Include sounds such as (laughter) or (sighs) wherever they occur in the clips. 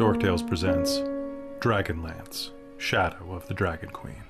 Dork Tales presents Dragonlance Shadow of the Dragon Queen.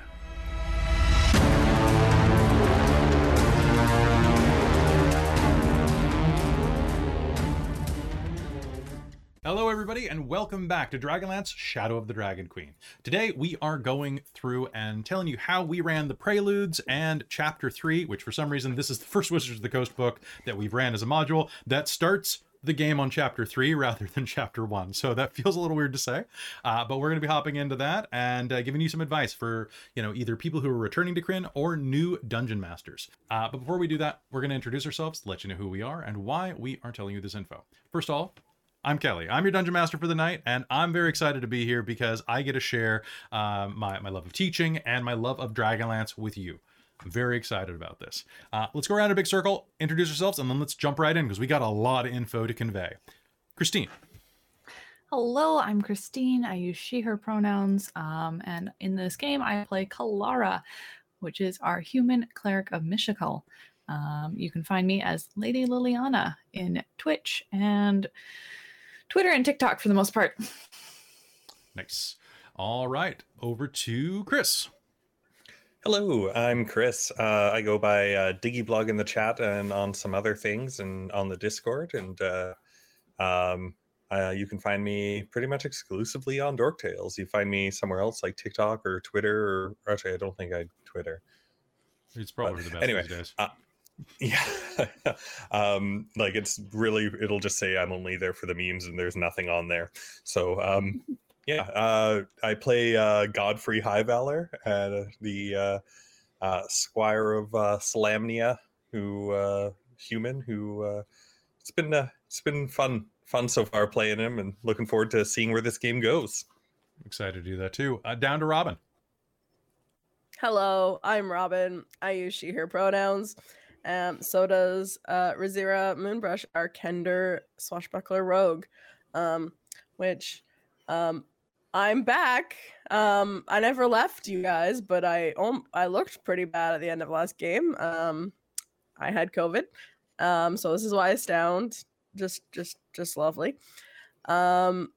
Hello, everybody, and welcome back to Dragonlance Shadow of the Dragon Queen. Today, we are going through and telling you how we ran the Preludes and Chapter 3, which for some reason, this is the first Wizards of the Coast book that we've ran as a module that starts the game on chapter three rather than chapter one. So that feels a little weird to say, uh, but we're going to be hopping into that and uh, giving you some advice for you know either people who are returning to Krynn or new dungeon masters. Uh, but before we do that, we're going to introduce ourselves, let you know who we are and why we are telling you this info. First of all. I'm Kelly. I'm your dungeon master for the night, and I'm very excited to be here because I get to share uh, my my love of teaching and my love of Dragonlance with you. I'm very excited about this. Uh, let's go around a big circle, introduce ourselves, and then let's jump right in because we got a lot of info to convey. Christine. Hello, I'm Christine. I use she, her pronouns. Um, and in this game, I play Kelara, which is our human cleric of Mishakal. Um, you can find me as Lady Liliana in Twitch and Twitter and TikTok for the most part. (laughs) Nice. All right, over to Chris. Hello, I'm Chris. Uh, I go by uh, DiggyBlog in the chat and on some other things and on the Discord. And uh, um, uh, you can find me pretty much exclusively on Dork Tales. You find me somewhere else like TikTok or Twitter, or, actually, I don't think I Twitter. It's probably But the best anyway, these days. uh, (laughs) Yeah, (laughs) um, like it's really it'll just say I'm only there for the memes and there's nothing on there. So um, yeah, uh, I play uh, Godfrey Highvalor, uh, the uh, uh, Squire of uh, Solamnia, who uh, human who uh, it's been uh, it's been fun fun so far playing him and looking forward to seeing where this game goes. excited to do that too. Uh, down to Robin. Hello, I'm Robin. I use she, her pronouns. Um, so does uh, Rizira Moonbrush, our Kender swashbuckler rogue, um, which um, I'm back. Um, I never left you guys, but I um, I looked pretty bad at the end of last game. Um, I had COVID, um, so this is why I sound just just just lovely. Um,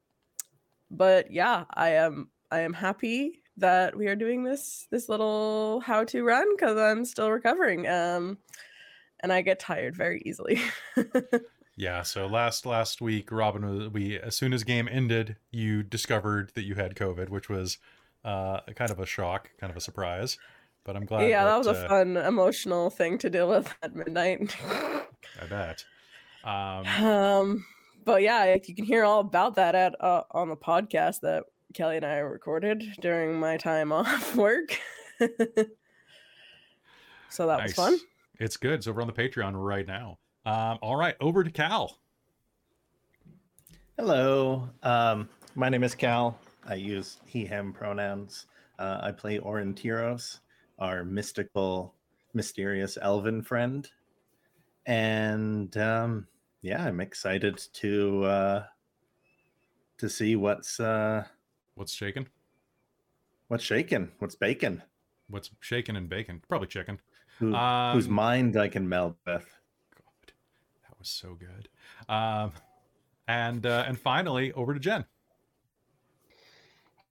but yeah, I am I am happy that we are doing this this little how to run because I'm still recovering. Um, and I get tired very easily. (laughs) Yeah, so last last week, Robin, was- we as soon as game ended, you discovered that you had COVID, which was uh, kind of a shock, kind of a surprise. But I'm glad. yeah, that was a uh, fun emotional thing to deal with at midnight. (laughs) I bet. Um, um, but yeah, you can hear all about that at uh, on the podcast that Kelly and I recorded during my time (laughs) off work. (laughs) so that was fun. It's good. It's over on the Patreon right now. Um, all right, over to Cal. Hello, um, my name is Cal. I use he, him pronouns. Uh, I play Aurontiros, our mystical, mysterious elven friend. And um, yeah, I'm excited to uh, to see what's uh, What's shaking? what's shaking, what's baking, What's shaking and bacon? Probably chicken. Who, whose Um, mind I can meld with. Was so good. Um, and uh, and finally, over to Jen.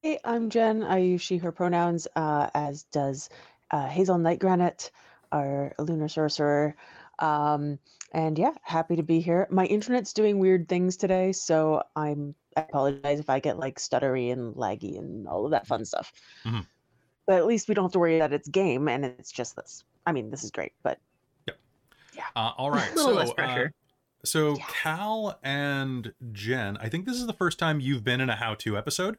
Hey, I'm Jen. I use she, her pronouns, uh, as does uh, Hazeal Nightgranite, our lunar sorcerer. Um, and yeah, happy to be here. My internet's doing weird things today, so I'm I apologize if I get like stuttery and laggy and all of that fun stuff. Mhm. But at least we don't have to worry that it's game and it's just this. I mean, this is great, but yeah, Uh, all (laughs) right, A little so less uh, pressure. So Yeah. Cal and Jen, I think this is the first time you've been in a how-to episode.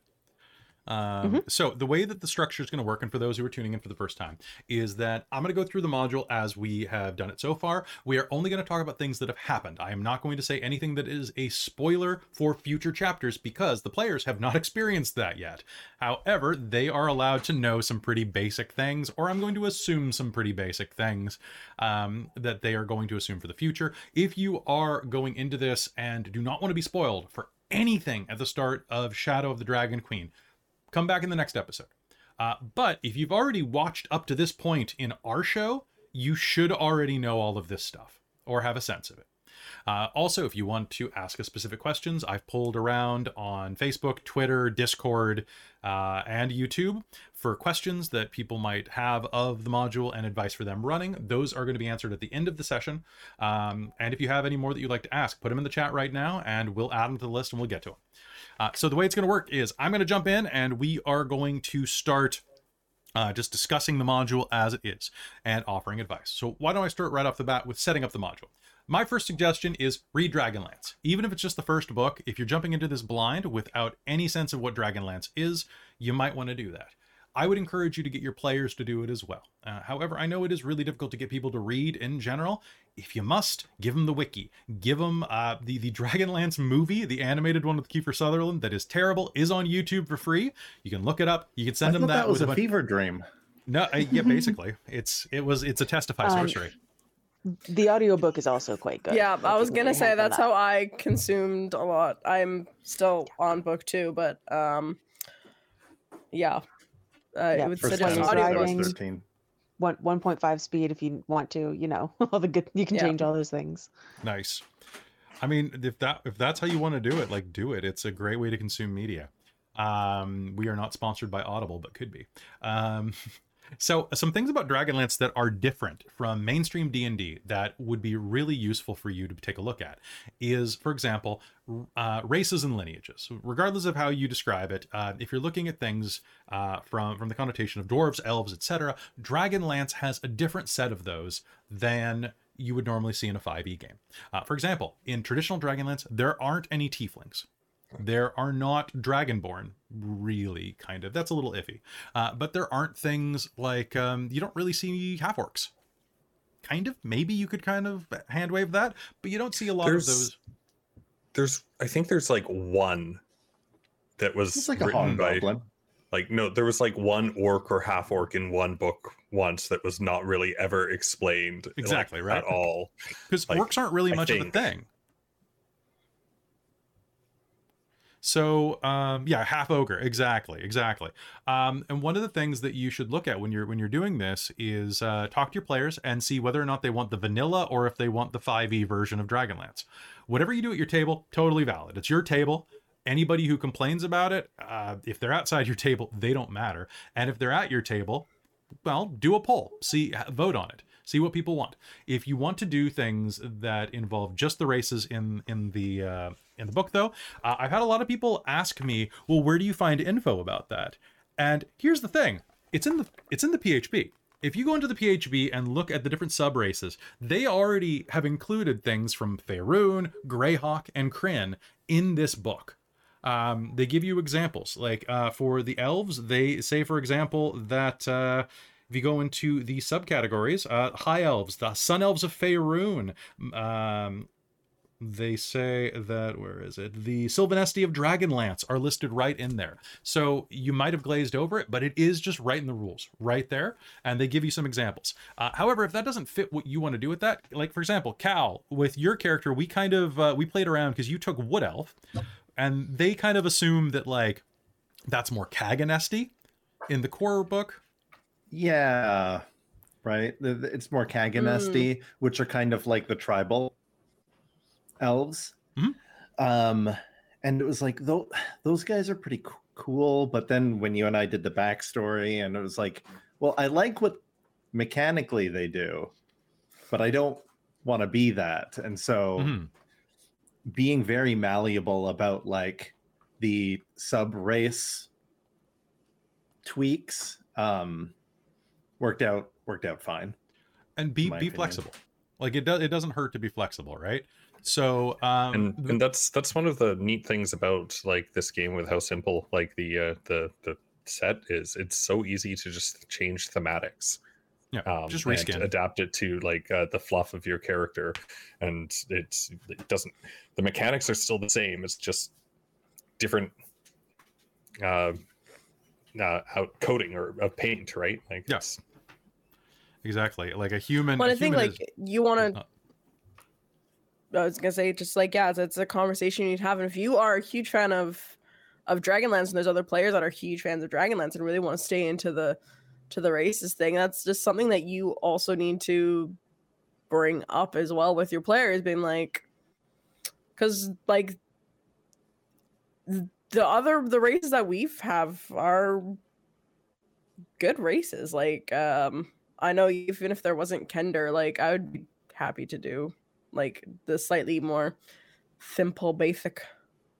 Um, So the way that the structure is going to work, and for those who are tuning in for the first time, is that I'm going to go through the module as we have done it so far. We are only going to talk about things that have happened. I am not going to say anything that is a spoiler for future chapters because the players have not (laughs) experienced that yet. However, they are allowed to know some pretty basic things, or I'm going to assume some pretty basic things um, that they are going to assume for the future. If you are going into this and do not want to be spoiled for anything at the start of Shadow of the Dragon Queen, come back in the next episode. Uh, but if you've already watched up to this point in our show, you should already know all of this stuff or have a sense of it. Uh, also, if you want to ask us specific questions, I've pulled around on Facebook, Twitter, Discord, uh, and YouTube for questions that people might have of the module and advice for them running. Those are going to be answered at the end of the session. Um, and if you have any more that you'd like to ask, put them in the chat right now, and we'll add them to the list and we'll get to them. Uh, so the way it's going to work is I'm going to jump in, and we are going to start uh, just discussing the module as it is and offering advice. So why don't I start right off the bat with setting up the module? My first suggestion is read Dragonlance. Even if it's just the first book, if you're jumping into this blind without any sense of what Dragonlance is, you might want to do that. I would encourage you to get your players to do it as well. Uh, however, I know it is really difficult to get people to read in general. If you must, give them the wiki. Give them uh, the the (laughs) Dragonlance movie, the animated one with Kiefer Sutherland that is terrible, is on YouTube for free. You can look it up. You can send I them that. that was with a bunch- fever dream. No, uh, yeah, (laughs) basically, it's it was it's a testify Um, sorcery. The audiobook is also quite good. Yeah, I was gonna say that's that. how I consumed a lot. I'm still on book two, but um, yeah, uh, Yeah, it would For First suggest when one one point five speed if you want to. You know (laughs) all the good. You can Yeah. change all those things. Nice. I mean, if that if that's how you want to do it, like do it. It's a great way to consume media. Um, we are not sponsored by Audible, but could be. Um, (laughs) so some things about Dragonlance that are different from mainstream D&D that would be really useful for you to take a look at is, for example, uh, races and lineages. Regardless of how you describe it, uh, if you're looking at things uh, from from the connotation of dwarves, elves, etc., Dragonlance has a different set of those than you would normally see in a 5e game. Uh, for example, in traditional Dragonlance, there aren't any tieflings. There are not Dragonborn, really, kind of. That's a little iffy. Uh, but there aren't things like um, you don't really see half orcs. Kind of. Maybe you could kind of hand wave that, but you don't see a lot There's- of those. There's, I think there's like one that was It's like a written by, hobgoblin. like no, there was like one orc or half orc in one book once that was not really ever explained like, Exactly, right? at all. (laughs) Because like, orcs aren't really I much of a thing. So um, yeah, half ogre, exactly, exactly. Um, and one of the things that you should look at when you're when you're doing this is uh, talk to your players and see whether or not they want the vanilla or if they want the 5e version of Dragonlance. Whatever you do at your table, totally valid. It's your table. Anybody who complains about it, uh, if they're outside your table, they don't matter. And if they're at your table, well, do a poll, see, vote on it, see what people want. If you want to do things that involve just the races in in the uh, in the book, though, uh, I've had a lot of people ask me, well, where do you find info about that? And here's the thing: it's in the it's in the PHB. If you go into the PHB and look at the different sub races, they already have included things from Faerun, Greyhawk, and Krynn in this book um, they give you examples like uh, for the elves they say for example that uh, if you go into the subcategories uh, high elves the sun elves of Faerun. Um, they say that where is it? The silvanesti of dragonlance are listed right in there. So you might have glazed over it but it is just right in the rules right there and they give you some examples. Uh, however if that doesn't fit what you want to do with that like for example cal with your character we kind of uh, we played around because you took wood elf and they kind of assume that like that's more Kaganesti in the core book. Yeah, right. The- the- It's more Kaganesti, which are kind of like the tribal elves. Mhm. Um, and it was like those those guys are pretty co- cool. But then when you and I did the backstory, and it was like, well, I like what mechanically they do, but I don't want to be that. And so Mhm. being very malleable about like the sub race tweaks um worked out worked out fine And be be opinion. flexible. Like it does it doesn't hurt to be flexible, right? So um and and that's that's one of the neat things about like this game with how simple like the uh the the set is it's so easy to just change thematics yeah, um, just and reskin. adapt it to like uh, the fluff of your character and it's it doesn't the mechanics are still the same it's just different uh uh out coating or of paint right like Yeah. Exactly. Like a human Well, I think like is- you want to. I was gonna say just like yeah, it's, it's a conversation you'd have, and if you are a huge fan of of Dragonlance and there's other players that are huge fans of Dragonlance and really want to stay into the to the races thing, that's just something that you also need to bring up as well with your players, being like, because like the other the races that we have are good races. Like um, I know even if there wasn't Kender, like I would be happy to do like the slightly more simple basic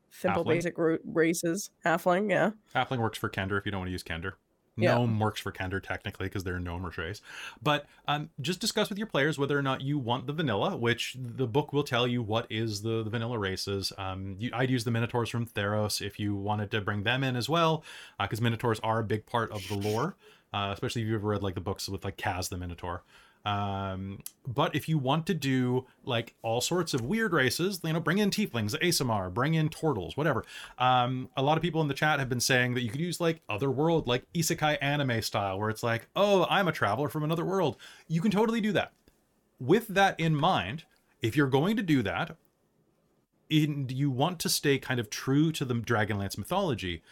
simple Halfling? basic ro- races halfling yeah Halfling works for Kender if you don't want to use Kender. Yeah. Gnome works for Kender technically because they're gnome race. But um, just discuss with your players whether or not you want the vanilla, which the book will tell you what is the, the vanilla races. Um, you, I'd use the Minotaurs from Theros if you wanted to bring them in as well, because Minotaurs are a big part of the lore, uh, especially if you've ever read like the books with like Kaz the Minotaur. Um, but if you want to do like all sorts of weird races, you know, bring in tieflings, Aasimar, bring in turtles, whatever. Um, a lot of people in the chat have been saying that you could use like other world, like isekai anime style, where it's like, oh, I'm a traveler from another world. You can totally do that. With that in mind, if you're going to do that, and you want to stay kind of true to the Dragonlance mythology,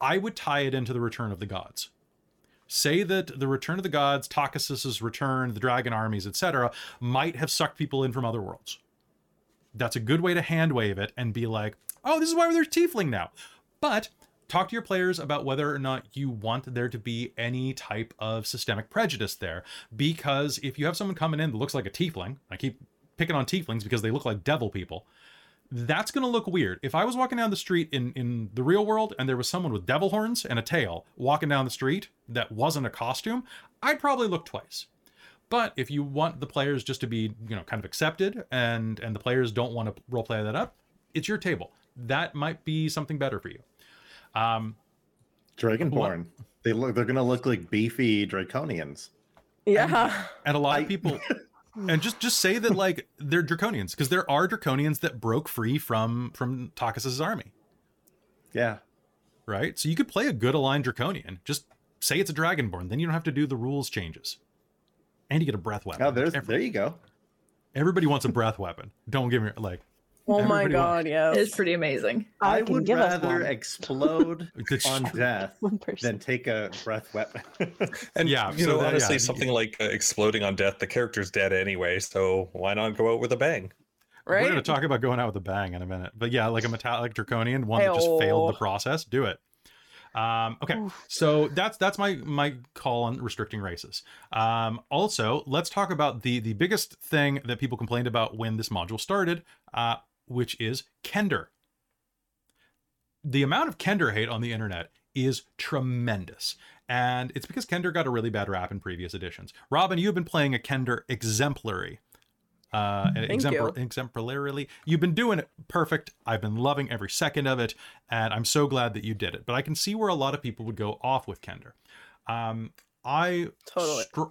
I would tie it into the Return of the Gods say that the return of the gods Takhisis's return the dragon armies etc might have sucked people in from other worlds. That's a good way to hand wave it and be like oh this is why there's tiefling now. But talk to your players about whether or not you want there to be any type of systemic prejudice there. Because if you have someone coming in that looks like a tiefling i keep picking on tieflings because they look like devil people that's going to look weird. If I was walking down the street in in the real world and there was someone with devil horns and a tail walking down the street that wasn't a costume, I'd probably look twice. But if you want the players just to be, you know, kind of accepted and and the players don't want to role play that up, it's your table. That might be something better for you. Um, Dragonborn. They look. They're gonna look like beefy draconians. yeah and a lot I- of people (laughs) and just just say that like they're draconians because there are draconians that broke free from from Takhisis's army. Yeah. right? So you could play a good aligned draconian. Just say it's a dragonborn, then you don't have to do the rules changes. And you get a breath weapon. Oh, there's Every- there you go. everybody wants a breath weapon. Don't give me like oh my god yeah It's pretty amazing. I, I, can would give us rather explode (laughs) on death one than take a breath weapon. (laughs) And Yeah, you so know, that- honestly, yeah, something like uh, exploding on death, the character's dead anyway, so why not go out with a bang? Right? We're going to talk about going out with a bang in a minute. But yeah, like a metallic draconian, one that just failed the process, do it. Um, okay, so that's that's my my call on restricting races. Um, also, let's talk about the the biggest thing that people complained about when this module started, uh, which is Kender. The amount of Kender hate on the internet is tremendous. And it's because Kender got a really bad rap in previous editions. Robin, you've been playing a Kender exemplary. Uh, exemplar- you. exemplarily. You've been doing it perfect. I've been loving every second of it, and I'm so glad that you did it. But I can see where a lot of people would go off with Kender. Um, I Totally. str-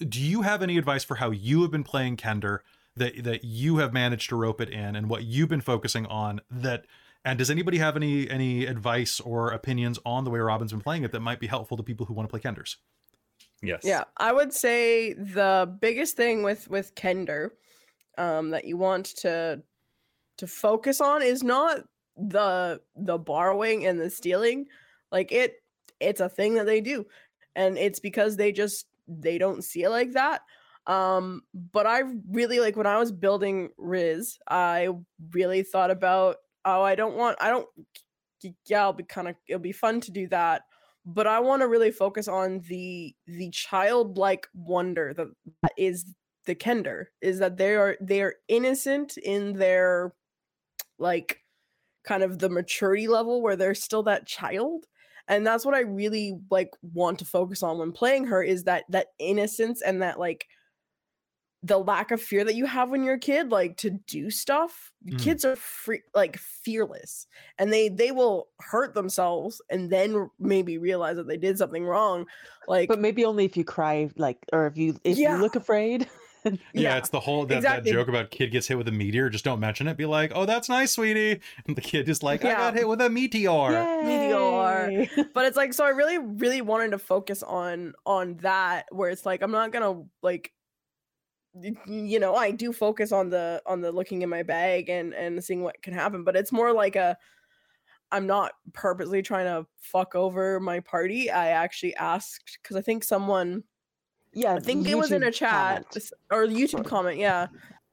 do you have any advice for how you have been playing Kender that that you have managed to rope it in, and what you've been focusing on that? And does anybody have any any advice or opinions on the way Robin's been playing it that might be helpful to people who want to play Kenders? Yes. Yeah, I would say the biggest thing with with Kender um that you want to to focus on is not the the borrowing and the stealing. Like it it's a thing that they do. And it's because they just they don't see it like that. Um but I really like when I was building Riz, I really thought about oh, I don't want I don't yeah, it'll be kind of it'll be fun to do that but I want to really focus on the the childlike wonder that that is the Kender is that they are they are innocent in their like kind of the maturity level where they're still that child and that's what I really like want to focus on when playing her is that that innocence and that like the lack of fear that you have when you're a kid like to do stuff Mm. kids are free like fearless and they they will hurt themselves and then maybe realize that they did something wrong like but maybe only if you cry, like, or if you if Yeah. you look afraid. (laughs) Yeah, Yeah, it's the whole that, exactly. that joke about kid gets hit with a meteor. Just don't mention it. Be like, oh, that's nice, sweetie. And the kid is like, I Yeah. got hit with a meteor. Meteor. (laughs) But it's like so i really really wanted to focus on on that where it's like i'm not gonna like y- you know i do focus on the on the looking in my bag and and seeing what can happen but it's more like a i'm not purposely trying to fuck over my party i actually asked because i think someone yeah, I think it was in a chat comment. or YouTube comment. Yeah,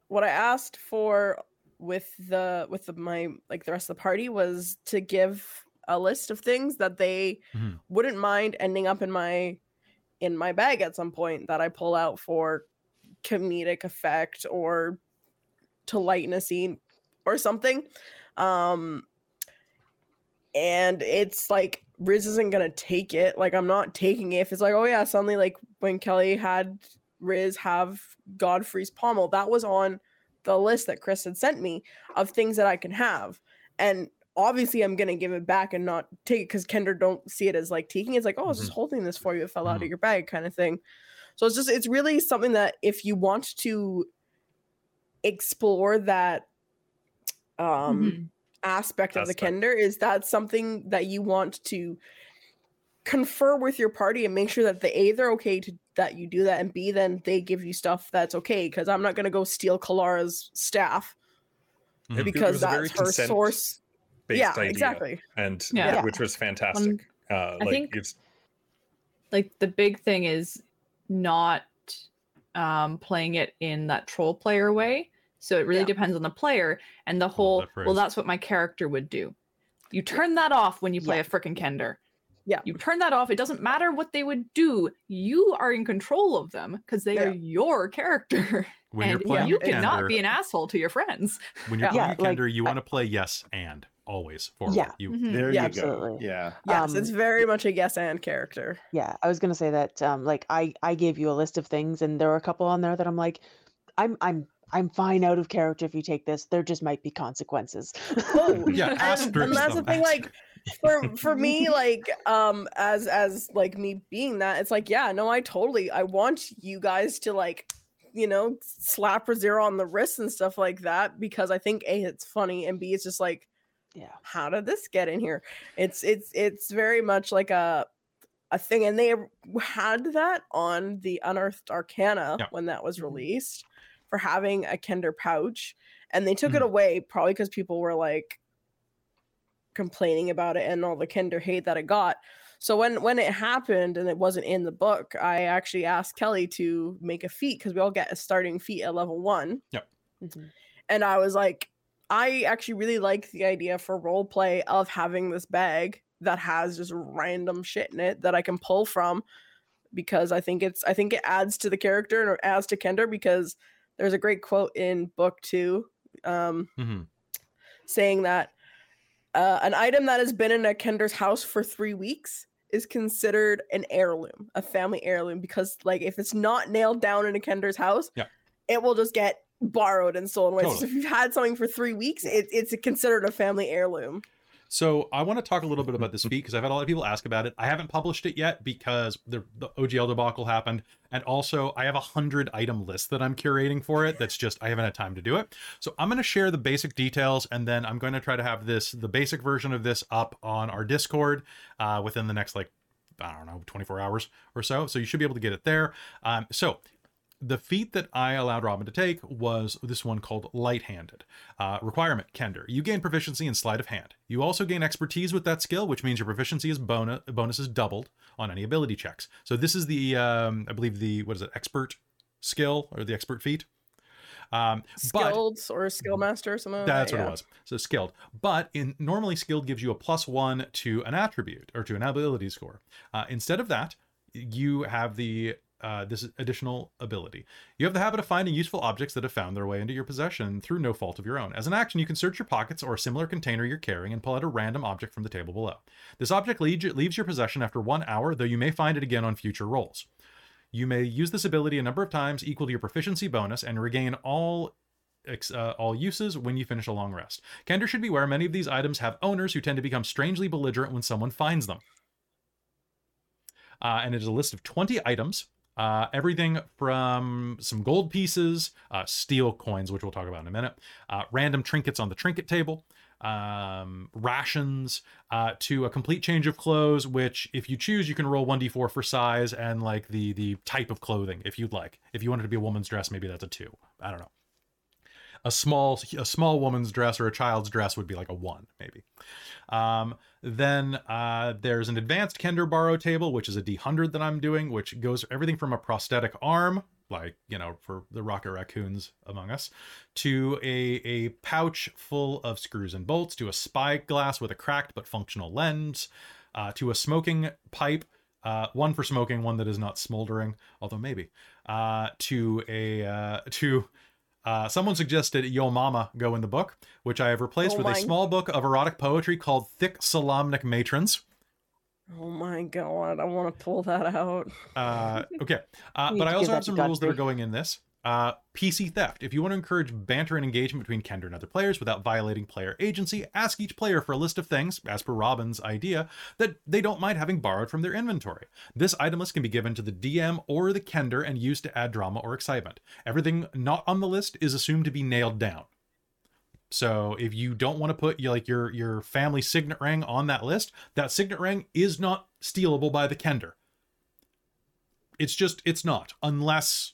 what I asked for with the with the, my like the rest of the party was to give a list of things that they Mhm. wouldn't mind ending up in my in my bag at some point that I pull out for comedic effect or to lighten a scene or something. Um and it's like Riz isn't gonna take it. Like I'm not taking it. If it's like, oh yeah, suddenly like when Kelly had Riz have Godfrey's pommel, that was on the list that Chris had sent me of things that I can have. And obviously I'm gonna give it back and not take it because Kender don't see it as like taking it. It's like, oh, I was just holding this for you. It fell out Mhm. of your bag, kind of thing. So it's just it's really something that if you want to explore that um Mhm. aspect of the Aspect. kender is that something that you want to confer with your party and make sure that the a they're okay to that you do that and b then they give you stuff that's okay because i'm not going to go steal kelara's staff Mhm. Because was a very that's her source Based yeah idea, exactly and Yeah. which was fantastic. uh, I like think- it's like the big thing is not um playing it in that troll player way. So it really Yeah. depends on the player and the whole that well that's what my character would do. You turn that off when you play Yeah. a frickin' kender. Yeah. you turn that off. It doesn't matter what they would do. You are in control of them because they are your character. When you're and playing you a cannot Kender, be an asshole to your friends. When you're Yeah, playing a like, Kender, you want to play yes and always forward. Yeah. You Mhm. There Yeah, you absolutely. go. Yeah. yes Um, it's very much a yes and character Yeah, I was gonna say that. Um, like I, I gave you a list of things, and there were a couple on there that I'm like, I'm, I'm, I'm fine out of character if you take this. There just might be consequences. Oh, (laughs) Yeah, and, and that's the them, thing like for for me (laughs) like um as as like me being that it's like yeah no i totally i want you guys to like you know slap zero on the wrist and stuff like that because i think a it's funny and b it's just like yeah. how did this get in here it's it's it's very much like a a thing and they had that on the unearthed arcana Yeah. when that was Mhm. released for having a kender pouch and they took it Mhm. away probably because people were like complaining about it and all the kender hate that it got so when when it happened and it wasn't in the book i actually asked kelly to make a feat because we all get a starting feat at level one Mhm. and I was like, I actually really like the idea for role play of having this bag that has just random shit in it that I can pull from because I think it's I think it adds to the character and adds to Kender because there's a great quote in book two um, Mhm. saying that uh, an item that has been in a Kender's house for three weeks is considered an heirloom, a family heirloom, because like if it's not nailed down in a Kender's house, Yeah. it will just get borrowed and stolen away. So if you've had something for three weeks, it, it's considered a family heirloom. So I want to talk a little bit about this feat because I've had a lot of people ask about it. I haven't published it yet because the, the OGL debacle happened, and also I have a hundred item list that I'm curating for it. That's just I haven't had time to do it. So I'm going to share the basic details, and then I'm going to try to have this the basic version of this up on our Discord uh, within the next like I don't know 24 hours or so. So you should be able to get it there. Um, so the feat that I allowed Robin to take was this one called Light Handed. Uh, requirement Kender. You gain proficiency in sleight of hand. You also gain expertise with that skill, which means your proficiency is bonus bonus is doubled on any ability checks. So this is the um, I believe the what is it expert skill or the expert feat. Um, but or skill master or something. that's that, what yeah. it was. So skilled, but in normally skilled gives you a plus one to an attribute or to an ability score. Uh, instead of that, you have the uh, this additional ability. You have the habit of finding useful objects that have found their way into your possession through no fault of your own. As an action, you can search your pockets or a similar container you're carrying and pull out a random object from the table below. This object leaves your possession after one hour, though you may find it again on future rolls. You may use this ability a number of times equal to your proficiency bonus and regain all uh, all uses when you finish a long rest. Kender should be aware many of these items have owners who tend to become strangely belligerent when someone finds them. Uh, and it is a list of 20 items. Uh, everything from some gold pieces, uh, steel coins, which we'll talk about in a minute, uh, random trinkets on the trinket table, um, rations, uh, to a complete change of clothes. Which, if you choose, you can roll one d4 for size and like the the type of clothing, if you'd like. If you wanted to be a woman's dress, maybe that's a two. I don't know a small a small woman's dress or a child's dress would be like a one maybe. Um, then uh, there's an advanced kender borrow table which is a d100 that i'm doing which goes everything from a prosthetic arm like you know for the rocket raccoons among us to a a pouch full of screws and bolts to a spyglass with a cracked but functional lens uh, to a smoking pipe uh, one for smoking one that is not smoldering although maybe uh, to a uh, (laughs) to uh, someone suggested Yo Mama go in the book, which I have replaced Oh with a small book of erotic poetry called Thick Solamnic Matrons. Oh my god, I want to pull that out. Uh, okay. (laughs) Uh, but I also have some rules that are going in this. Uh, PC theft. If you want to encourage banter and engagement between Kender and other players without violating player agency, ask each player for a list of things, as per Robin's idea, that they don't mind having borrowed from their inventory. This item list can be given to the DM or the Kender and used to add drama or excitement. Everything not on the list is assumed to be nailed down. So if you don't want to put like your your family signet ring on that list, that signet ring is not stealable by the Kender. It's just it's not unless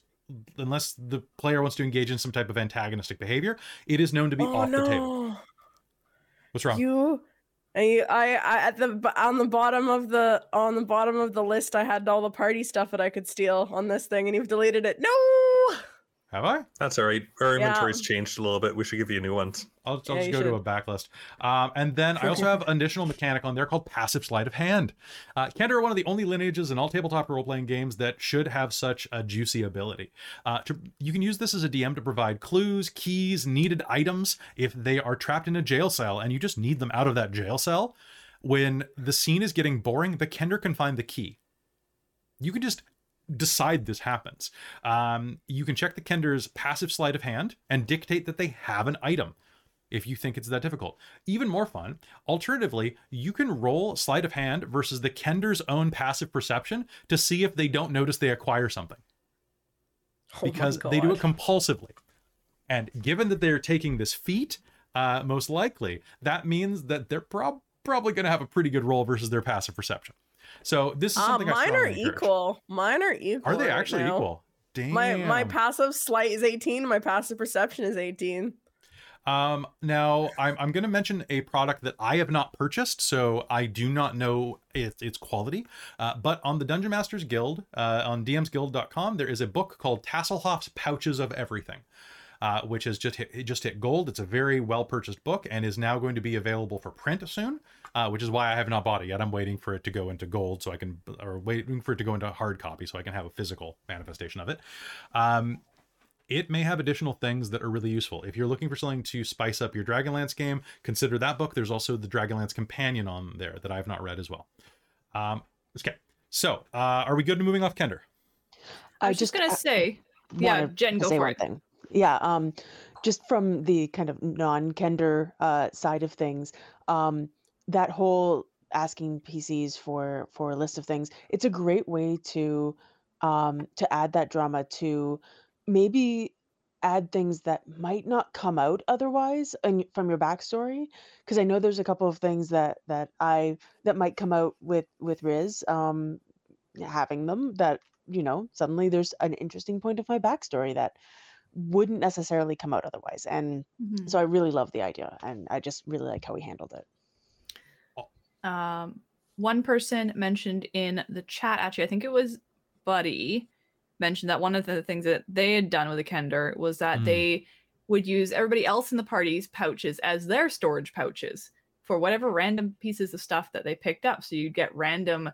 unless the player wants to engage in some type of antagonistic behavior. It is known to be oh off no. the table. What's wrong? You and you, I, I at the on the bottom of the on the bottom of the list, I had all the party stuff that I could steal on this thing, and you've deleted it. No. Have I? That's all right. Our Yeah. inventory's changed a little bit. We should give you new ones. I'll, I'll Yeah, just you go to a backlist. Um, and then I also (laughs) have an additional mechanic on there called Passive Sleight of Hand. Uh, Kender are one of the only lineages in all tabletop role playing games that should have such a juicy ability. Uh, to, you can use this as a DM to provide clues, keys, needed items if they are trapped in a jail cell and you just need them out of that jail cell. When the scene is getting boring, the Kender can find the key. You can just decide this happens. Um, you can check the Kender's passive sleight of hand and dictate that they have an item if you think it's that difficult. Even more fun, alternatively, you can roll sleight of hand versus the Kender's own passive perception to see if they don't notice they acquire something Oh because they do it compulsively. And given that they're taking this feat, uh, most likely that means that they're prob- probably going to have a pretty good roll versus their passive perception. So this is Ah, something I mine are encourage. equal. Mine are equal. Are they right actually now. equal? Damn. My my passive slight is 18. My passive perception is 18. Um, now I'm, I'm going to mention a product that I have not purchased, so I do not know its, its quality. Uh, but on the Dungeon Masters Guild, uh, on dmsguild.com, there is a book called Tasslehoff's Pouches of Everything. Uh, which has just hit it just hit gold. It's a very well purchased book and is now going to be available for print soon, uh, which is why I have not bought it yet. I'm waiting for it to go into gold so I can, or waiting for it to go into hard copy so I can have a physical manifestation of it. Um, it may have additional things that are really useful. If you're looking for something to spice up your Dragonlance game, consider that book. There's also the Dragonlance Companion on there that I have not read as well. Um, okay, so uh, are we good to moving off Kender? I was just, gonna I- say, yeah, Jen, go say for one it. thing. Yeah, um, just from the kind of non-Kender uh, side of things, um, that whole asking PCs for for a list of things, it's a great way to um, to add that drama to maybe add things that might not come out otherwise and from your backstory because i know there's a couple of things that that i that might come out with with riz um having them that you know suddenly there's an interesting point of my backstory that wouldn't necessarily come out otherwise and Mhm. so i really love the idea and i just really like how he handled it um, one person mentioned in the chat actually i think it was buddy mentioned that one of the things that they had done with a kender was that Mm. they would use everybody else in the party's pouches as their storage pouches for whatever random pieces of stuff that they picked up so you'd get random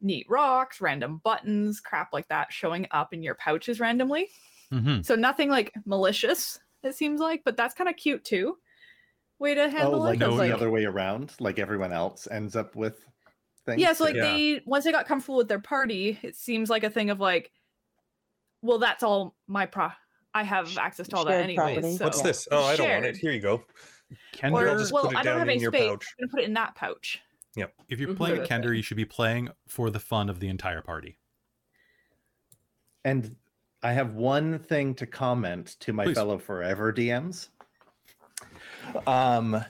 neat rocks random buttons crap like that showing up in your pouches randomly Mm-hmm. so nothing like malicious it seems like but that's kind of cute too way to Oh, like it no, 'cause, the other way around, like everyone else ends up with things. yeah so like Yeah. they once they got comfortable with their party it seems like a thing of like well that's all my pro i have access to all that Shared anyways property. so What's this? Oh, I don't want it. Here you go. Kender, or I'll just well put it i don't down have in any space pouch. i'm gonna put it in that pouch Yep. if you're Mhm. playing Sort of Kender, you should be playing for the fun of the entire party. And I have one thing to comment to my Please. fellow forever DMs. Um,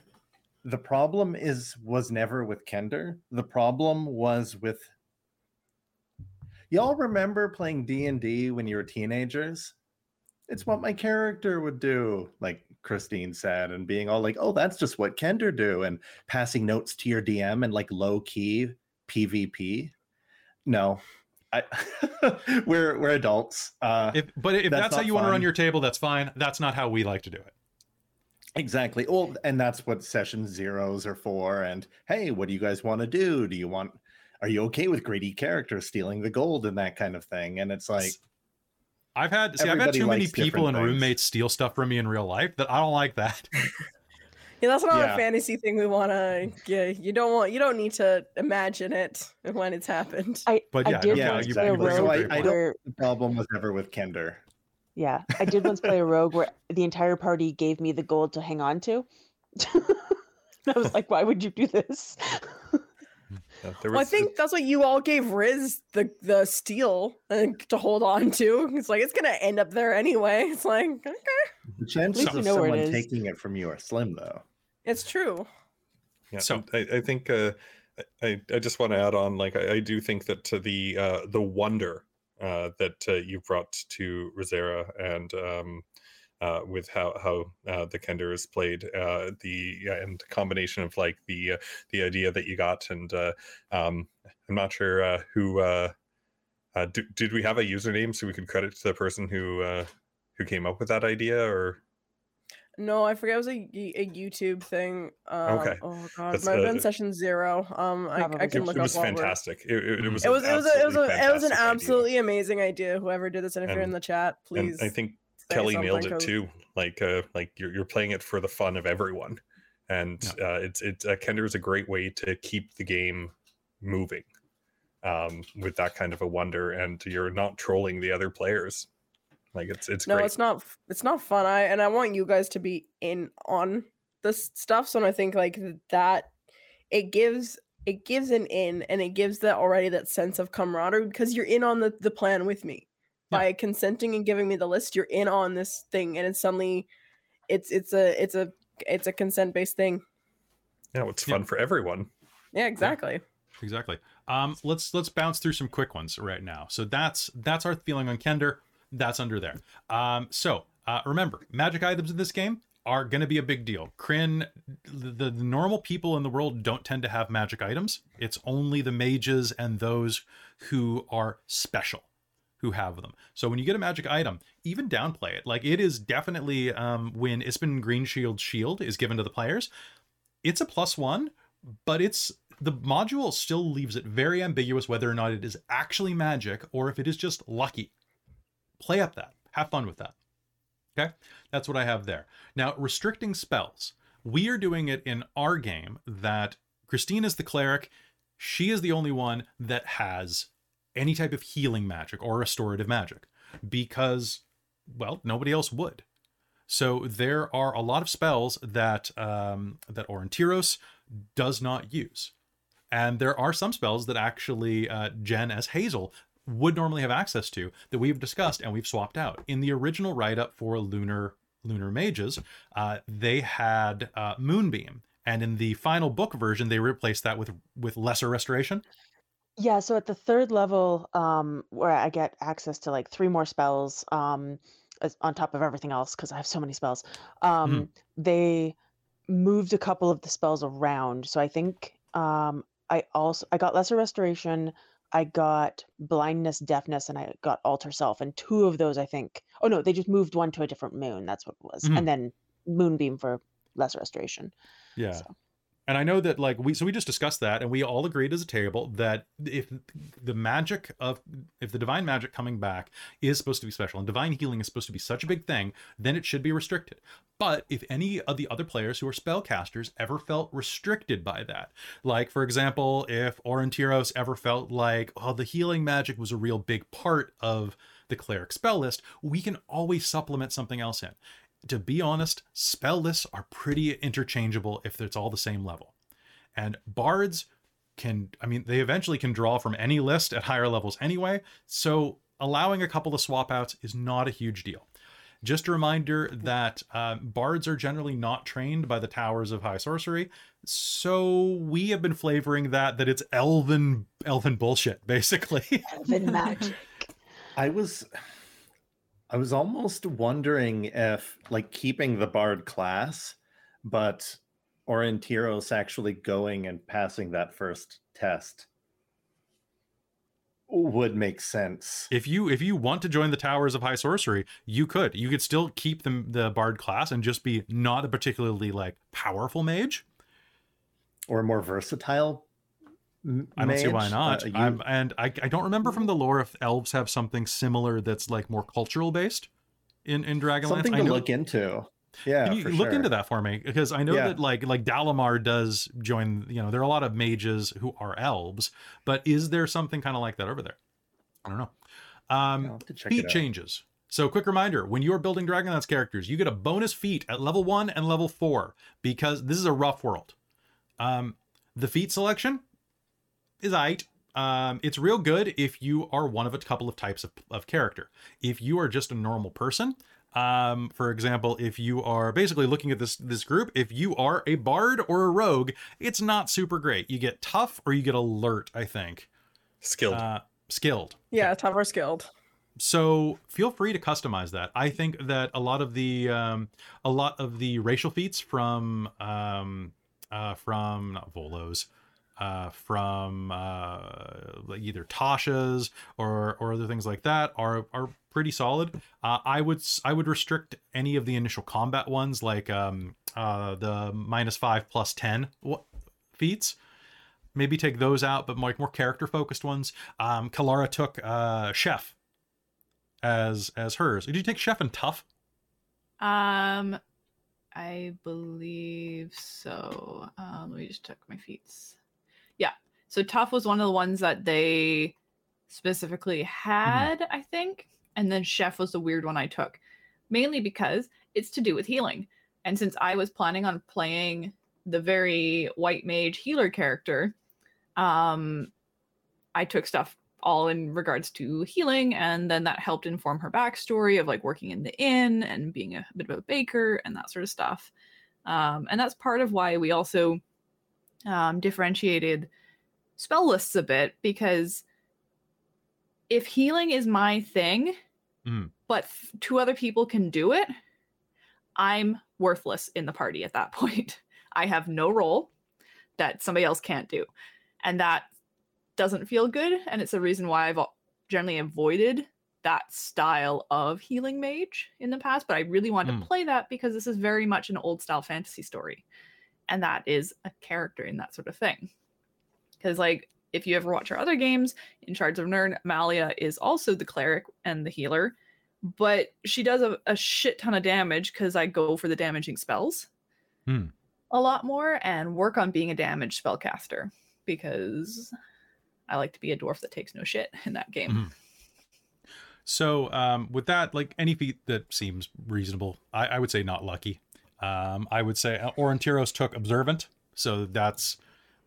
the problem is was never with Kender. The problem was with y'all remember playing D and D when you were teenagers. It's what my character would do, like Christine said, and being all like, "Oh, that's just what Kender do," and passing notes to your DM and like low key PvP. No, I, (laughs) we're we're adults. Uh, If, but if That's that's, how you want to run your table, that's fine. That's not how we like to do it. Exactly. Well, and that's what session zeros are for. And hey, what do you guys want to do? Do you want? Are you okay with greedy characters stealing the gold and that kind of thing? And it's like, I've had see, I've had too many people and things. roommates steal stuff from me in real life that I don't like that. (laughs) Yeah, that's not Yeah. a fantasy thing we want to. Yeah, you don't want. You don't need to imagine it when it's happened. I, But I yeah, did yeah, once you- play a you So up rogue a I, great I point. don't. The problem was ever with Kender. Yeah, I did once play a (laughs) rogue where the entire party gave me the gold to hang on to. (laughs) I was (laughs) like, why would you do this? Well, I think that's what you all gave Riz the the steel to hold on to. It's like it's gonna end up there anyway. It's like okay, The chances of know where it someone taking it from you are slim, though. it's true. Yeah, So- I, I think uh, I I just want to add on like I, I do think that uh, the uh, the wonder uh, that uh, you brought to Rizira and um, uh, with how how uh, the Kender is played, uh, the and combination of like the uh, the idea that you got, and um, I'm not sure who. Did we have a username so we could credit to the person who who came up with that idea, or No, I forget it was a, a YouTube thing. Um, Okay. Oh god, That's, it might have been session zero. Um, I, I can it, look it up was fantastic. It, it, it was It was it was a, it was a, it was an fantastic idea. absolutely amazing idea. Whoever did this, and if you're in the chat, please. And I think Kelly nailed it it 'cause- too. Like, uh, like you're you're playing it for the fun of everyone, and uh, it's it's uh, Kender is a great way to keep the game moving, um, with that kind of a wonder, and you're not trolling the other players. Like it's it's no, great. it's not. It's not fun. I and I want you guys to be in on this stuff. So I think like that it gives it gives an in and it gives that already that sense of camaraderie because you're in on the the plan with me Yeah. by consenting and giving me the list. You're in on this thing, and it's suddenly it's it's a it's a it's a consent based thing. yeah, it's Yeah. fun for everyone. Yeah, exactly. exactly. Um, let's let's bounce through some quick ones right now. So that's that's our feeling on Kender. That's under there. Um, so uh, remember, magic items in this game are going to be a big deal. Krynn, the, the normal people in the world don't tend to have magic items. It's only the mages and those who are special who have them. So when you get a magic item, even downplay it. Like it is definitely um, when Ispin Greenshield shield is given to the players, it's a plus one, but it's the module still leaves it very ambiguous whether or not it is actually magic or if it is just lucky. Play up that. Have fun with that. Okay? That's what I have there. Now, restricting spells. We are doing it in our game that Christine is the cleric. She is the only one that has any type of healing magic or restorative magic because, well, nobody else would. So there are a lot of spells that um, that Aurontiros does not use, and there are some spells that actually uh, Jen as Hazeal would normally have access to that we've discussed and we've swapped out in the original write-up for Lunar Lunar Mages. Uh, they had uh, Moonbeam, and in the final book version, they replaced that with with Lesser Restoration. Yeah, so at the third level, um, where I get access to like three more spells, um, on top of everything else, because I have so many spells, um, they moved a couple of the spells around. So I think um, I also I got lesser restoration, I got blindness, deafness, and I got alter self. And two of those, I think. Oh no, they just moved one to a different moon. That's what it was, Mhm. and then moonbeam for less restoration. Yeah. So- And I know that like we so we just discussed that and we all agreed as a table that if the magic of if the divine magic coming back is supposed to be special and divine healing is supposed to be such a big thing, then it should be restricted. But if any of the other players who are spellcasters ever felt restricted by that, like for example, if Aurontiros ever felt like, oh, the healing magic was a real big part of the cleric spell list, we can always supplement something else in to be honest, spell lists are pretty interchangeable if it's all the same level. And bards can, I mean, they eventually can draw from any list at higher levels anyway, so allowing a couple of swap outs is not a huge deal. Just a reminder that um, bards are generally not trained by the towers of high sorcery, so we have been flavoring that that it's elven elven bullshit, basically. Elven magic. I was I was almost wondering if like keeping the bard class, but Aurontiros actually going and passing that first test would make sense. If you if you want to join the Towers of High Sorcery, you could. You could still keep the the bard class and just be not a particularly like powerful mage. Or more versatile. I don't see why not. Uh, you- and I, I don't remember from the lore if elves have something similar that's like more cultural based in in Dragonlance. something I to know, look into. Yeah, Can you look sure. into that for me? Because I know Yeah. that like like Dalamar does join. You know, there are a lot of mages who are elves, but is there something kind of like that over there? I don't know. Um, I'll have to check feat changes. So, quick reminder: when you are building Dragonlance characters, you get a bonus feat at level one and level four because this is a rough world. Um, the feat selection is aight. Um, it's real good if you are one of a couple of types of, of character. If you are just a normal person, um, for example, if you are basically looking at this this group, if you are a bard or a rogue, it's not super great. You get tough or you get alert. I think Skilled. uh, skilled. Yeah, tough or skilled. So feel free to customize that. I think that a lot of the um, a lot of the racial feats from um, uh, from not Volo's, uh, from uh, either Tasha's or or other things like that are are pretty solid. Uh, I would I would restrict any of the initial combat ones like um, uh, the minus five plus ten feats. Maybe take those out, but like more character focused ones. Um, Kelara took uh, Chef as as hers. Did you take Chef and Tough? Um, I believe so. Um, let me just check my feats. So tough was one of the ones that they specifically had, I think, and then chef was the weird one I took, mainly because it's to do with healing. And since I was planning on playing the very white mage healer character, um, I took stuff all in regards to healing and then that helped inform her backstory of like working in the inn and being a bit of a baker and that sort of stuff um, and that's part of why we also um, differentiated spell lists a bit because if healing is my thing Mm. but two other people can do it i'm worthless in the party at that (laughs) point i have no role that somebody else can't do and that doesn't feel good and it's a reason why i've generally avoided that style of healing mage in the past but i really want Mm. to play that because this is very much an old style fantasy story and that is a character in that sort of thing because like if you ever watch our other games in Shards of Nern, Malia is also the cleric and the healer, but she does a, a shit ton of damage because I go for the damaging spells Hmm. a lot more and work on being a damage spellcaster because I like to be a dwarf that takes no shit in that game. Mhm. So um, with that, like any feat that seems reasonable, I, I would say not lucky. Um, I would say uh, Aurontiros took observant, so that's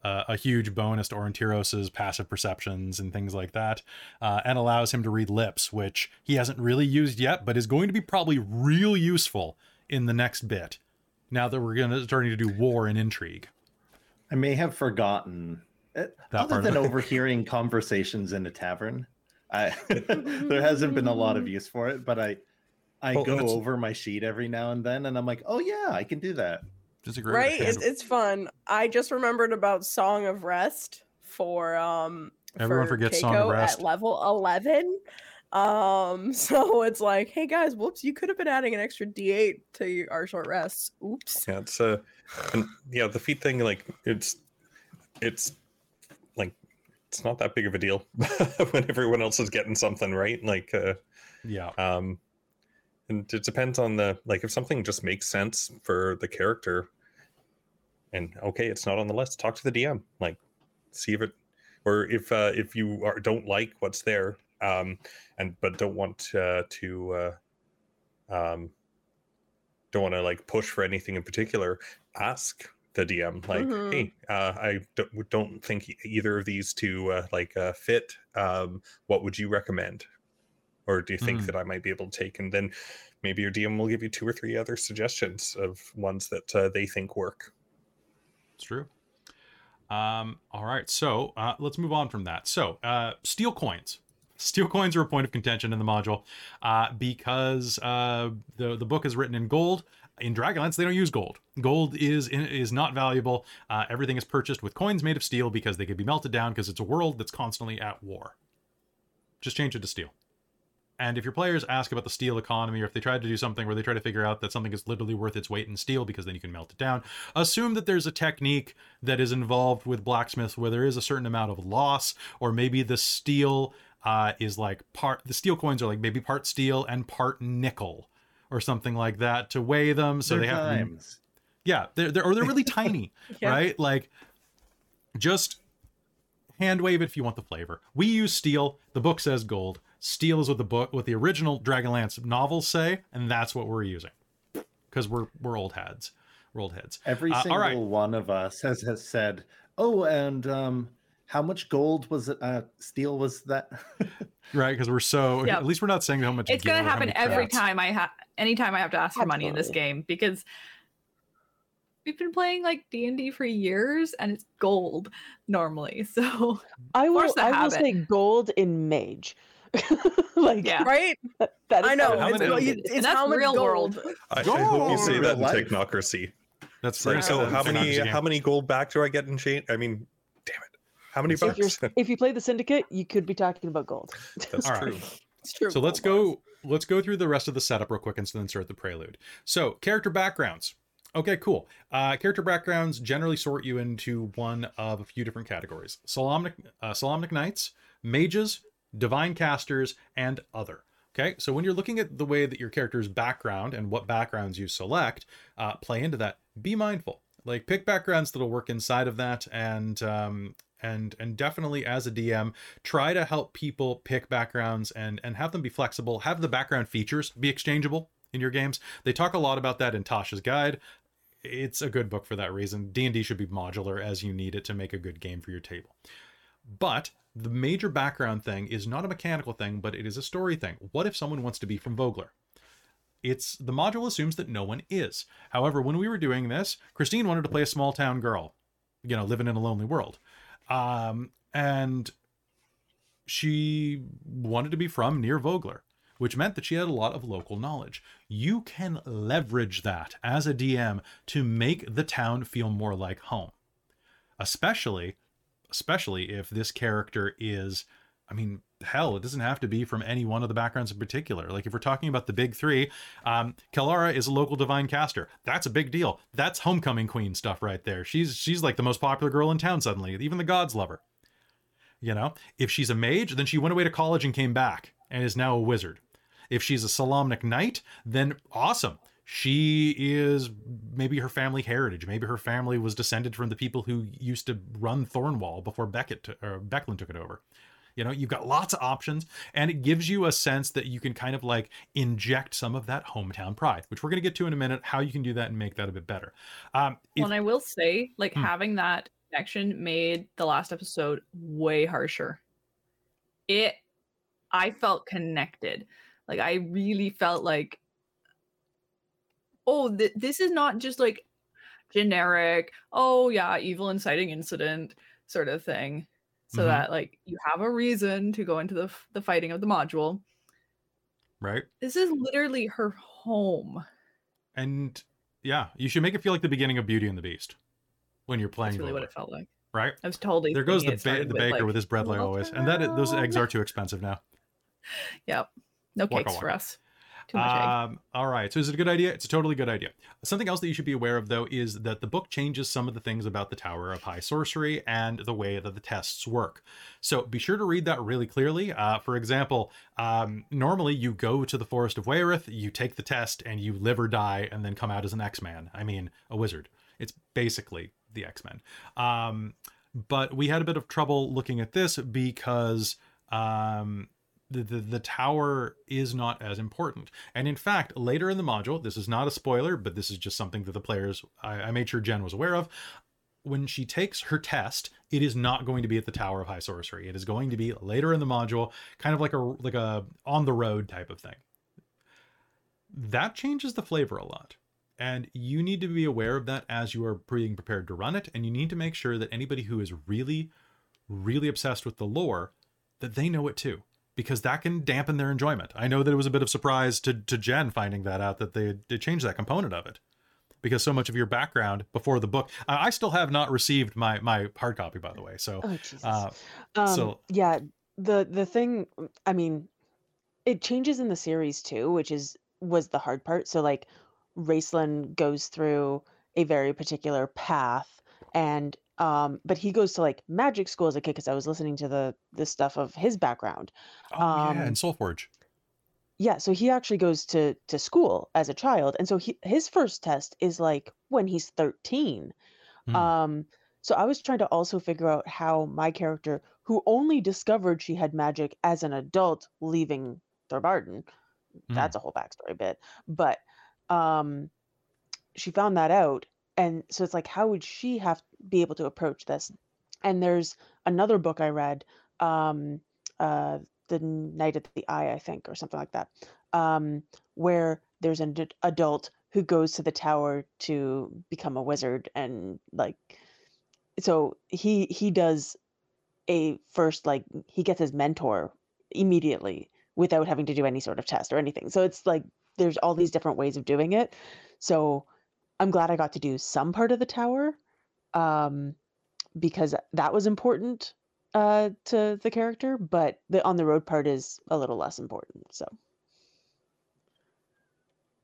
uh, a huge bonus to Aurontiros's passive perceptions and things like that, uh, and allows him to read lips, which he hasn't really used yet, but is going to be probably real useful in the next bit. Now that we're going to starting to do war and intrigue. I may have forgotten. uh, That Other than (laughs) overhearing conversations in a tavern, I, (laughs) there hasn't been a lot of use for it. But I, I Well, go over my sheet every now and then, and I'm like, oh yeah, I can do that. Just a great right? It's, it's fun. I just remembered about Song of Rest for um Everyone for forgets Song of Rest. at level 11. Um (laughs) so it's like, hey guys, whoops, you could have been adding an extra d8 to your, our short rests. Oops. Yeah, it's uh, and yeah, the feat thing, like it's, it's like it's not that big of a deal (laughs) when everyone else is getting something right. Like, uh, yeah. um, and it depends on the like if something just makes sense for the character. And okay, it's not on the list. Talk to the DM. Like, see if it, or if uh, if you are don't like what's there, um, and but don't want uh, to, uh, um, don't want to like push for anything in particular, ask the DM like, Mhm. hey, uh, I don't, don't think either of these two uh, like uh, fit. Um, what would you recommend? Or do you think Mm. that I might be able to take? And then maybe your DM will give you two or three other suggestions of ones that uh, they think work. It's true. Um, all right, so uh, let's move on from that. So, uh, steel coins. Steel coins are a point of contention in the module uh, because uh, the the book is written in gold. In Dragonlance, they don't use gold. Gold is is not valuable. Uh, everything is purchased with coins made of steel because they could be melted down because it's a world that's constantly at war. just change it to steel. And if your players ask about the steel economy, or if they try to do something where they try to figure out that something is literally worth its weight in steel because then you can melt it down, assume that there's a technique that is involved with blacksmith where there is a certain amount of loss, or maybe the steel uh, is like part, the steel coins are like maybe part steel and part nickel, or something like that to weigh them. So They're they have to dimes. yeah, they're, they're or they're really tiny, (laughs) Yeah. right? Like, just hand wave it if you want the flavor. We use steel. The book says gold. Steel is what the book, what the original Dragonlance novels say, and that's what we're using because we're we're old heads. We're old heads. Every Uh, single right. one of us has has said, "Oh, and um, how much gold was it? Uh, steel was that?" (laughs) Right, because we're so. Yeah. At least we're not saying how much. It's gonna happen every crafts. time I have anytime I have to ask for money in this game because we've been playing like D&D for years and it's gold normally. (laughs) So I will. Force the I will say gold in mage. (laughs) like Yeah. Right? (laughs) that, that is I know. How It's, many- well, you- And it's that's how much real gold. world. I, I hope you say that in Life. Technocracy. That's It's like, right. so how many how many gold back do I get in chain? I mean, damn it, how many If, bucks? if you play the syndicate, you could be talking about gold. That's (laughs) All right. true. It's true. So let's gold go. Let's go through the rest of the setup real quick and then start the prelude. So character backgrounds. Okay, cool. Uh, character backgrounds generally sort you into one of a few different categories: Solamnic, uh, Solamnic Knights, Mages, Divine Casters, and Other. Okay, so when you're looking at the way that your character's background and what backgrounds you select, uh, play into that. Be mindful. Like pick backgrounds that'll work inside of that, and um, and and definitely as a DM, try to help people pick backgrounds and and have them be flexible. Have the background features be exchangeable in your games. They talk a lot about that in Tasha's guide. It's a good book for that reason. D&D should be modular as you need it to make a good game for your table. But the major background thing is not a mechanical thing, but it is a story thing. What if someone wants to be from Vogler? It's the module assumes that no one is. However, when we were doing this, Christine wanted to play a small town girl, you know, living in a lonely world. Um, and she wanted to be from near Vogler, which meant that she had a lot of local knowledge. You can leverage that as a DM to make the town feel more like home. Especially especially if this character is I mean, hell, it doesn't have to be from any one of the backgrounds in particular. Like if we're talking about the big three, um, Kelara is a local divine caster. That's a big deal. That's homecoming queen stuff right there. She's she's like the most popular girl in town suddenly. Even the gods love her. You know, if she's a mage, then she went away to college and came back and is now a wizard. If she's a Solamnic knight, then awesome. She is maybe her family heritage. Maybe her family was descended from the people who used to run Thornwall before Beckett t- or Becklin took it over. You know, you've got lots of options, and it gives you a sense that you can kind of like inject some of that hometown pride, which we're going to get to in a minute. How you can do that and make that a bit better. Um, if- Well, and I will say, like Hmm. having that connection made the last episode way harsher. It, I felt connected. Like I really felt like, oh, th- this is not just like generic. Oh yeah, evil inciting incident sort of thing. So Mhm. that like you have a reason to go into the f- the fighting of the module. right? This is literally her home. And yeah, you should make it feel like the beginning of Beauty and the Beast when you're playing. That's really what it felt like. right? I was totally There goes the, ba- the with, baker like, with his bread like always, and that those eggs are too expensive now. Yep. No cakes for us. Too much egg. Um, all right. So is it a good idea? It's a totally good idea. Something else that you should be aware of, though, is that the book changes some of the things about the Tower of High Sorcery and the way that the tests work. So be sure to read that really clearly. Uh, for example, um, normally you go to the Forest of Wayreth, you take the test, and you live or die, and then come out as an X-Man. I mean, a wizard. It's basically the X-Men. Um, but we had a bit of trouble looking at this because um, the, the the tower is not as important. And in fact, later in the module, this is not a spoiler, but this is just something that the players I, I made sure Jen was aware of. When she takes her test, it is not going to be at the Tower of High Sorcery. It is going to be later in the module, kind of like a like a on the road type of thing. That changes the flavor a lot. And you need to be aware of that as you are being prepared to run it. And you need to make sure that anybody who is really, really obsessed with the lore, that they know it too because that can dampen their enjoyment. I know that it was a bit of surprise to, to Jen finding that out that they, they changed that component of it because so much of your background before the book. I I still have not received my my hard copy, by the way. So, Oh uh, um, so- yeah, the the thing I mean, it changes in the series too, which is was the hard part. So like Raistlin goes through a very particular path and um but he goes to like magic school as a kid because I was listening to the the stuff of his background. Oh yeah, Um, and Soulforge. Yeah, so he actually goes to to school as a child. And so he his first test is like when he's 13. Hmm. Um so I was trying to also figure out how my character who only discovered she had magic as an adult leaving Thorbardin Hmm. that's a whole backstory bit but um she found that out and so it's like how would she have be able to approach this and there's another book i read um uh the night at the eye i think or something like that um where there's an ad- adult who goes to the tower to become a wizard and like so he he does a first like he gets his mentor immediately without having to do any sort of test or anything. So it's like there's all these different ways of doing it. So I'm glad I got to do some part of the tower um, because that was important uh, to the character, but the on the road part is a little less important. So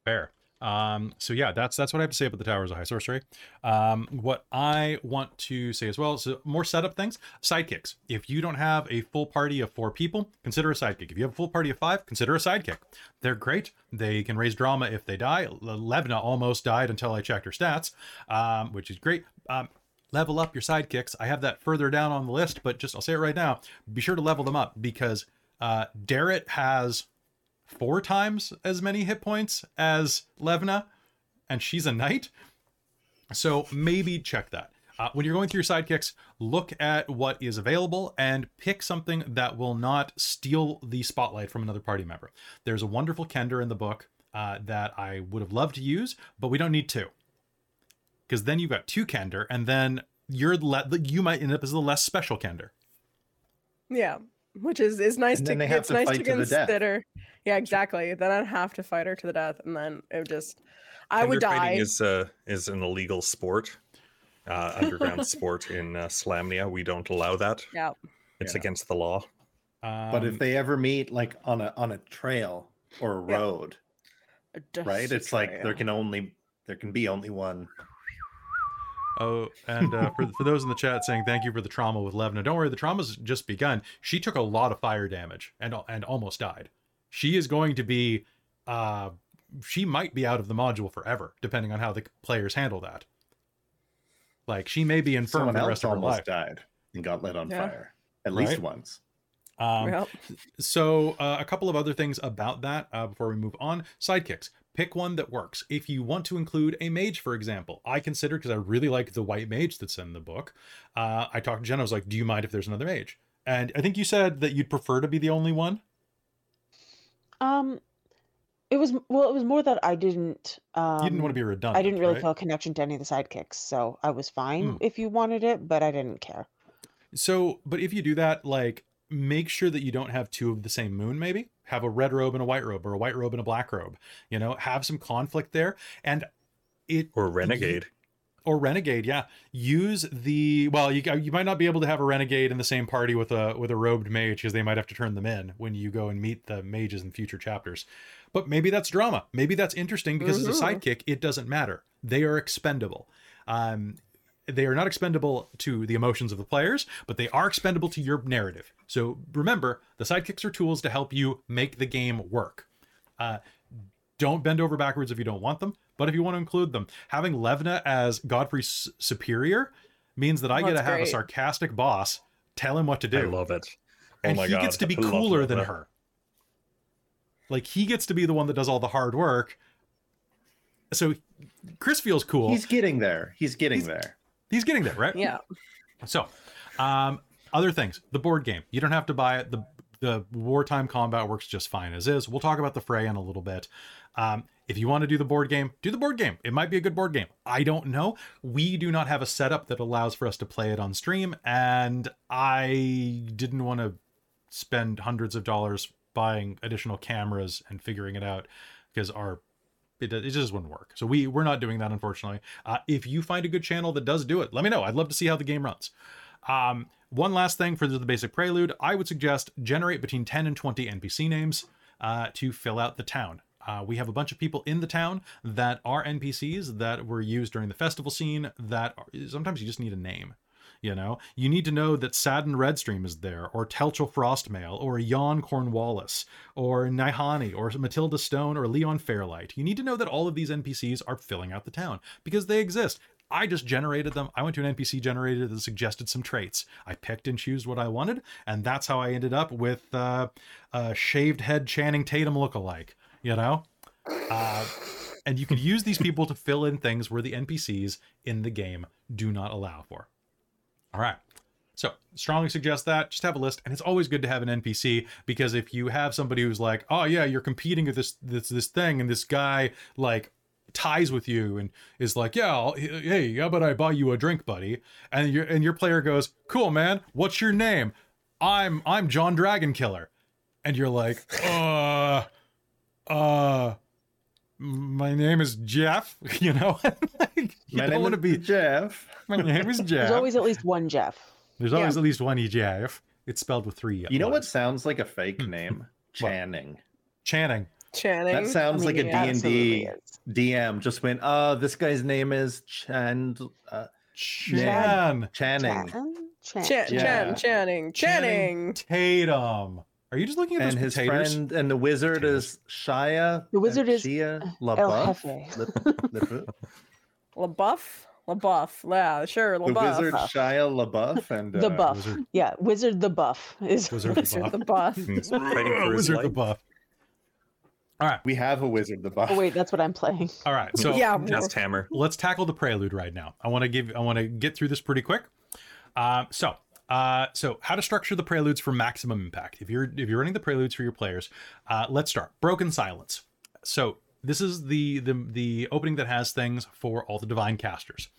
Fair. Um, so yeah, that's that's what I have to say about the Towers of High Sorcery. Um, what I want to say as well is more setup things. Sidekicks. If you don't have a full party of four people, consider a sidekick. If you have a full party of five, consider a sidekick. They're great. They can raise drama if they die. Le- Levna almost died until I checked her stats, um, which is great. Um, level up your sidekicks. I have that further down on the list, but just I'll say it right now. Be sure to level them up because uh, Darrett has four times as many hit points as Levna, and she's a knight. So maybe check that. Uh, when you're going through your sidekicks, look at what is available and pick something that will not steal the spotlight from another party member. There's a wonderful Kender in the book uh, that I would have loved to use, but we don't need two. Because then you've got two Kender, and then you're le- you might end up as the less special Kender. Yeah, which is is nice And to then they have it's to nice fight to to the death. consider. Yeah, exactly. Then I'd have to fight her to the death, and then it would just I would die. is uh, is an illegal sport, uh, underground (laughs) sport in uh, Solamnia. We don't allow that. Yeah. It's Yeah. against the law. But if Um, they ever meet like on a on a trail or a road, a right? dusty It's like there can only there can be only one. Oh, and uh, for for those in the chat saying thank you for the trauma with Levna, don't worry, the trauma's just begun. She took a lot of fire damage and and almost died. She is going to be, uh, she might be out of the module forever, depending on how the players handle that. Like she may be infirm for Someone the else rest of her almost life. died and got lit on Yeah. fire at least Right. once. Um, Yep. So, uh, a couple of other things about that uh, before we move on. Sidekicks. Pick one that works. If you want to include a mage, for example, I consider because I really like the white mage that's in the book. Uh, I talked to Jen. I was like, "Do you mind if there's another mage?" And I think you said that you'd prefer to be the only one. um, it was well, it was more that I didn't. Um, you didn't want to be redundant. I didn't really right? feel a connection to any of the sidekicks, so I was fine Hmm. if you wanted it, but I didn't care. So, but if you do that, like, make sure that you don't have two of the same moon, maybe. Have a red robe and a white robe, or a white robe and a black robe. You know, have some conflict there. And it Or renegade. or renegade yeah use the well you you might not be able to have a renegade in the same party with a with a robed mage because they might have to turn them in when you go and meet the mages in future chapters but maybe that's drama maybe that's interesting because as a Mhm. sidekick it doesn't matter they are expendable um they are not expendable to the emotions of the players but they are expendable to your narrative so remember the sidekicks are tools to help you make the game work uh don't bend over backwards if you don't want them, but if you want to include them, having Levna as Godfrey's superior means that I get to That's have a sarcastic boss tell him what to do. I love it. Oh and my he god. gets to be I cooler than her. Like he gets to be the one that does all the hard work. So Chris feels cool. He's getting there. He's getting He's- there. He's getting there, right? Yeah. So, um, other things. The board game. You don't have to buy it. The the wartime combat works just fine as is. We'll talk about the fray in a little bit. Um, if you want to do the board game, do the board game. It might be a good board game. I don't know. We do not have a setup that allows for us to play it on stream, and I didn't want to spend hundreds of dollars buying additional cameras and figuring it out because our it, it just wouldn't work. So we we're not doing that unfortunately. Uh, if you find a good channel that does do it, let me know. I'd love to see how the game runs. Um, one last thing for the basic prelude, I would suggest generate between 10 and 20 NPC names uh, to fill out the town. Uh, we have a bunch of people in the town that are NPCs that were used during the festival scene. That are, sometimes you just need a name. You know, you need to know that Sadden Redstream is there, or Telchel Frostmail, or Jan Cornwallis, or Nihani, or Matilda Stone, or Leon Fairlight. You need to know that all of these NPCs are filling out the town because they exist. I just generated them. I went to an NPC generator that suggested some traits. I picked and chose what I wanted, and that's how I ended up with uh, a shaved head Channing Tatum lookalike. You know, uh, and you can use these people to fill in things where the NPCs in the game do not allow for. All right. So, strongly suggest that. Just have a list, and it's always good to have an NPC because if you have somebody who's like, "Oh yeah, you're competing with this this this thing," and this guy like ties with you and is like, "Yeah, I'll, hey, how about I buy you a drink, buddy?" And your and your player goes, "Cool, man. What's your name?" "I'm I'm John Dragon Killer," and you're like, "Uh, uh." My name is Jeff. (laughs) You know, (laughs) like, you My don't want to be. Jeff. (laughs) My name is Jeff. There's always at least one Jeff. There's always at least one EJF. It's spelled with three. You know what sounds like a fake Hmm. name? Channing. Channing. Channing. That sounds I like mean, a D&D. DM just went, oh, this guy's name is Chand, uh, Chan. Channing. Chan? Chan. Chan, Yeah. Chan, Channing, Channing. Tatum. Are you just looking at And those his potatoes? friend and the wizard Potatoes. is Shia. The wizard uh, is Shia El LaBeouf. Jefe. Le- Le- (laughs) LaBeouf? LaBeouf. Yeah, sure, the LaBeouf. wizard Shia LaBeouf and The uh, buff. Wizard. Yeah, Wizard the Buff is. Wizard the buff. the buff. (laughs) He's fighting for his Wizard the buff. All right. We have a wizard the buff. Oh wait, that's what I'm playing. All right. So (laughs) yeah, Just hammer. let's tackle the prelude right now. I want to give. I want to get through this pretty quick. Um, so, uh, so how to structure the preludes for maximum impact? If you're if you're running the preludes for your players, uh, let's start. Broken silence. So this is the the the opening that has things for all the divine casters.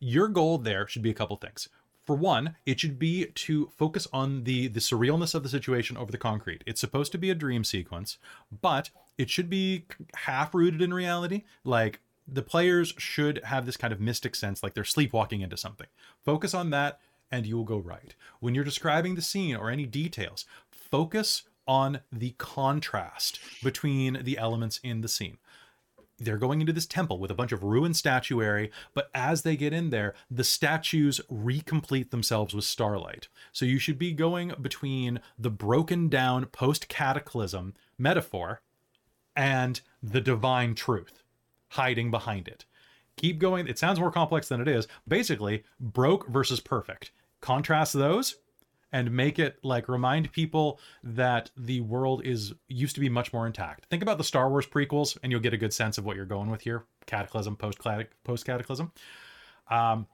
Your goal there should be a couple things. For one, it should be to focus on the the surrealness of the situation over the concrete. It's supposed to be a dream sequence, but it should be half rooted in reality. Like the players should have this kind of mystic sense, like they're sleepwalking into something. Focus on that, and you will go right. When you're describing the scene or any details, focus on the contrast between the elements in the scene they're going into this temple with a bunch of ruined statuary, but as they get in there, the statues recomplete themselves with starlight. So you should be going between the broken down post cataclysm metaphor and the divine truth hiding behind it. Keep going. It sounds more complex than it is. Basically, broke versus perfect. Contrast those and make it like remind people that the world is used to be much more intact. Think about the Star Wars prequels, and you'll get a good sense of what you're going with here. Cataclysm, post cataclysm. Um,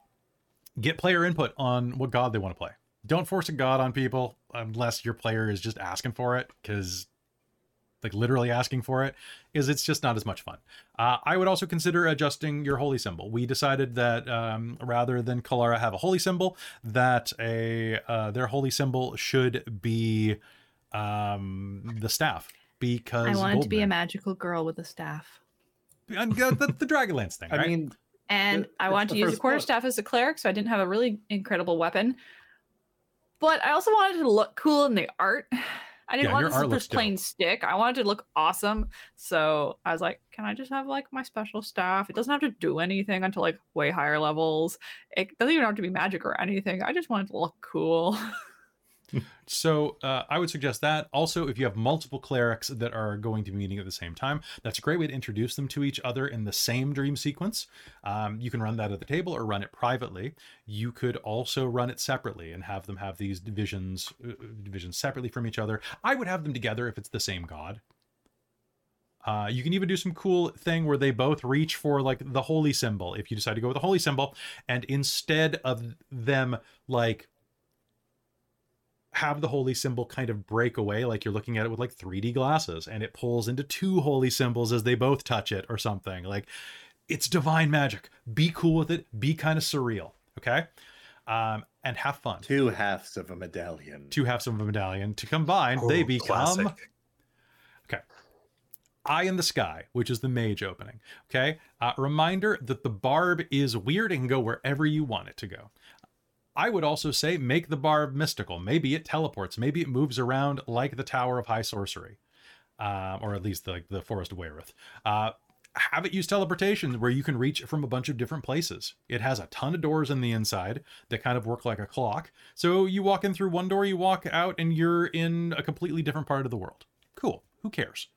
get player input on what god they want to play. Don't force a god on people unless your player is just asking for it, because like literally asking for it is it's just not as much fun. Uh, I would also consider adjusting your holy symbol. We decided that um, rather than Kelara have a holy symbol, that a uh, their holy symbol should be um, the staff because I wanted to be a magical girl with a staff. and, uh, the, the Dragonlance thing. (laughs) I mean, And It- I it's wanted to use a quarterstaff as a cleric, so I didn't have a really incredible weapon. But I also wanted to look cool in the art. I didn't Yeah, want this art as looks just plain stick. I wanted to look awesome. So I was like, can I just have like my special staff? It doesn't have to do anything until like way higher levels. It doesn't even have to be magic or anything. I just wanted to look cool. (laughs) So uh, I would suggest that. Also, if you have multiple clerics that are going to be meeting at the same time, that's a great way to introduce them to each other in the same dream sequence. Um, you can run that at the table or run it privately. You could also run it separately and have them have these divisions uh, divisions separately from each other. I would have them together if it's the same god. Uh, you can even do some cool thing where they both reach for like the holy symbol if you decide to go with the holy symbol, and instead of them like have the holy symbol kind of break away like you're looking at it with like 3D glasses and it pulls into two holy symbols as they both touch it or something. Like it's divine magic. Be cool with it. Be kind of surreal. Okay. Um, and have fun. two halves of a medallion. Two halves of a medallion to combine, they Oh, become classic. Eye in the Sky, which is the mage opening. Okay. Uh, reminder that the barb is weird and can go wherever you want it to go. I would also say make the barb mystical. Maybe it teleports. Maybe it moves around like the Tower of High Sorcery, uh, or at least the the Forest of Wayreth. Uh, have it use teleportation where you can reach from a bunch of different places. It has a ton of doors in the inside that kind of work like a clock. So you walk in through one door, you walk out, and you're in a completely different part of the world. Cool. Who cares?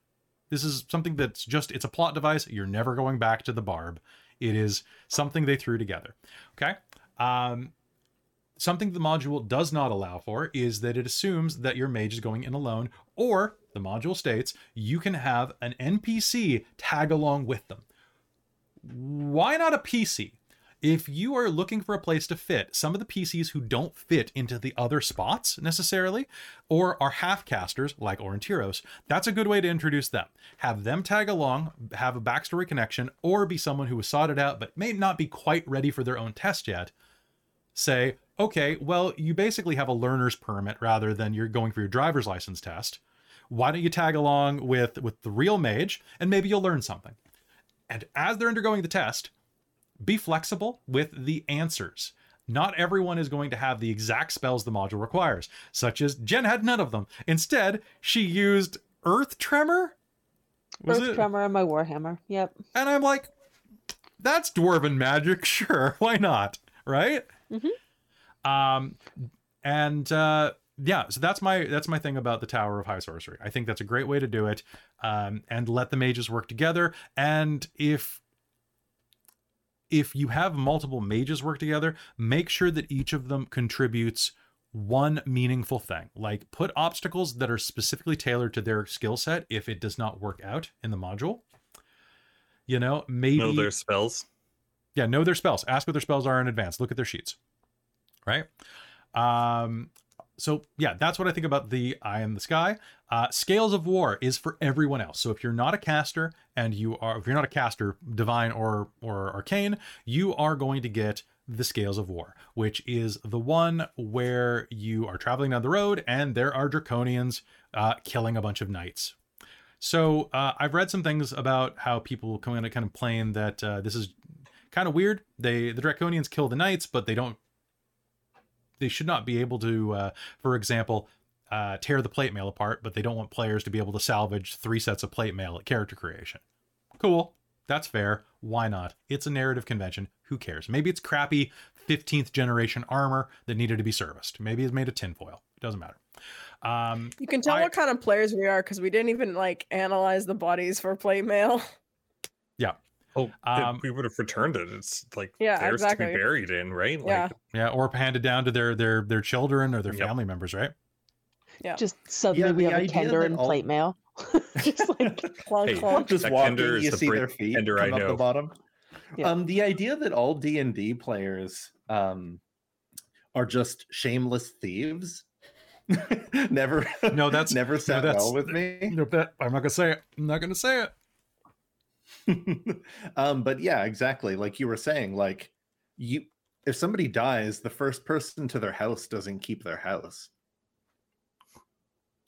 This is something that's just, it's a plot device. You're never going back to the barb. It is something they threw together. Okay. Um, something the module does not allow for is that it assumes that your mage is going in alone, or the module states you can have an NPC tag along with them. Why not a PC? If you are looking for a place to fit some of the PCs who don't fit into the other spots necessarily, or are half casters like Aurontiros, that's a good way to introduce them. Have them tag along, have a backstory connection, or be someone who was sorted out but may not be quite ready for their own test yet. Say, okay, well, you basically have a learner's permit rather than you're going for your driver's license test. Why don't you tag along with with the real mage and maybe you'll learn something. And as they're undergoing the test, be flexible with the answers. Not everyone is going to have the exact spells the module requires, such as Jen had none of them. Instead, she used Earth Tremor. Was Earth it? Tremor and my Warhammer. Yep. And I'm like, that's dwarven magic, (laughs) sure, why not? Right? Mm-hmm. Um, and uh, yeah, so that's my that's my thing about the Tower of High Sorcery. I think that's a great way to do it, um, and let the mages work together. And if if you have multiple mages work together, make sure that each of them contributes one meaningful thing. Like put obstacles that are specifically tailored to their skill set if it does not work out in the module. You know, maybe Know their spells. yeah, know their spells. Ask what their spells are in advance. Look at their sheets. Right? Um so yeah, that's what I think about the Eye in the Sky. Uh, Scales of War is for everyone else. So if you're not a caster and you are, if you're not a caster, divine or or arcane, you are going to get the Scales of War, which is the one where you are traveling down the road and there are draconians uh, killing a bunch of knights. So uh, I've read some things about how people kind of kind of playing that uh, this is kind of weird. They the draconians kill the knights, but they don't they should not be able to, uh, for example, uh, tear the plate mail apart, but they don't want players to be able to salvage three sets of plate mail at character creation. Cool. That's fair. Why not? It's a narrative convention. Who cares? Maybe it's crappy 15th generation armor that needed to be serviced. Maybe it's made of tinfoil. It doesn't matter. Um, You can tell I- what kind of players we are because we didn't even like analyze the bodies for plate mail. Oh, th- Um, we would have returned it. It's like Yeah, theirs to be buried in, right? Yeah. Like, yeah, or handed down to their their their children or their Yep. family members, right? Yeah. Just suddenly Yeah, we have a tender and all- plate mail. (laughs) Just like (laughs) Clunk, Hey, clunk. just That walking, is you the see bra- their feet come I up know. the bottom. Yeah. Um, the idea that all D and D players um are just shameless thieves (laughs) never No, that's- never sat that's- well with me. Nope, that- I'm not gonna say it. I'm not gonna say it. (laughs) um, but yeah, exactly. Like you were saying, like you if somebody dies, the first person to their house doesn't keep their house.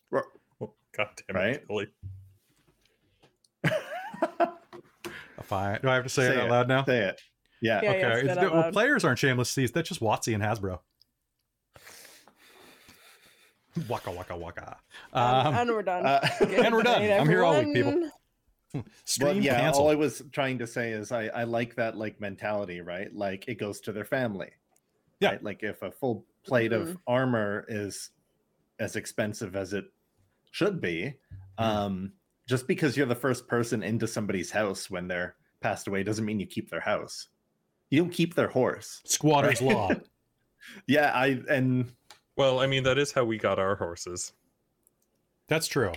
Ro- oh, God damn Right? it, Billy. (laughs) Fine. Do I have to say, Say it out it. loud now? Say it. Yeah. Yeah, okay. yeah, say it's- well, players aren't shameless thieves. That's just WotC and Hasbro. waka waka waka. And- Um, and we're done. Uh, and we're done. I'm here all week, people. (laughs) everyone. stream well, yeah, canceled. all I was trying to say is I, I like that like mentality, right? Like it goes to their family. Yeah. Right? Like if a full plate Mhm. of armor is as expensive as it should be, Mhm. um, just because you're the first person into somebody's house when they're passed away doesn't mean you keep their house. You don't keep their horse. Squatter's law. (laughs) Yeah, I and Well, I mean, that is how we got our horses. That's true.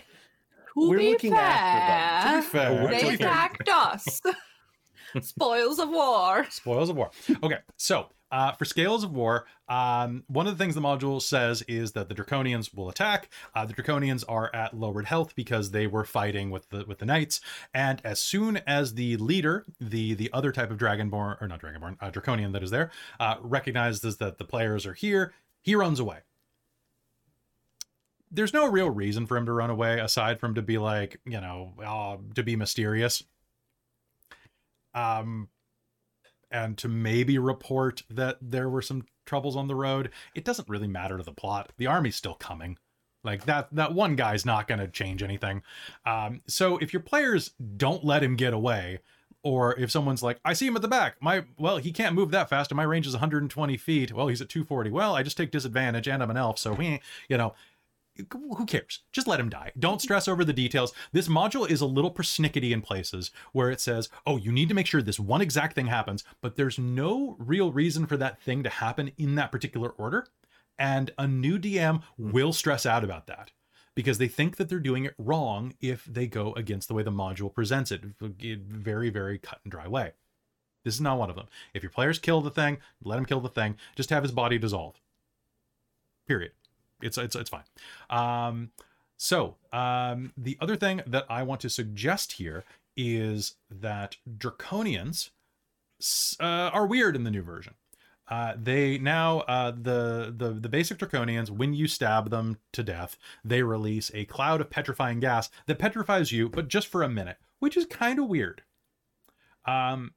To We're be looking after To be fair, They looking attacked us. (laughs) Spoils of war. Spoils of War. Okay, so uh, for Scales of War, um, one of the things the module says is that the Draconians will attack. Uh, the Draconians are at lowered health because they were fighting with the with the knights, and as soon as the leader, the the other type of Dragonborn or not Dragonborn, uh, Draconian that is there, uh, recognizes that the players are here, he runs away. There's no real reason for him to run away aside from to be like, you know, uh, to be mysterious. Um, and to maybe report that there were some troubles on the road, it doesn't really matter to the plot. The army's still coming. Like that that one guy's not going to change anything. Um, so if your players don't let him get away, or if someone's like, I see him at the back, my well, he can't move that fast, and my range is 120 feet. Well, he's at 240. Well, I just take disadvantage, and I'm an elf, so we, you know, who cares? Just let him die. Don't stress over the details. This module is a little persnickety in places where it says, oh, you need to make sure this one exact thing happens, but there's no real reason for that thing to happen in that particular order. And a new DM will stress out about that because they think that they're doing it wrong if they go against the way the module presents it. Very, very cut and dry way. This is not one of them. If your players kill the thing, let him kill the thing. Just have his body dissolve. Period. It's it's it's fine. Um, so um, the other thing that I want to suggest here is that draconians uh, are weird in the new version. Uh, they now uh, the the the basic draconians when you stab them to death they release a cloud of petrifying gas that petrifies you but just for a minute which is kind of weird um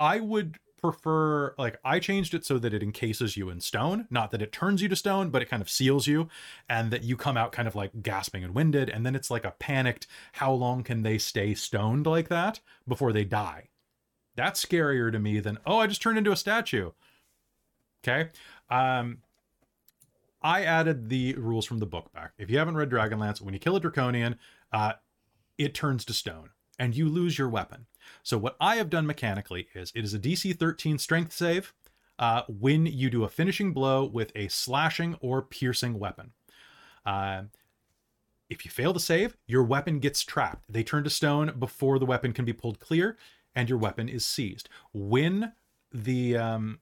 i would prefer like i changed it so that it encases you in stone not that it turns you to stone but it kind of seals you and that you come out kind of like gasping and winded and then it's like a panicked how long can they stay stoned like that before they die that's scarier to me than oh i just turned into a statue Okay. Um, I added the rules from the book back. If you haven't read Dragonlance, when you kill a Draconian, uh, it turns to stone and you lose your weapon. So, what I have done mechanically is it is a DC 13 strength save uh, when you do a finishing blow with a slashing or piercing weapon. Uh, if you fail to save, your weapon gets trapped. They turn to stone before the weapon can be pulled clear, and your weapon is seized. When the um,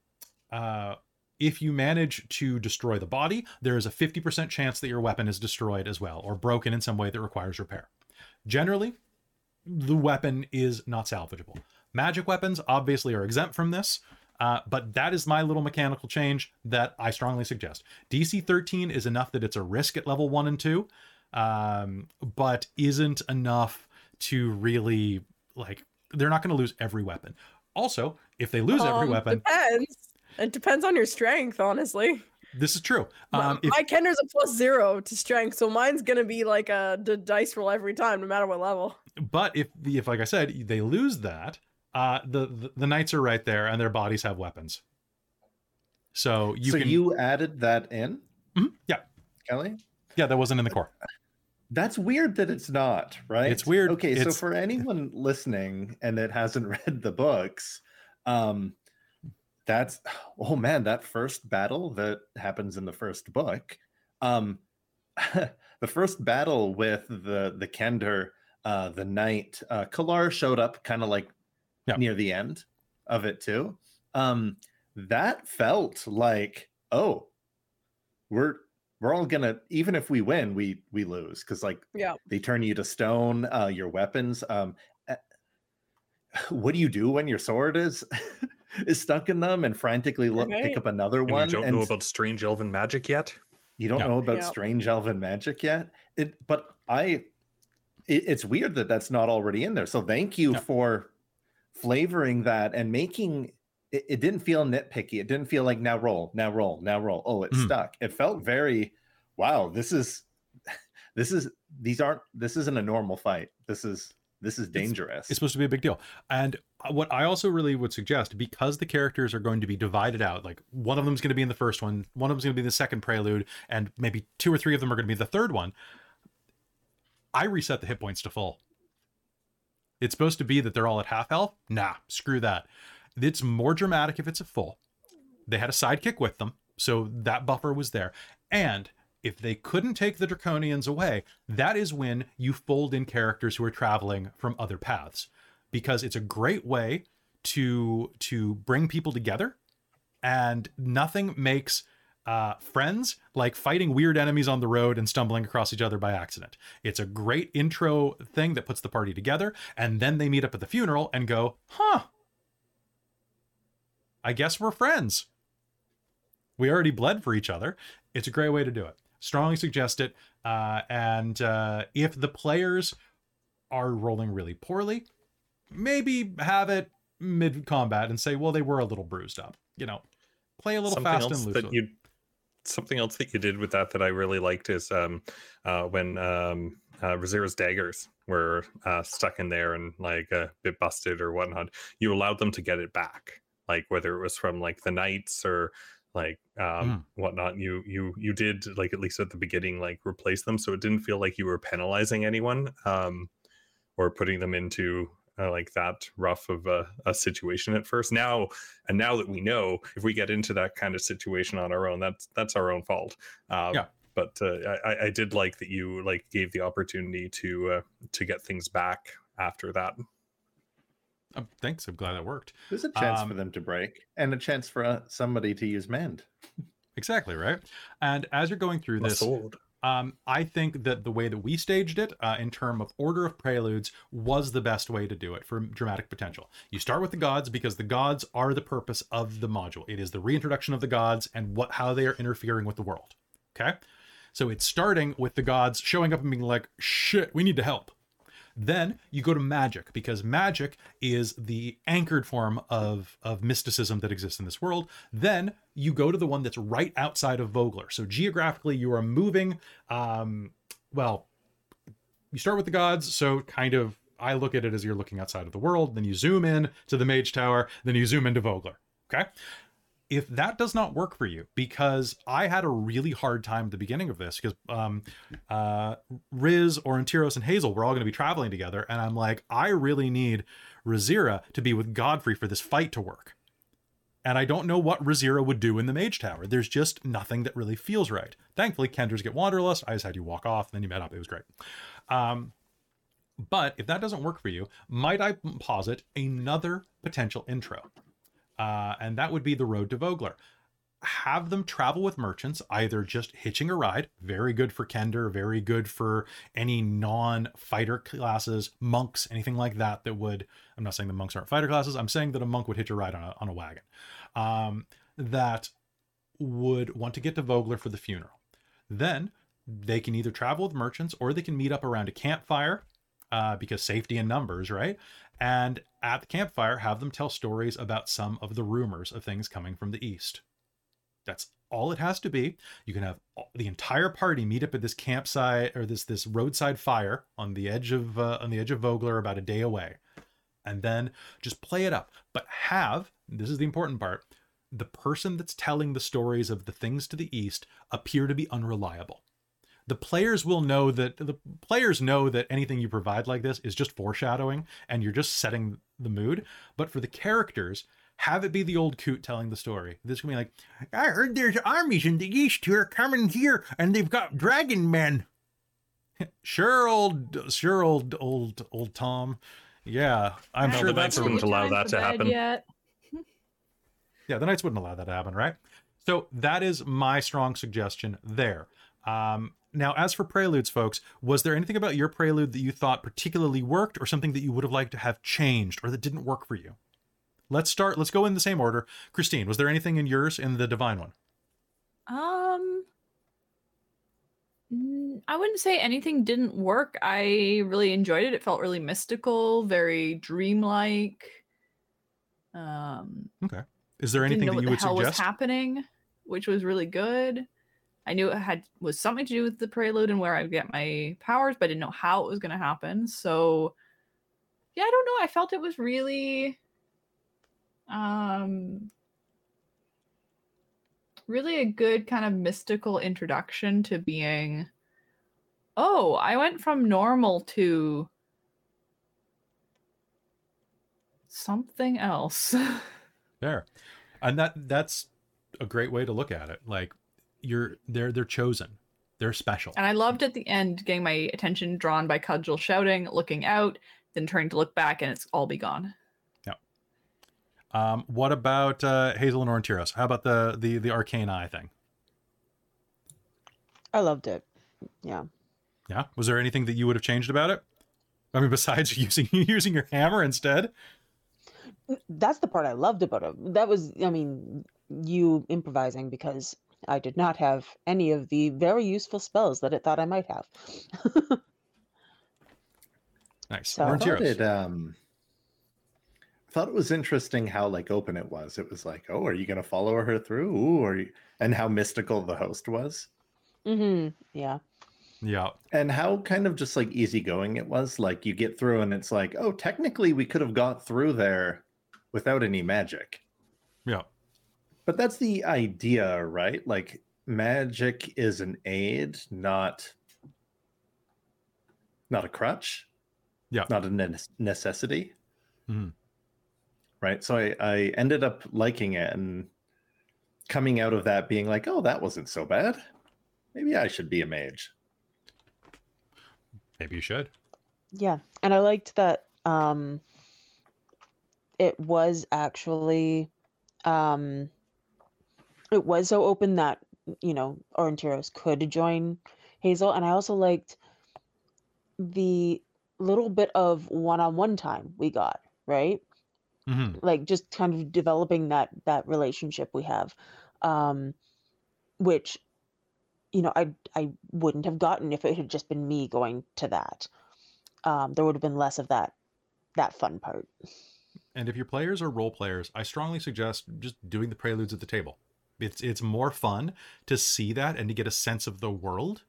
uh, if you manage to destroy the body, there is a 50% chance that your weapon is destroyed as well, or broken in some way that requires repair. Generally, the weapon is not salvageable. Magic weapons obviously are exempt from this, uh, but that is my little mechanical change that I strongly suggest. DC 13 is enough that it's a risk at level 1 and 2, um, but isn't enough to really, like, they're not going to lose every weapon. Also, if they lose um, every weapon. Depends it depends on your strength, honestly. This is true. Um, my, if, Kender's a plus zero to strength, so mine's gonna be like a dice roll every time, no matter what level. But if if like I said, they lose that, uh, the, the the knights are right there, and their bodies have weapons. So you so can. you added that in. Mm-hmm. Yeah, Kelly. Yeah, that wasn't in the core. That's weird that it's not right. It's weird. Okay, it's... so for anyone listening and that hasn't (laughs) read the books, um, that's (sighs) oh man that first battle that happens in the first book um (laughs) the first battle with the the kender uh the knight uh kelara showed up kind of like yeah. near the end of it too um that felt like oh we're we're all gonna even if we win we we lose because like yeah they turn you to stone uh your weapons um eh, (sighs) what do you do when your sword is (laughs) is stuck in them and frantically look right. pick up another and one. You don't and know about strange elven magic yet. You don't no. know about yep. strange elven magic yet. It, but I, it, it's weird that that's not already in there. So thank you for flavoring that and making. It, it, didn't feel nitpicky. It didn't feel like now roll, now roll, now roll. Oh, it's mm. stuck. It felt very, wow. This is, (laughs) this is these aren't. This isn't a normal fight. This is this is dangerous. It's, it's, supposed to be a big deal. And uh, what I also really would suggest, because the characters are going to be divided out, like one of them is going to be in the first one, one of them is going to be in the second prelude, and maybe two or three of them are going to be the third one. I reset the hit points to full. It's supposed to be that they're all at half health. Nah, screw that. It's more dramatic if it's a full. They had a sidekick with them, so that buffer was there. And if they couldn't take the draconians away, that is when you fold in characters who are traveling from other paths because it's a great way to to bring people together and nothing makes uh, friends like fighting weird enemies on the road and stumbling across each other by accident. It's a great intro thing that puts the party together, and then they meet up at the funeral and go, huh, I guess we're friends. We already bled for each other. It's a great way to do it strongly suggest it. Uh, and uh, if the players are rolling really poorly, maybe have it mid combat and say, well, they were a little bruised up, you know. play a little something fast and loose. that you something else that you did with that that I really liked is um uh when um uh Rizira's daggers were uh stuck in there and like a bit busted or whatnot, you allowed them to get it back. Like whether it was from like the knights or like um whatnot you you you did like at least at the beginning like replace them so it didn't feel like you were penalizing anyone um or putting them into uh, like that rough of a, a situation at first. Now and now that we know if we get into that kind of situation on our own that's that's our own fault. Um, Yeah. but uh, I, I did like that you like gave the opportunity to uh, to get things back after that Oh, thanks. I'm glad that worked. There's a chance Um, for them to break and a chance for uh, somebody to use mend. Exactly right. And as you're going through My this, sword. um, I think that the way that we staged it, uh, in term of order of preludes, was the best way to do it for dramatic potential. You start with the gods because the gods are the purpose of the module. It is the reintroduction of the gods and what how they are interfering with the world. Okay, so it's starting with the gods showing up and being like, "Shit, we need to help." Then you go to magic because magic is the anchored form of, of mysticism that exists in this world. Then you go to the one that's right outside of Vogler. So geographically, you are moving. Um, well, you start with the gods, so kind of I look at it as you're looking outside of the world. Then you zoom in to the Mage Tower. Then you zoom into Vogler. Okay. If that does not work for you, because I had a really hard time at the beginning of this, because um, uh, Riz, Aurontiros, and Hazeal were all going to be traveling together, and I'm like, I really need Rizira to be with Godfrey for this fight to work. And I don't know what Rizira would do in the Mage Tower. There's just nothing that really feels right. Thankfully, Kendra's get Wanderlust. I just had you walk off, and then you met up. It was great. Um, but if that doesn't work for you, might I posit another potential intro? Uh, and that would be the road to Vogler. Have them travel with merchants, either just hitching a ride, very good for Kender, very good for any non fighter classes, monks, anything like that. That would, I'm not saying the monks aren't fighter classes, I'm saying that a monk would hitch a ride on a, on a wagon. Um, that would want to get to Vogler for the funeral. Then they can either travel with merchants or they can meet up around a campfire uh, because safety in numbers, right? And at the campfire, have them tell stories about some of the rumors of things coming from the east. That's all it has to be. You can have the entire party meet up at this campsite or this this roadside fire on the edge of uh, on the edge of Vogler, about a day away, and then just play it up. But have this is the important part: the person that's telling the stories of the things to the east appear to be unreliable the players will know that the players know that anything you provide like this is just foreshadowing and you're just setting the mood. But for the characters, have it be the old coot telling the story. This can be like, I heard there's armies in the east who are coming here and they've got dragon men. (laughs) sure, old, sure, old, old, old Tom. Yeah, I'm No, sure the Knights wouldn't allow that to happen. Yet. yeah, the Knights wouldn't allow that to happen, right? So that is my strong suggestion there. Um, now, as for preludes, folks, was there anything about your prelude that you thought particularly worked, or something that you would have liked to have changed, or that didn't work for you? Let's start. Let's go in the same order. Christine, was there anything in yours in the divine one? Um, I wouldn't say anything didn't work. I really enjoyed it. It felt really mystical, very dreamlike. Um, Okay. Is there anything that what you the would hell suggest? was happening, which was really good. I knew it had was something to do with the prelude and where I would get my powers, but I didn't know how it was going to happen. So, yeah, I don't know. I felt it was really, um, really a good kind of mystical introduction to being. Oh, I went from normal to something else. (laughs) There, and that that's a great way to look at it. Like you're they're they're chosen, they're special. And I loved at the end getting my attention drawn by Cudgel shouting, looking out, then turning to look back, and it's all be gone. Yeah. Um, what about uh, Hazeal and Aurontiros? How about the the the arcane eye thing? I loved it. Yeah. Yeah. Was there anything that you would have changed about it? I mean, (laughs) besides using using your hammer instead. That's the part I loved about it. That was, I mean, you improvising because I did not have any of the very useful spells that it thought I might have. (laughs) Nice. So- I Aurontiros. thought it, um, thought it was interesting how like open it was. It was like, oh, are you gonna follow her through? Ooh, are you... and how mystical the host was, Mm-hmm. Yeah. Yeah. and how kind of just like easygoing it was. Like you get through, and it's like, oh, technically we could have got through there without any magic. Yeah. But that's the idea, right? Like magic is an aid, not not a crutch. Yeah. Not a ne- necessity. Mhm. Right. So I, I ended up liking it and coming out of that being like, oh, that wasn't so bad. Maybe I should be a mage. Maybe you should. Yeah. And I liked that um it was actually um it was so open that you know Aurontiros could join Hazeal and I also liked the little bit of one-on-one time we got, right? hmm like just kind of developing that that relationship we have um which you know i i wouldn't have gotten if it had just been me going to that um there would have been less of that that fun part And if your players are role players, I strongly suggest just doing the preludes at the table. It's it's more fun to see that and to get a sense of the world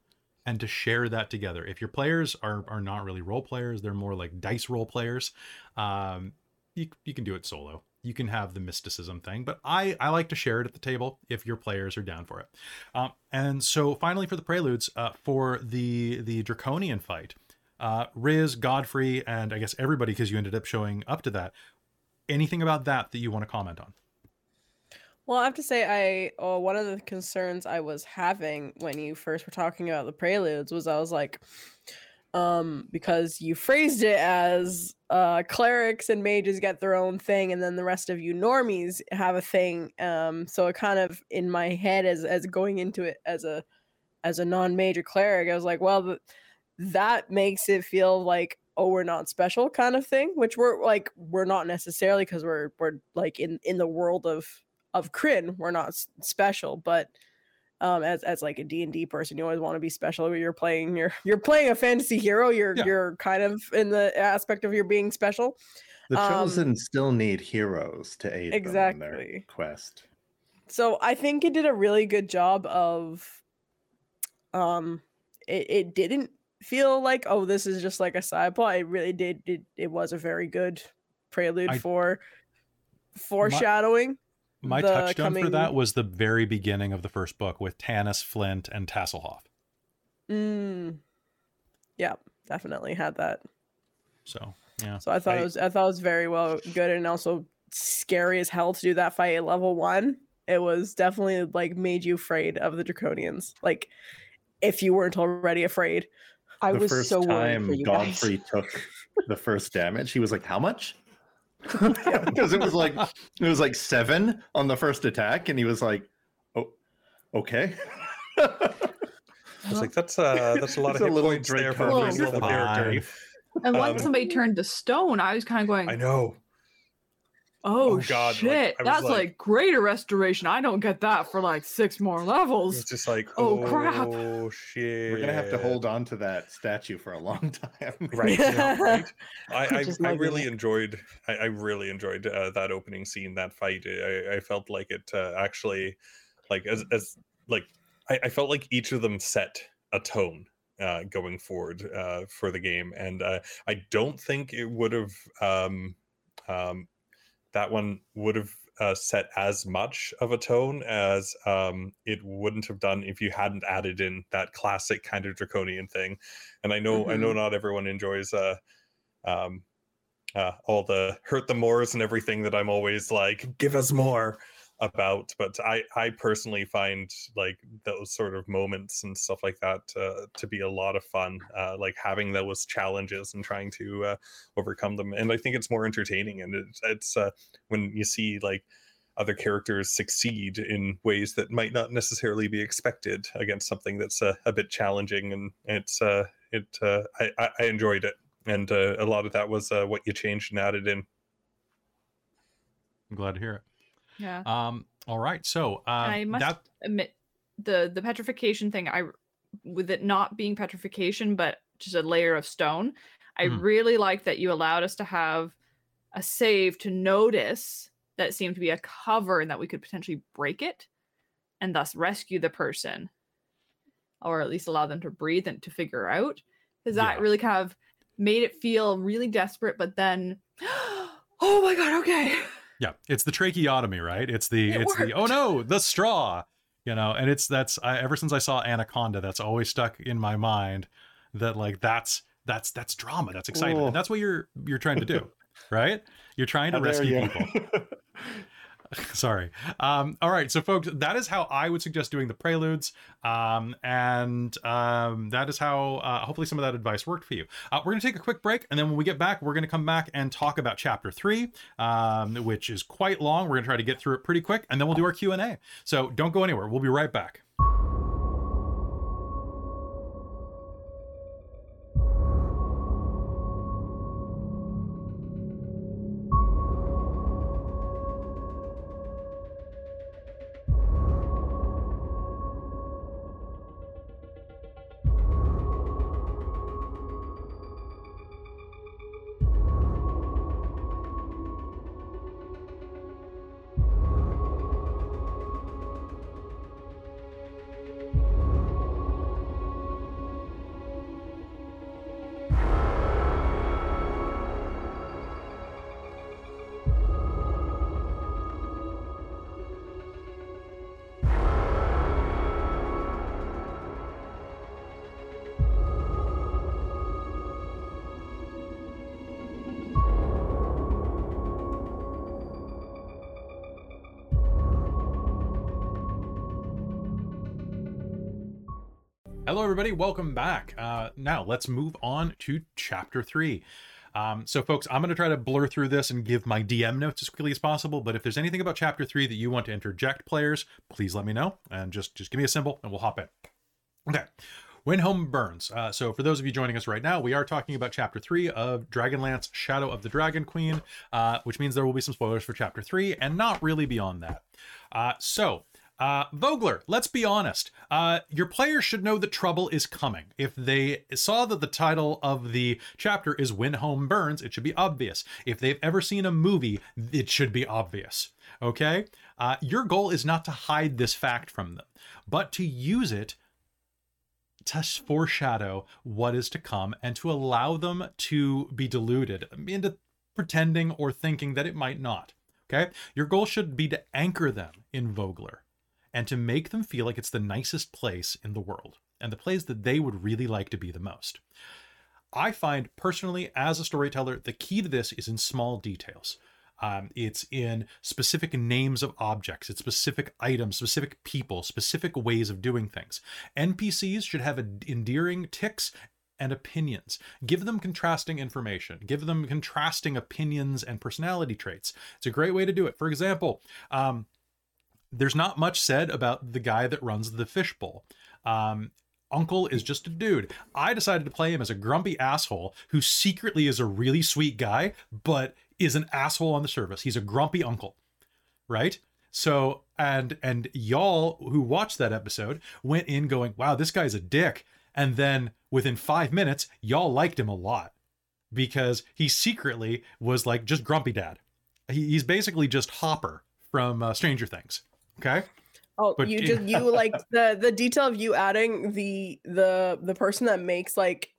and to share that together. If your players are are not really role players, they're more like dice role players. Um, you you can do it solo. You can have the mysticism thing, but I I like to share it at the table if your players are down for it. Um, and so finally for the preludes, uh, for the the draconian fight, uh, Riz, Godfrey, and I guess everybody because you ended up showing up to that. Anything about that that you want to comment on? Well, I have to say, I oh, one of the concerns I was having when you first were talking about the preludes was I was like, um, because you phrased it as uh, clerics and mages get their own thing, and then the rest of you normies have a thing. Um, so it kind of in my head as as going into it as a as a non-major cleric, I was like, well, that makes it feel like oh we're not special kind of thing which we're like we're not necessarily because we're we're like in in the world of of Krynn, we're not s- special, but um, as as like a D and D person, you always want to be special. when You're playing you're you're playing a fantasy hero. You're Yeah. you're kind of in the aspect of your being special. The Um, chosen still need heroes to aid them in their Exactly. quest. So I think it did a really good job of um it, it didn't feel like oh this is just like a side plot. It really did it, it was a very good prelude I- for foreshadowing. My The touchstone for that was the very beginning of the first book with Tanis, Flint, and Tasslehoff. Mm. Yeah, definitely had that. So yeah, So I thought I- it was I thought it was very well good and also scary as hell to do that fight at level one. It was definitely like made you afraid of the draconians. Like if you weren't already afraid. i the was first so worried time for you Godfrey guys took the first damage, he was like, "How much?" (laughs) Because it was like it was like seven on the first attack, and he was like, "Oh, okay." I was like, that's uh that's a lot It's of a hit little points there for a Draconian. first level character. And once Um, somebody turned to stone, I was kind of going, I know. "Oh, Oh, God, shit, I was that's like- like, greater restoration. I don't get that for like six more levels." It's just like, Oh, oh, crap. Oh shit. We're gonna have to hold on to that statue for a long (laughs) time. Right, yeah, (laughs) right. I, I, Just I really it. enjoyed I, I really enjoyed uh, that opening scene that fight I, I felt like it uh, actually like as, as like I, I felt like each of them set a tone uh, going forward uh, for the game and uh, I don't think it would have um, um, that one would have uh, set as much of a tone as um, it wouldn't have done if you hadn't added in that classic kind of draconian thing. And I know I know not everyone enjoys uh, um, uh, all the hurt the mores and everything that I'm always like, give us more about. But I I personally find like those sort of moments and stuff like that uh, to be a lot of fun. Uh, like having those challenges and trying to uh, overcome them. And I think it's more entertaining. And it's it's uh, when you see like other characters succeed in ways that might not necessarily be expected against something that's uh, a bit challenging and it's uh it i i, enjoyed it and a lot of that was what you changed and added in I'm glad to hear it. Yeah. Um, all right, so uh, I must that admit the the petrification thing i with it not being petrification but just a layer of stone i Mhm. really like that you allowed us to have a save to notice that it seemed to be a cover and that we could potentially break it and thus rescue the person or at least allow them to breathe and to figure out because that Yeah. really kind of made it feel really desperate but then (gasps) oh my god okay Yeah, it's the tracheotomy, right? It's the It it's the oh no, the straw. You know, and it's that's I, ever since I saw Anaconda, that's always stuck in my mind. That like that's that's that's drama, that's excitement, Ooh. and that's what you're you're trying to do, right? You're trying to rescue people. (laughs) (laughs) Sorry. Um, all right, so folks, that is how I would suggest doing the preludes, um, and um, that is how uh, hopefully some of that advice worked for you. Uh, we're going to take a quick break, and then when we get back, we're going to come back and talk about chapter three, um, which is quite long. We're going to try to get through it pretty quick, and then we'll do our Q and A. So don't go anywhere. We'll be right back. Hello, everybody. Welcome back. Uh, now, let's move on to chapter three. Um, so, folks, I'm going to try to blur through this and give my DM notes as quickly as possible. But if there's anything about chapter three that you want to interject, players, please let me know and just just give me a symbol and we'll hop in. Okay. When Home Burns. Uh, so, for those of you joining us right now, we are talking about chapter three of Dragonlance Shadow of the Dragon Queen, uh, which means there will be some spoilers for chapter three and not really beyond that. Uh, so, uh, Vogler, let's be honest. Uh, your players should know that trouble is coming. If they saw that the title of the chapter is When Home Burns, it should be obvious. If they've ever seen a movie, it should be obvious. Okay? Uh, your goal is not to hide this fact from them, but to use it to foreshadow what is to come and to allow them to be deluded into pretending or thinking that it might not. Okay? Your goal should be to anchor them in Vogler and to make them feel like it's the nicest place in the world and the place that they would really like to be the most. I find personally, as a storyteller, the key to this is in small details. Um, it's in specific names of objects, it's specific items, specific people, specific ways of doing things. NPCs should have endearing ticks and opinions. Give them contrasting information. Give them contrasting opinions and personality traits. It's a great way to do it. For example, um, there's not much said about the guy that runs the fishbowl. Um, Uncle is just a dude. I decided to play him as a grumpy asshole who secretly is a really sweet guy, but is an asshole on the surface. He's a grumpy uncle, right? So and and y'all who watched that episode went in going, "Wow, this guy's a dick," and then within five minutes, y'all liked him a lot because he secretly was like just grumpy dad. He, he's basically just Hopper from uh, Stranger Things. Okay. Oh, But you in- just you (laughs) like the the detail of you adding the the the person that makes like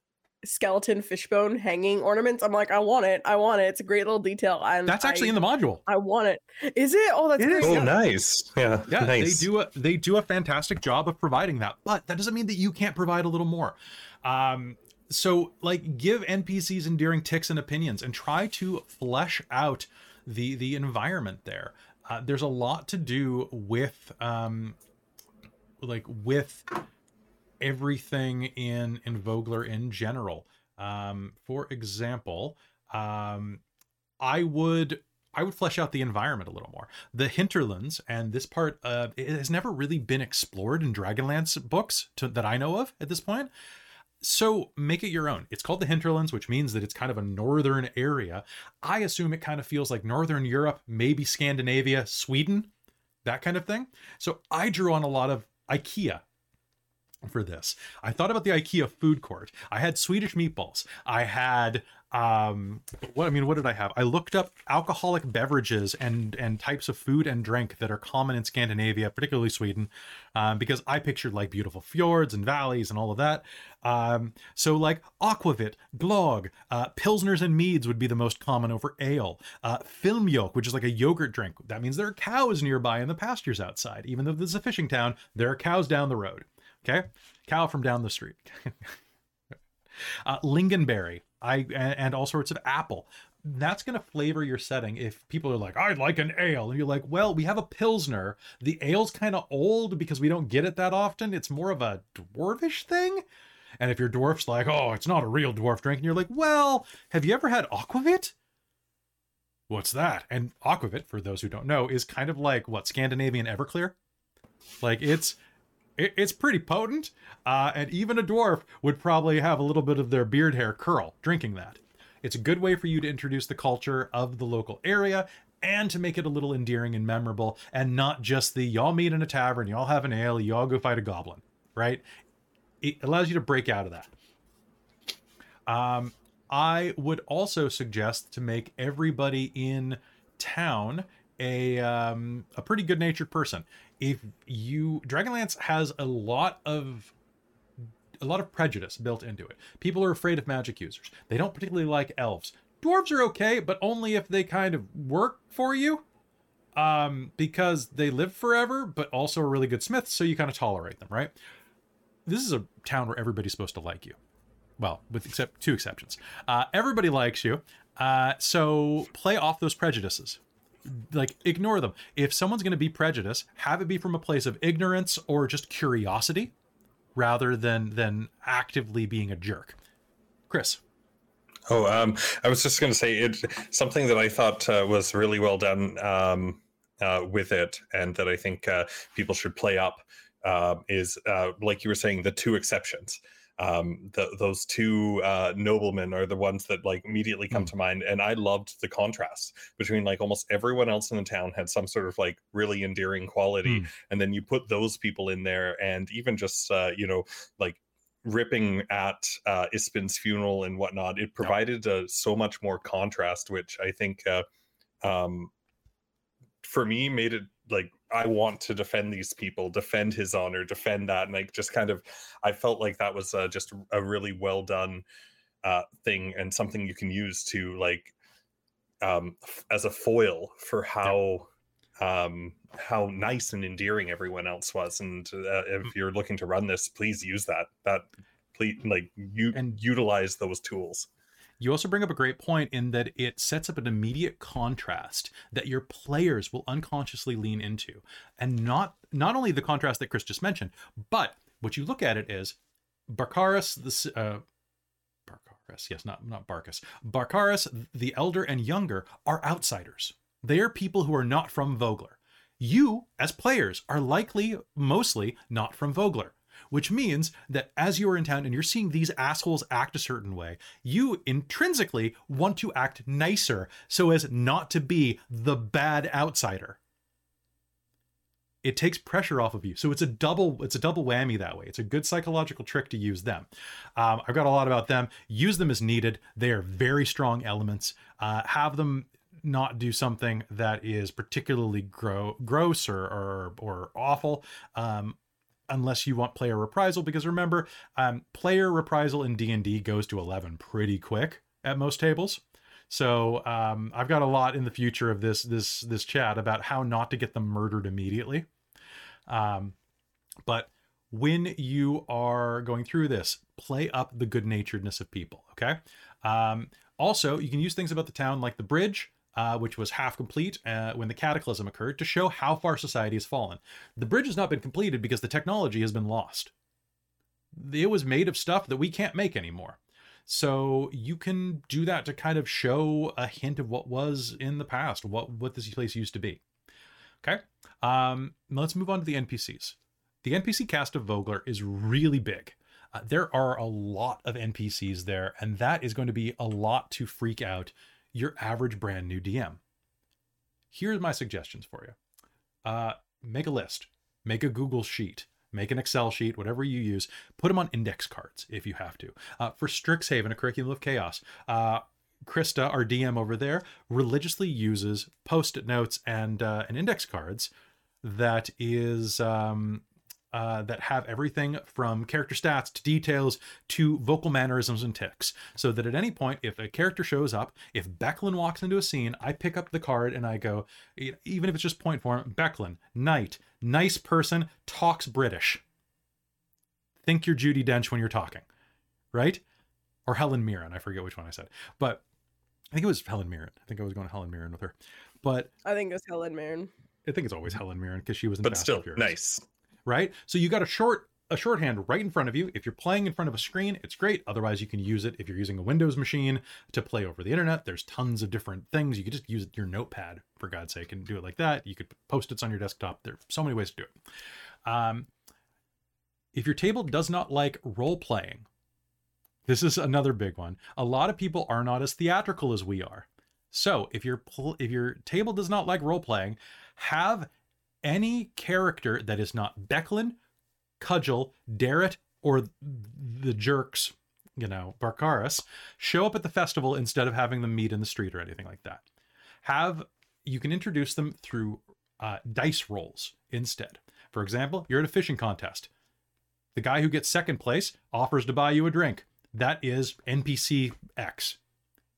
skeleton fishbone hanging ornaments. I'm like, I want it. I want it. It's a great little detail. And That's actually I, in the module. I want it. Is it? Oh, that's It great. is, Oh, yeah. nice. Yeah, Yeah, nice. they do a they do a fantastic job of providing that, but that doesn't mean that you can't provide a little more. Um, so like give NPCs endearing ticks and opinions, and try to flesh out the the environment there. Uh, there's a lot to do with um, like with everything in in Vogler in general. Um, for example, um, I would I would flesh out the environment a little more. The hinterlands and this part uh, it has never really been explored in Dragonlance books to, that I know of at this point. So make it your own. It's called the hinterlands, which means that it's kind of a northern area. I assume it kind of feels like northern Europe, maybe Scandinavia, Sweden, that kind of thing. So I drew on a lot of IKEA for this. I thought about the IKEA food court. I had Swedish meatballs. I had um what i mean what did i have? I looked up alcoholic beverages and and types of food and drink that are common in scandinavia particularly sweden um, because i pictured like beautiful fjords and valleys and all of that. Um so like aquavit glog uh pilsners and meads would be the most common over ale. Uh filmjölk which is like a yogurt drink. That means there are cows nearby in the pastures outside. Even though this is a fishing town there are cows down the road. Okay? Cow from down the street. (laughs) Uh, lingonberry I and, all sorts of apple. That's going to flavor your setting. If people are like, "I'd like an ale," and you're like, "Well, we have a pilsner. The ale's kind of old because we don't get it that often. It's more of a dwarvish thing." And if your dwarf's like, "Oh, it's not a real dwarf drink," and you're like, "Well, have you ever had aquavit?" What's that? And aquavit, for those who don't know, is kind of like what Scandinavian Everclear. Like it's it, it's pretty potent, uh, and even a dwarf would probably have a little bit of their beard hair curl drinking that. It's a good way for you to introduce the culture of the local area and to make it a little endearing and memorable, and not just the y'all meet in a tavern, y'all have an ale, y'all go fight a goblin, right? It allows you to break out of that. Um, I would also suggest to make everybody in town a um, a pretty good natured person. If you Dragonlance has a lot of a lot of prejudice built into it. People are afraid of magic users. They don't particularly like elves. Dwarves are okay, but only if they kind of work for you. Um, because they live forever, but also are really good smiths, so you kind of tolerate them, right? This is a town where everybody's supposed to like you. Well, with except two exceptions. Uh, everybody likes you. Uh, so play off those prejudices like ignore them. If someone's going to be prejudiced, have it be from a place of ignorance or just curiosity rather than than actively being a jerk. Chris. Oh, um, I was just going to say it. Something that I thought uh, was really well done um, uh, with it, and that I think uh, people should play up uh, is, uh, like you were saying, the two exceptions um, the, those two uh, noblemen are the ones that like immediately come mm. to mind. And I loved the contrast between like almost everyone else in the town had some sort of like really endearing quality, mm. and then you put those people in there, and even just uh, you know like ripping at uh, Ispin's funeral and whatnot, it provided uh, so much more contrast, which I think uh, um, for me made it like I want to defend these people, defend his honor, defend that, and like just kind of, I felt like that was uh, just a really well done uh, thing and something you can use to like um, as a foil for how um, how nice and endearing everyone else was. And uh, if mm. you're looking to run this, please use that. That please like you and utilize those tools. You also bring up a great point in that it sets up an immediate contrast that your players will unconsciously lean into. And not not only the contrast that Chris just mentioned, but what you look at it is Barkaris the uh yes, not not Barkus. Barkaris the elder and younger are outsiders. They are people who are not from Vogler. You, as players, are likely mostly not from Vogler which means that as you are in town and you're seeing these assholes act a certain way, you intrinsically want to act nicer so as not to be the bad outsider. It takes pressure off of you, so it's a double it's a double whammy that way. It's a good psychological trick to use them. Um, I've got a lot about them. Use them as needed. They are very strong elements. Uh, have them not do something that is particularly gro- gross or, or, or awful. Um, unless you want player reprisal because remember um, player reprisal in d&d goes to 11 pretty quick at most tables. So um, i've got a lot in the future of this this this chat about how not to get them murdered immediately. Um, but when you are going through this play up the good naturedness of people okay? Um, also you can use things about the town like the bridge uh, which was half complete uh, when the cataclysm occurred, to show how far society has fallen. The bridge has not been completed because the technology has been lost. It was made of stuff that we can't make anymore. So you can do that to kind of show a hint of what was in the past, what what this place used to be. Okay, um, let's move on to the NPCs. The NPC cast of Vogler is really big. Uh, there are a lot of NPCs there, and that is going to be a lot to freak out your average brand new DM. Here's my suggestions for you. Uh, make a list, make a Google sheet, make an Excel sheet, whatever you use. Put them on index cards if you have to. Uh, for Strixhaven, a curriculum of chaos, uh, Krista, our DM over there, religiously uses post-it notes and uh, and index cards that is um, uh, that have everything from character stats to details to vocal mannerisms and ticks. So that at any point, if a character shows up, if Becklin walks into a scene, I pick up the card and I go, even if it's just point form, Becklin, knight, nice person, talks British. Think you're Judi Dench when you're talking, right? Or Helen Mirren. I forget which one I said, but I think it was Helen Mirren. I think I was going to Helen Mirren with her, but I think it was Helen Mirren. I think it's always Helen Mirren because she was in but Fast still and nice. Right? So you got a short a shorthand right in front of you. If you're playing in front of a screen, it's great. Otherwise, you can use it if you're using a Windows machine to play over the internet. There's tons of different things. You could just use your notepad for God's sake and do it like that. You could put post-its on your desktop. There's so many ways to do it. Um, if your table does not like role playing, this is another big one. A lot of people are not as theatrical as we are. So if your pl- if your table does not like role playing, have any character that is not Becklin, Cudgel, Darrett, or the jerks, you know, Barkaris, show up at the festival instead of having them meet in the street or anything like that. Have you can introduce them through uh, dice rolls instead. For example, you're at a fishing contest. The guy who gets second place offers to buy you a drink. That is NPC X.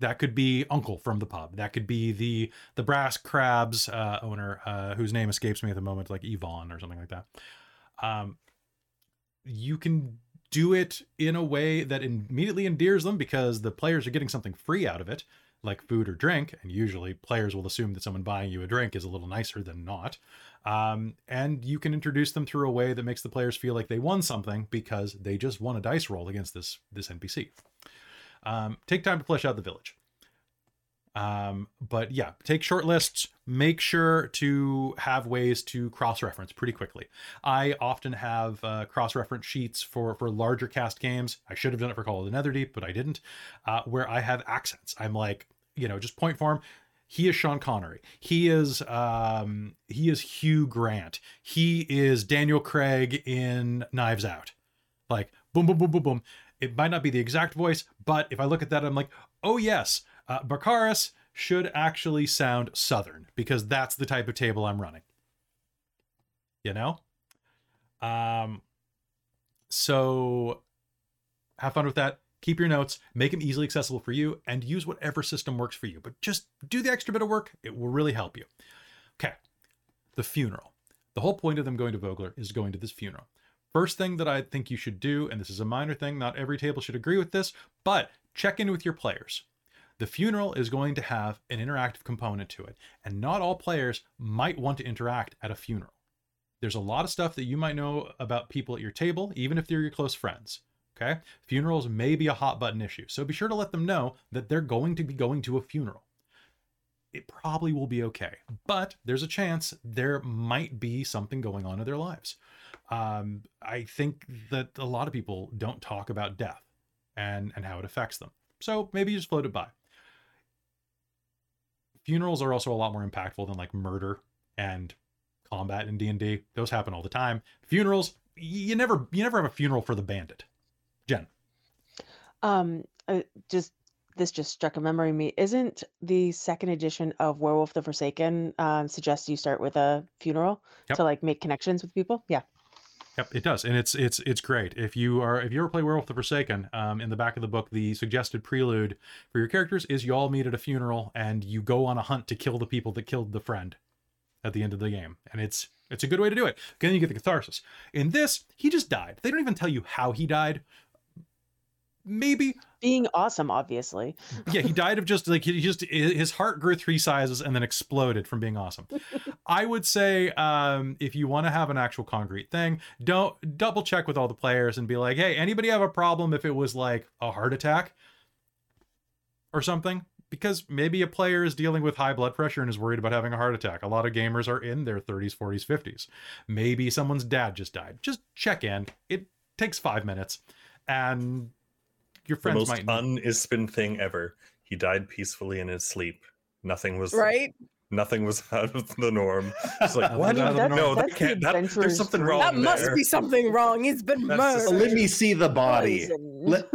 That could be Uncle from the pub. That could be the the Brass Crabs uh, owner, uh, whose name escapes me at the moment, like Yvonne or something like that. Um, you can do it in a way that immediately endears them because the players are getting something free out of it, like food or drink. And usually, players will assume that someone buying you a drink is a little nicer than not. Um, and you can introduce them through a way that makes the players feel like they won something because they just won a dice roll against this this NPC. Um, take time to flesh out the village. Um, but yeah, take short lists. Make sure to have ways to cross-reference pretty quickly. I often have uh, cross-reference sheets for for larger cast games. I should have done it for Call of the Netherdeep, but I didn't. Uh, where I have accents. I'm like, you know, just point form. He is Sean Connery. He is um, he is Hugh Grant. He is Daniel Craig in Knives Out. Like boom, boom, boom, boom, boom. It might not be the exact voice, but if I look at that, I'm like, oh yes, uh, Barkaris should actually sound Southern because that's the type of table I'm running. You know? Um, so have fun with that. Keep your notes, make them easily accessible for you, and use whatever system works for you. But just do the extra bit of work, it will really help you. Okay, the funeral. The whole point of them going to Vogler is going to this funeral. First thing that I think you should do, and this is a minor thing, not every table should agree with this, but check in with your players. The funeral is going to have an interactive component to it, and not all players might want to interact at a funeral. There's a lot of stuff that you might know about people at your table, even if they're your close friends. Okay? Funerals may be a hot button issue, so be sure to let them know that they're going to be going to a funeral. It probably will be okay, but there's a chance there might be something going on in their lives. Um, I think that a lot of people don't talk about death and and how it affects them. So maybe you just float it by. Funerals are also a lot more impactful than like murder and combat in D&D. Those happen all the time. Funerals, you never you never have a funeral for the bandit. Jen. Um, uh, just this just struck a memory me. Isn't the second edition of Werewolf the Forsaken um, suggests you start with a funeral Yep. to like make connections with people? Yeah. Yep, it does, and it's it's it's great. If you are if you ever play Werewolf the Forsaken, um, in the back of the book, the suggested prelude for your characters is you all meet at a funeral and you go on a hunt to kill the people that killed the friend at the end of the game, and it's it's a good way to do it. Then you get the catharsis. In this, he just died. They don't even tell you how he died. Maybe Being awesome, obviously. yeah, he died of just like he just his heart grew three sizes and then exploded from being awesome. (laughs) I would say um, if you want to have an actual concrete thing, don't double check with all the players and be like, hey, anybody have a problem if it was like a heart attack or something? Because maybe a player is dealing with high blood pressure and is worried about having a heart attack. A lot of gamers are in their 30s, 40s, 50s. Maybe someone's dad just died. Just check in. It takes five minutes, and your The most might. un-Ispin thing ever. He died peacefully in his sleep. Nothing was Right? Nothing was (laughs) out of the norm. It's like (laughs) I what? mean, that's- no, that can't. That, there's adventurer's something dream. wrong that must there. be something wrong. He's been murdered. Let me see the body. Let,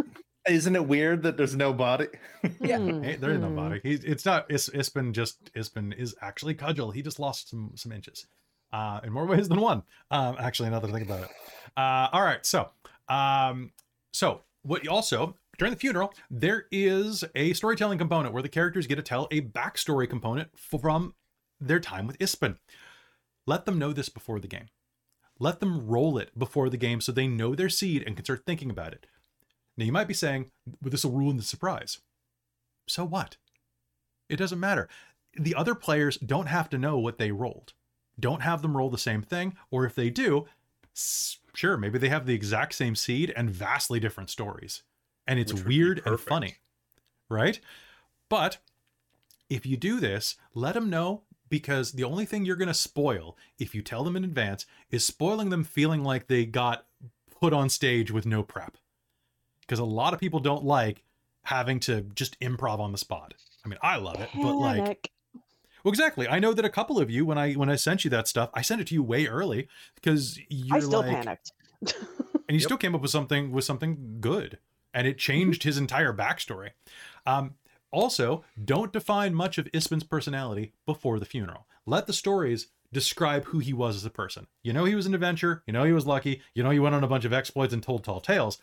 Isn't it weird that there's no body? (laughs) Yeah. Hey, there is no hmm. body. He's it's not Is, Ispin just Ispin is actually cudgel. He just lost some some inches. Uh in more ways than one. Um actually another thing about it. Uh all right, so um so what also during the funeral, there is a storytelling component where the characters get to tell a backstory component from their time with Ispin. Let them know this before the game. Let them roll it before the game so they know their seed and can start thinking about it. Now you might be saying, well, this will ruin the surprise. So what? It doesn't matter. The other players don't have to know what they rolled. Don't have them roll the same thing, or if they do, sure, maybe they have the exact same seed and vastly different stories. And it's Which would be weird and funny, right? But if you do this, let them know because the only thing you're going to spoil if you tell them in advance is spoiling them feeling like they got put on stage with no prep. Because a lot of people don't like having to just improv on the spot. I mean, I love it, but like well, exactly. I know that a couple of you, when I when I sent you that stuff, I sent it to you way early because you're I still like, panicked. (laughs) and you Yep. still came up with something with something good, and it changed his entire backstory. Um, also, don't define much of Ispin's personality before the funeral. Let the stories describe who he was as a person. You know, he was an adventurer. You know, he was lucky. You know, he went on a bunch of exploits and told tall tales.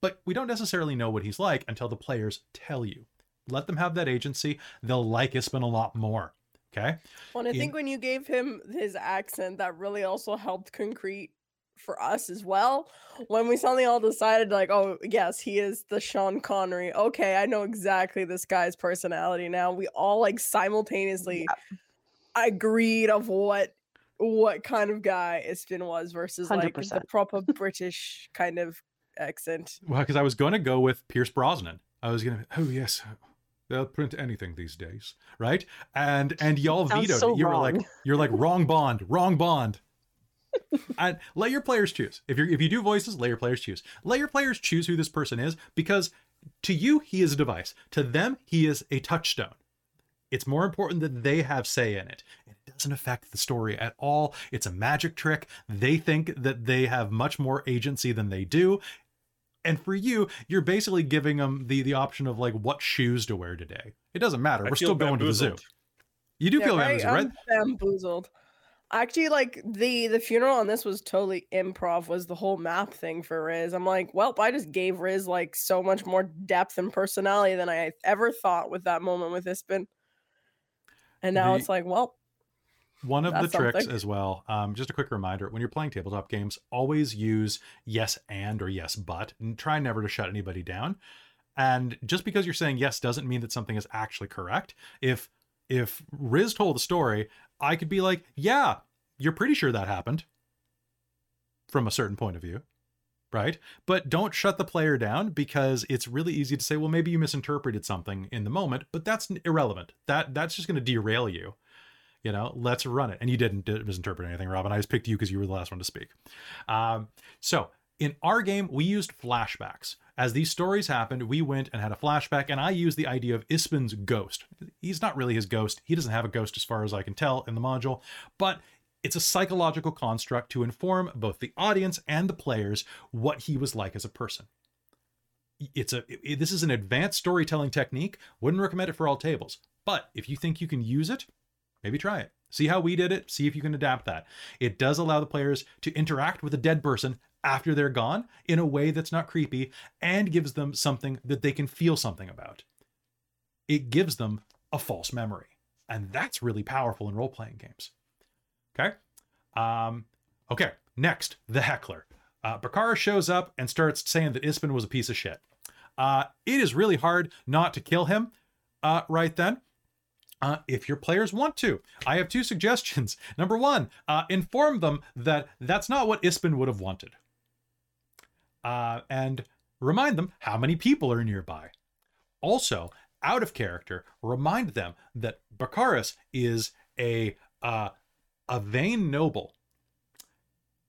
But we don't necessarily know what he's like until the players tell you. Let them have that agency. They'll like Ispen a lot more. Okay. Well, and I in- think when you gave him his accent, that really also helped concrete for us as well. When we suddenly all decided, like, oh, yes, he is the Sean Connery. Okay, I know exactly this guy's personality now. We all like simultaneously agreed of what what kind of guy Ispin was versus like the proper (laughs) British kind of accent. Well, because I was going to go with Pierce Brosnan. I was going to, oh yes, they'll print anything these days, right? And and y'all Sounds vetoed so it. You were like, you're like (laughs) wrong Bond, wrong Bond. And let your players choose. If you if you do voices, let your players choose. Let your players choose who this person is because to you he is a device. To them he is a touchstone. It's more important that they have say in it. It doesn't affect the story at all. It's a magic trick. They think that they have much more agency than they do. And for you, you're basically giving them the the option of like what shoes to wear today. It doesn't matter. I We're feel still going to the zoo. You do Yeah, feel right? bamboozled, right? I'm bamboozled. Actually, like the the funeral on this was totally improv. Was the whole map thing for Riz? I'm like, well, I just gave Riz like so much more depth and personality than I ever thought with that moment with Ispin. And now The- it's like, well, One of the tricks something. as well, um, just a quick reminder when you're playing tabletop games, always use yes and or yes but, and try never to shut anybody down. And just because you're saying yes doesn't mean that something is actually correct. If if Riz told the story, I could be like, yeah, you're pretty sure that happened from a certain point of view. Right. But don't shut the player down because it's really easy to say, well, maybe you misinterpreted something in the moment, but that's irrelevant. That that's just going to derail you you know let's run it and you didn't misinterpret anything robin i just picked you because you were the last one to speak um, so in our game we used flashbacks as these stories happened we went and had a flashback and i used the idea of ispin's ghost he's not really his ghost he doesn't have a ghost as far as i can tell in the module but it's a psychological construct to inform both the audience and the players what he was like as a person it's a it- this is an advanced storytelling technique wouldn't recommend it for all tables but if you think you can use it maybe try it. See how we did it. See if you can adapt that. It does allow the players to interact with a dead person after they're gone in a way that's not creepy and gives them something that they can feel something about. It gives them a false memory. And that's really powerful in role playing games. Okay. Um, okay. Next, the heckler. Uh, Bakara shows up and starts saying that Ispin was a piece of shit. Uh, it is really hard not to kill him uh, right then uh, if your players want to. I have two suggestions. (laughs) Number one, uh, inform them that that's not what Ispin would have wanted. Uh, and remind them how many people are nearby. Also, out of character, remind them that Bakaris is a uh, a vain noble,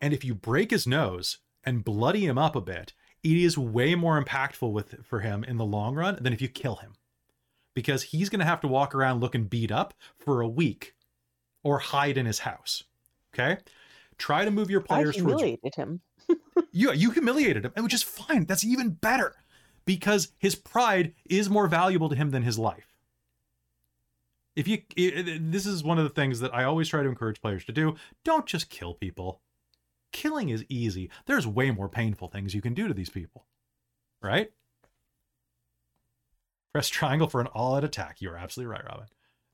and if you break his nose and bloody him up a bit, it is way more impactful with for him in the long run than if you kill him because he's going to have to walk around looking beat up for a week or hide in his house. Okay? Try to move your I players towards humiliated him. (laughs) you you humiliated him, which is fine. That's even better. because his pride is more valuable to him than his life. If you, this is one of the things that I always try to encourage players to do. Don't just kill people. Killing is easy. There's way more painful things you can do to these people, right? Press triangle for an all-out attack. You're absolutely right, Robin.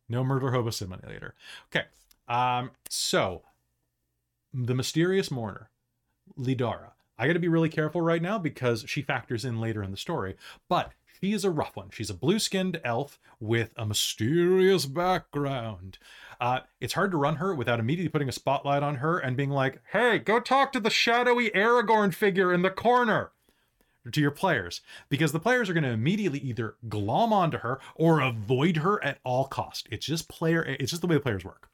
No murder hobo simulator. Okay. Um, so the mysterious mourner, Lidara. I got to be really careful right now because she factors in later in the story, but she is a rough one. She's a blue-skinned elf with a mysterious background. Uh, it's hard to run her without immediately putting a spotlight on her and being like, "Hey, go talk to the shadowy Aragorn figure in the corner." To your players, because the players are going to immediately either glom onto her or avoid her at all cost. It's just player. It's just the way the players work.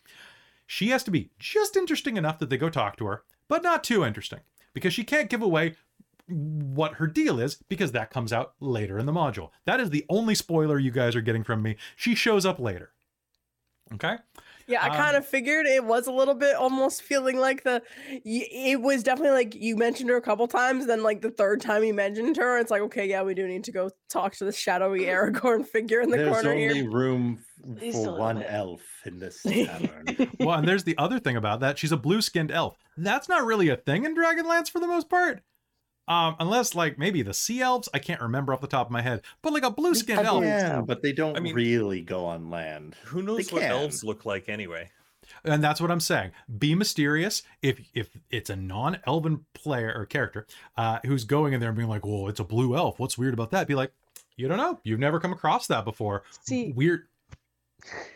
She has to be just interesting enough that they go talk to her, but not too interesting because she can't give away what her deal is because that comes out later in the module. That is the only spoiler you guys are getting from me. She shows up later. Okay? Yeah, I Um, kind of figured it was a little bit almost feeling like the. It was definitely like you mentioned her a couple times. Then, like the third time you mentioned her, it's like, okay, yeah, we do need to go talk to the shadowy (laughs) Aragorn figure in the There's corner only here. room f- Just for one bit. elf in this (laughs) tavern. Well, and there's the other thing about that. She's a blue-skinned elf. That's not really a thing in Dragonlance for the most part. Um, unless like maybe the sea elves, I can't remember off the top of my head. But like a blue-skinned elf, yeah, but they don't I mean- really go on land. Who knows what can. elves look like anyway? and that's what I'm saying. Be mysterious. If if it's a non-elven player or character uh, who's going in there and being like, "Whoa, it's a blue elf. What's weird about that?" Be like, "You don't know. You've never come across that before. See, Weird."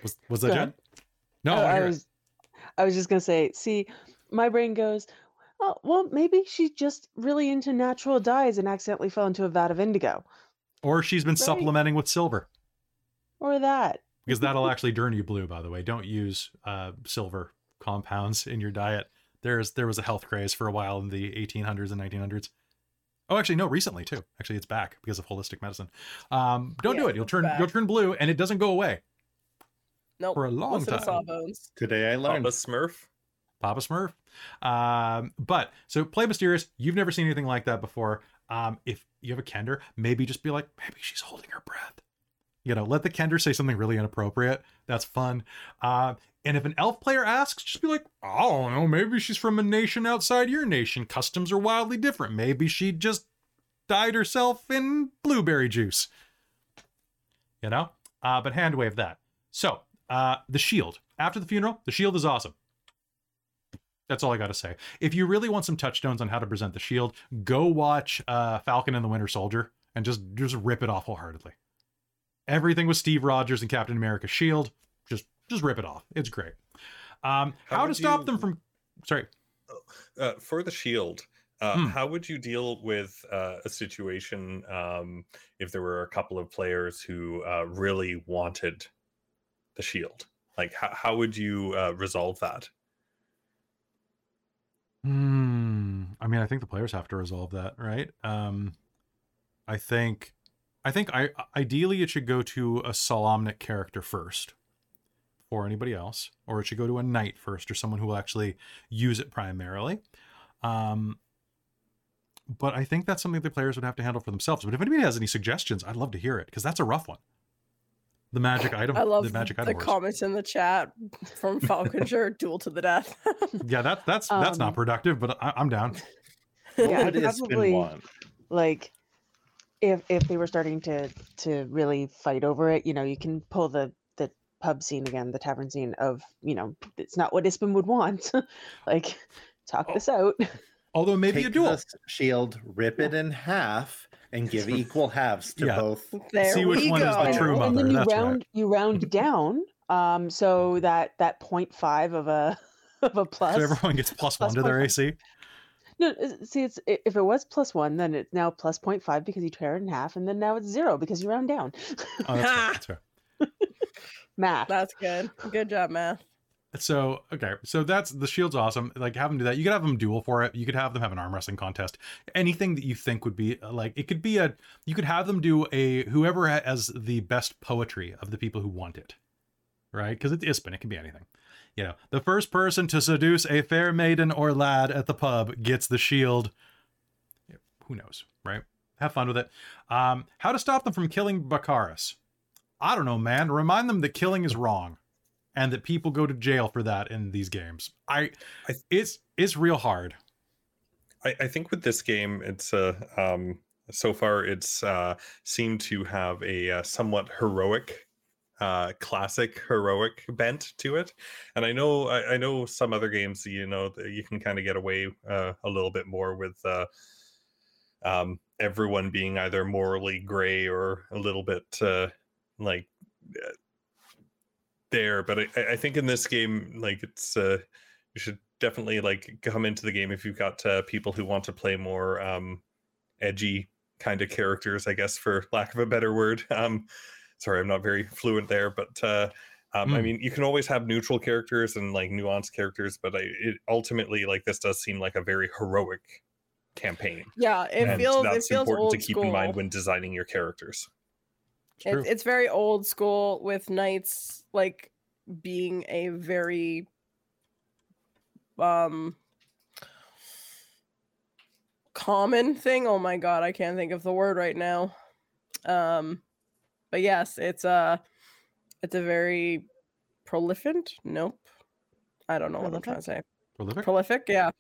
Was was that Go Jen? No, Uh, I I hear it. was, I was just gonna say. See, my brain goes, oh, well, maybe she's just really into natural dyes and accidentally fell into a vat of indigo, or she's been Right. supplementing with silver or that. because that'll actually turn you blue. By the way, don't use uh, silver compounds in your diet. There's there was a health craze for a while in the 1800s and 1900s. Oh, actually, no, recently too. Actually, it's back because of holistic medicine. Um, don't do it. You'll turn back. you'll turn blue, and it doesn't go away Nope. for a long Listen time. Today I learned. Papa Smurf? Papa Smurf. Um, but so play mysterious. You've never seen anything like that before. Um, if you have a Kender, maybe just be like, maybe she's holding her breath. You know, let the Kender say something really inappropriate. That's fun. Uh, and if an elf player asks, just be like, I don't know, maybe she's from a nation outside your nation. Customs are wildly different. Maybe she just dyed herself in blueberry juice. You know? Uh, but hand wave that. So, uh, the shield. After the funeral, the shield is awesome. That's all I got to say. If you really want some touchstones on how to present the shield, go watch uh, Falcon and the Winter Soldier and just just rip it off wholeheartedly. Everything with Steve Rogers and Captain America's shield, just just rip it off. It's great. Um, How how, to stop you- them from? Sorry. Uh, for the shield, uh, Hmm. how would you deal with uh, a situation um, if there were a couple of players who uh, really wanted the shield? Like, how, how would you uh, resolve that? Hmm. I mean, I think the players have to resolve that, right? Um, I think, I think, I ideally it should go to a Solamnic character first, or anybody else, or it should go to a knight first, or someone who will actually use it primarily. Um, but I think that's something the players would have to handle for themselves. But if anybody has any suggestions, I'd love to hear it because that's a rough one. The magic item. I love the magic the item. wars. comments in the chat from Falconger, (laughs) duel to the death. Yeah, that that's that's not Um, productive, but I, I'm down. (laughs) Yeah, would I'd probably- want? like if if they were starting to to really fight over it you know you can pull the the pub scene again the tavern scene of you know it's not what Ispin would want (laughs) like talk Oh. this out Although maybe a Take duel. the shield, rip it in half, and give equal halves to Yeah. both. there See which we one go. is the true and mother, then you that's right. round you round mm-hmm. down um so mm-hmm. that that 0.5 of a (laughs) of a plus So everyone gets plus one to their one. AC. no uh, see it's if it was plus one then it's now plus 0.5 because you tear it in half and then now it's zero because you round down Oh, that's fair, (laughs) that's fair. math That's good. Good job, math. So okay, so that's the shield's awesome. Like have them do that. You could have them duel for it. You could have them have an arm wrestling contest. Anything that you think would be like it could be a. You could have them do a whoever has the best poetry of the people who want it, right? Because it's Ispin. It can be anything. You know, the first person to seduce a fair maiden or lad at the pub gets the shield. Who knows, right? have fun with it. Um, how to stop them from killing Bakaris? I don't know, man. Remind them that killing is wrong, and that people go to jail for that in these games. I, I- it's it's real hard. I, I think with this game, it's uh, um, so far it's uh, seemed to have a uh, somewhat heroic, uh, classic heroic bent to it. And I know I, I know some other games, you know, that you can kind of get away uh, a little bit more with uh, um, everyone being either morally gray or a little bit uh, like uh, there. But I, I think in this game, like it's uh, you should definitely like come into the game if you've got uh, people who want to play more um edgy kind of characters i guess for (laughs) lack of a better word um sorry i'm not very fluent there but uh um, I Mm. mean, you can always have neutral characters and like nuanced characters, but I, it ultimately like this does seem like a very heroic campaign. Yeah, it and feels it that's feels important old to keep school. in mind when designing your characters. It's it's very old school with knights like being a very um common thing. Oh my god, I can't think of the word right now. Um but yes, it's a it's a very prolific. Nope. I don't know what I'm trying to say. Prolific. Prolific, yeah.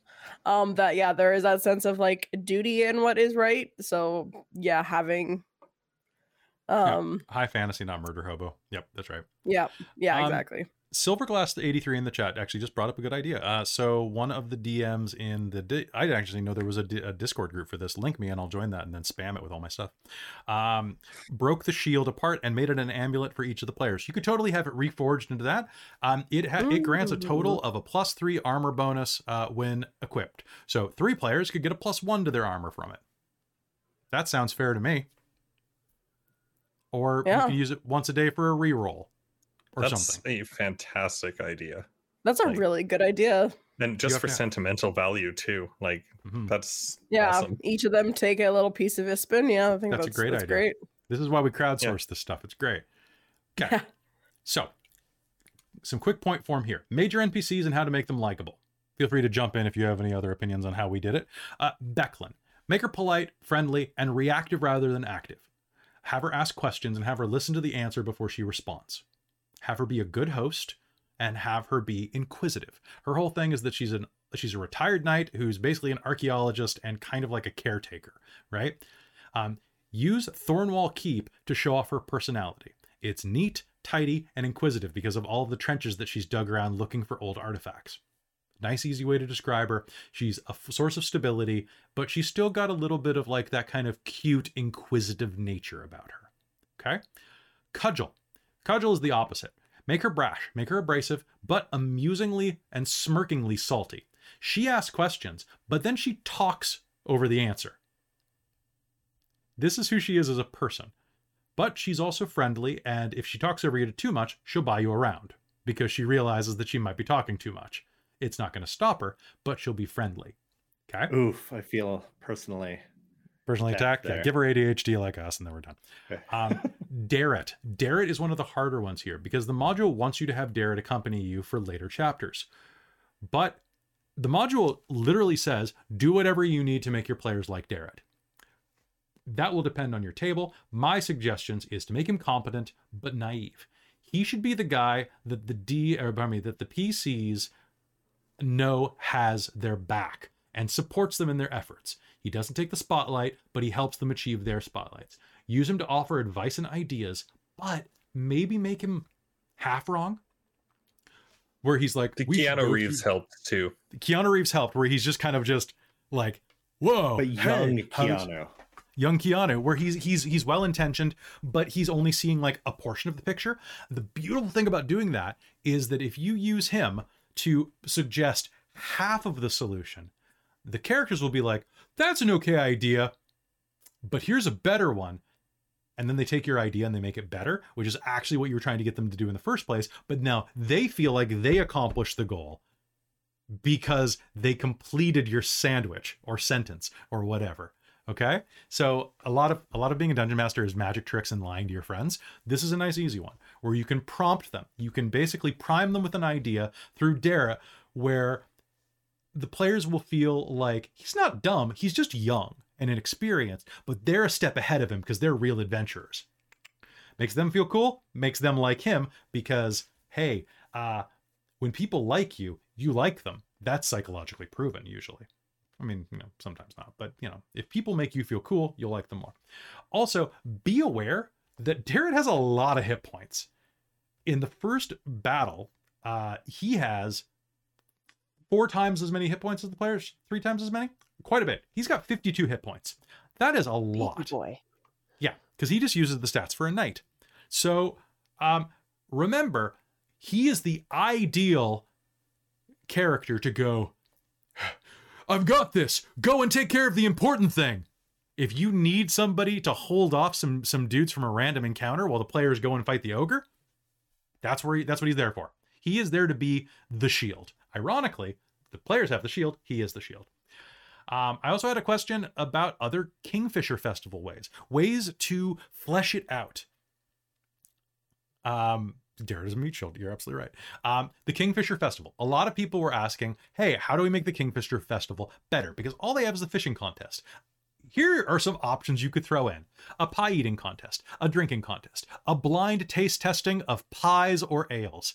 Um that yeah, there is that sense of like duty in what is right. So yeah, having Yeah. um High fantasy, not murder hobo. Yep, that's right. yeah, yeah, Um, exactly. Silverglass 83 in the chat actually just brought up a good idea. Uh, so one of the DMs in the di- I actually know there was a, a Discord group for this. Link me and I'll join that and then spam it with all my stuff. Um, broke the shield apart and made it an amulet for each of the players. You could totally have it reforged into that. Um, it ha- it grants a total of a plus three armor bonus uh, when equipped. So three players could get a plus one to their armor from it. That sounds fair to me. Or Yeah. you can use it once a day for a reroll or something. That's something. a fantastic idea. That's a like- really good idea. And just for to- sentimental value too. Like Mhm. that's Yeah, awesome. each of them take a little piece of Ispin. Yeah, I think That's that's, a great that's idea. great. This is why we crowdsource this stuff. It's great. Okay. so, some quick point form here major NPCs and how to make them likable. Feel free to jump in if you have any other opinions on how we did it. Uh, Becklin. Make her polite, friendly, and reactive rather than active. Have her ask questions and have her listen to the answer before she responds. Have her be a good host and have her be inquisitive. Her whole thing is that she's an she's a retired knight who's basically an archaeologist and kind of like a caretaker, right? Um, use Thornwall Keep to show off her personality. It's neat, tidy, and inquisitive because of all the trenches that she's dug around looking for old artifacts. Nice, easy way to describe her. She's a f- source of stability, but she's still got a little bit of like that kind of cute, inquisitive nature about her. Okay? Cudgel. Cudgel is the opposite. Make her brash, make her abrasive, but amusingly and smirkingly salty. She asks questions, but then she talks over the answer. This is who she is as a person. But she's also friendly, and if she talks over you too much, she'll buy you around because she realizes that she might be talking too much. It's not going to stop her, but she'll be friendly. Okay? Oof, I feel personally. Personally attacked. Yeah, give her ADHD like us, and then we're done. (laughs) Um, Darrett. Darrett is one of the harder ones here because the module wants you to have Darrett accompany you for later chapters. But the module literally says do whatever you need to make your players like Darrett. That will depend on your table. My suggestions is to make him competent but naive. He should be the guy that the D or pardon me, that the PCs know has their back and supports them in their efforts. He doesn't take the spotlight, but he helps them achieve their spotlights. Use him to offer advice and ideas, but maybe make him half wrong. Where he's like, The "We should go Keanu Reeves through-" helped too. Keanu Reeves helped, where he's just kind of just like, "Whoa, But young hey, how's- Keanu. young Keanu, where he's he's he's well intentioned, but he's only seeing like a portion of the picture. The beautiful thing about doing that is that if you use him to suggest half of the solution, the characters will be like, "That's an okay idea, but here's a better one." And then they take your idea and they make it better, which is actually what you were trying to get them to do in the first place. But now they feel like they accomplished the goal because they completed your sandwich or sentence or whatever. Okay? So a lot of a lot of being a dungeon master is magic tricks and lying to your friends. This is a nice easy one where you can prompt them. You can basically prime them with an idea through Dara where the players will feel like he's not dumb, he's just young and inexperienced, but they're a step ahead of him because they're real adventurers. Makes them feel cool, makes them like him because, hey, uh, when people like you, you like them. That's psychologically proven usually. I mean, you know, sometimes not, but you know, if people make you feel cool, you'll like them more. Also, be aware that Darrett has a lot of hit points. In the first battle, uh, he has four times as many hit points as the players, three times as many, quite a bit. He's got 52 hit points. That is a Baby lot. boy. Yeah, because he just uses the stats for a knight. So um, remember, he is the ideal character to go, I've got this. Go and take care of the important thing. If you need somebody to hold off some some dudes from a random encounter while the players go and fight the ogre, that's where he, that's what he's there for. He is there to be the shield. Ironically, the players have the shield. He is the shield. Um, I also had a question about other Kingfisher Festival ways, ways to flesh it out. Um, Darrett is a meat shield. You're absolutely right. Um, the Kingfisher Festival. A lot of people were asking, hey, how do we make the Kingfisher Festival better? Because all they have is a fishing contest. Here are some options you could throw in a pie eating contest, a drinking contest, a blind taste testing of pies or ales,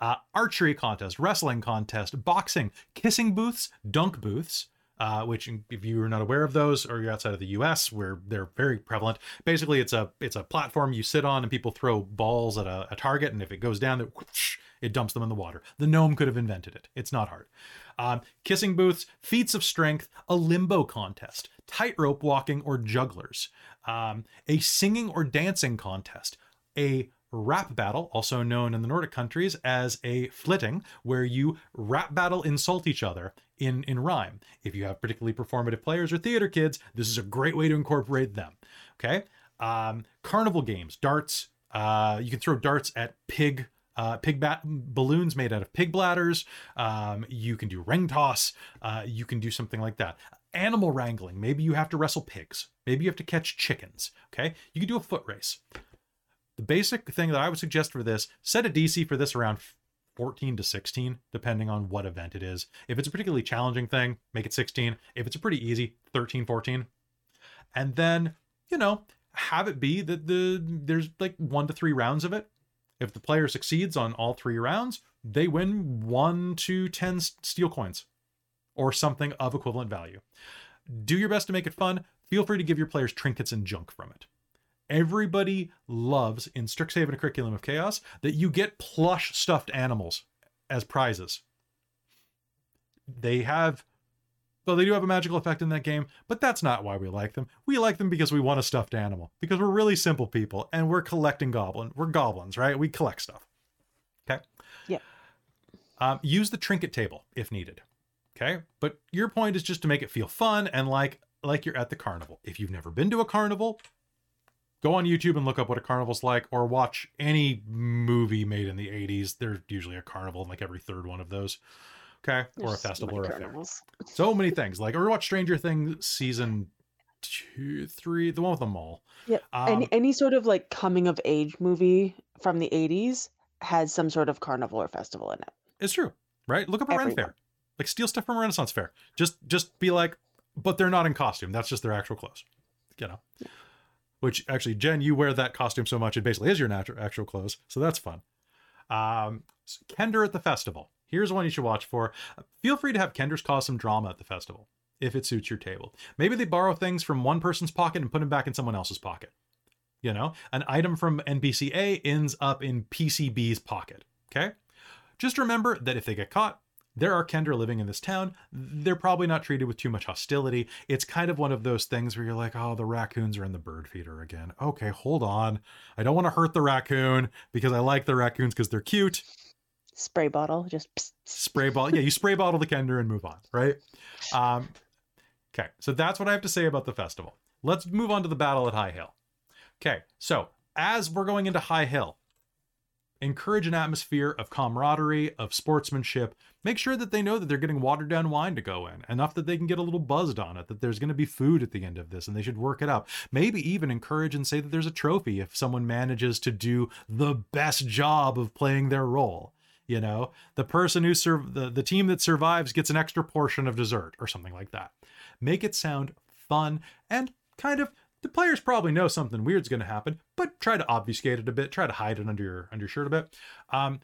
uh, archery contest, wrestling contest, boxing, kissing booths, dunk booths, uh, which if you're not aware of those or you're outside of the US where they're very prevalent, basically it's a it's a platform you sit on and people throw balls at a, a target and if it goes down, it, whoosh, it dumps them in the water. The gnome could have invented it. It's not hard. Um, kissing booths, feats of strength, a limbo contest, tightrope walking or jugglers, um, a singing or dancing contest, a rap battle, also known in the Nordic countries as a flyting, where you rap battle insult each other in, in rhyme. If you have particularly performative players or theater kids, this is a great way to incorporate them. Okay. Um, carnival games, darts. Uh, you can throw darts at pig uh, pig bat balloons made out of pig bladders. Um, you can do ring toss. Uh, you can do something like that. Animal wrangling. Maybe you have to wrestle pigs. Maybe you have to catch chickens. Okay. You can do a foot race. The basic thing that I would suggest for this, set a DC for this around 14 to 16, depending on what event it is. If it's a particularly challenging thing, make it 16. If it's a pretty easy, 13, 14. And then, you know, have it be that the there's like one to three rounds of it. If the player succeeds on all three rounds, they win one to 10 steel coins or something of equivalent value. Do your best to make it fun. Feel free to give your players trinkets and junk from it everybody loves in Strixhaven a curriculum of chaos that you get plush stuffed animals as prizes. They have well, they do have a magical effect in that game, but that's not why we like them. We like them because we want a stuffed animal. Because we're really simple people and we're collecting goblin. We're goblins, right? We collect stuff. Okay. Yeah. Um, use the trinket table if needed. Okay. But your point is just to make it feel fun and like like you're at the carnival. If you've never been to a carnival, go on YouTube and look up what a carnival's like, or watch any movie made in the 80s. There's usually a carnival in like every third one of those. Okay. or a There's so festival or a fair. So (laughs) many things. Like, or watch Stranger Things season two, three, the one with the mall. Yeah. Um, any any sort of like coming of age movie from the 80s has some sort of carnival or festival in it. It's true, right? Look up a Ren Fair. Like, steal stuff from a Renaissance Fair. Just, just be like, but they're not in costume. That's just their actual clothes. You know. Which actually, Jen, you wear that costume so much it basically is your natural actual clothes, so that's fun. Um, Kender at the festival. Here's one you should watch for. Feel free to have Kenders cause some drama at the festival if it suits your table. Maybe they borrow things from one person's pocket and put them back in someone else's pocket. You know, an item from NPC A ends up in PC B's pocket. Okay. Just remember that if they get caught, there are Kender living in this town. They're probably not treated with too much hostility. It's kind of one of those things where you're like, oh, the raccoons are in the bird feeder again. Okay, hold on. I don't want to hurt the raccoon because I like the raccoons because they're cute. Spray bottle, just psst, psst. Spray bottle. Yeah, you spray bottle the Kender and move on, right? Um, okay, so that's what I have to say about the festival. Let's move on to the battle at High Hill. Okay, so as we're going into High Hill, encourage an atmosphere of camaraderie, of sportsmanship. Make sure that they know that they're getting watered down wine to go in, enough that they can get a little buzzed on it, that there's going to be food at the end of this and they should work it up. Maybe even encourage and say that there's a trophy if someone manages to do the best job of playing their role. You know, the person who serve the, the team that survives gets an extra portion of dessert or something like that. Make it sound fun and kind of the players probably know something weird's going to happen, but try to obfuscate it a bit, try to hide it under your under your shirt a bit. Um,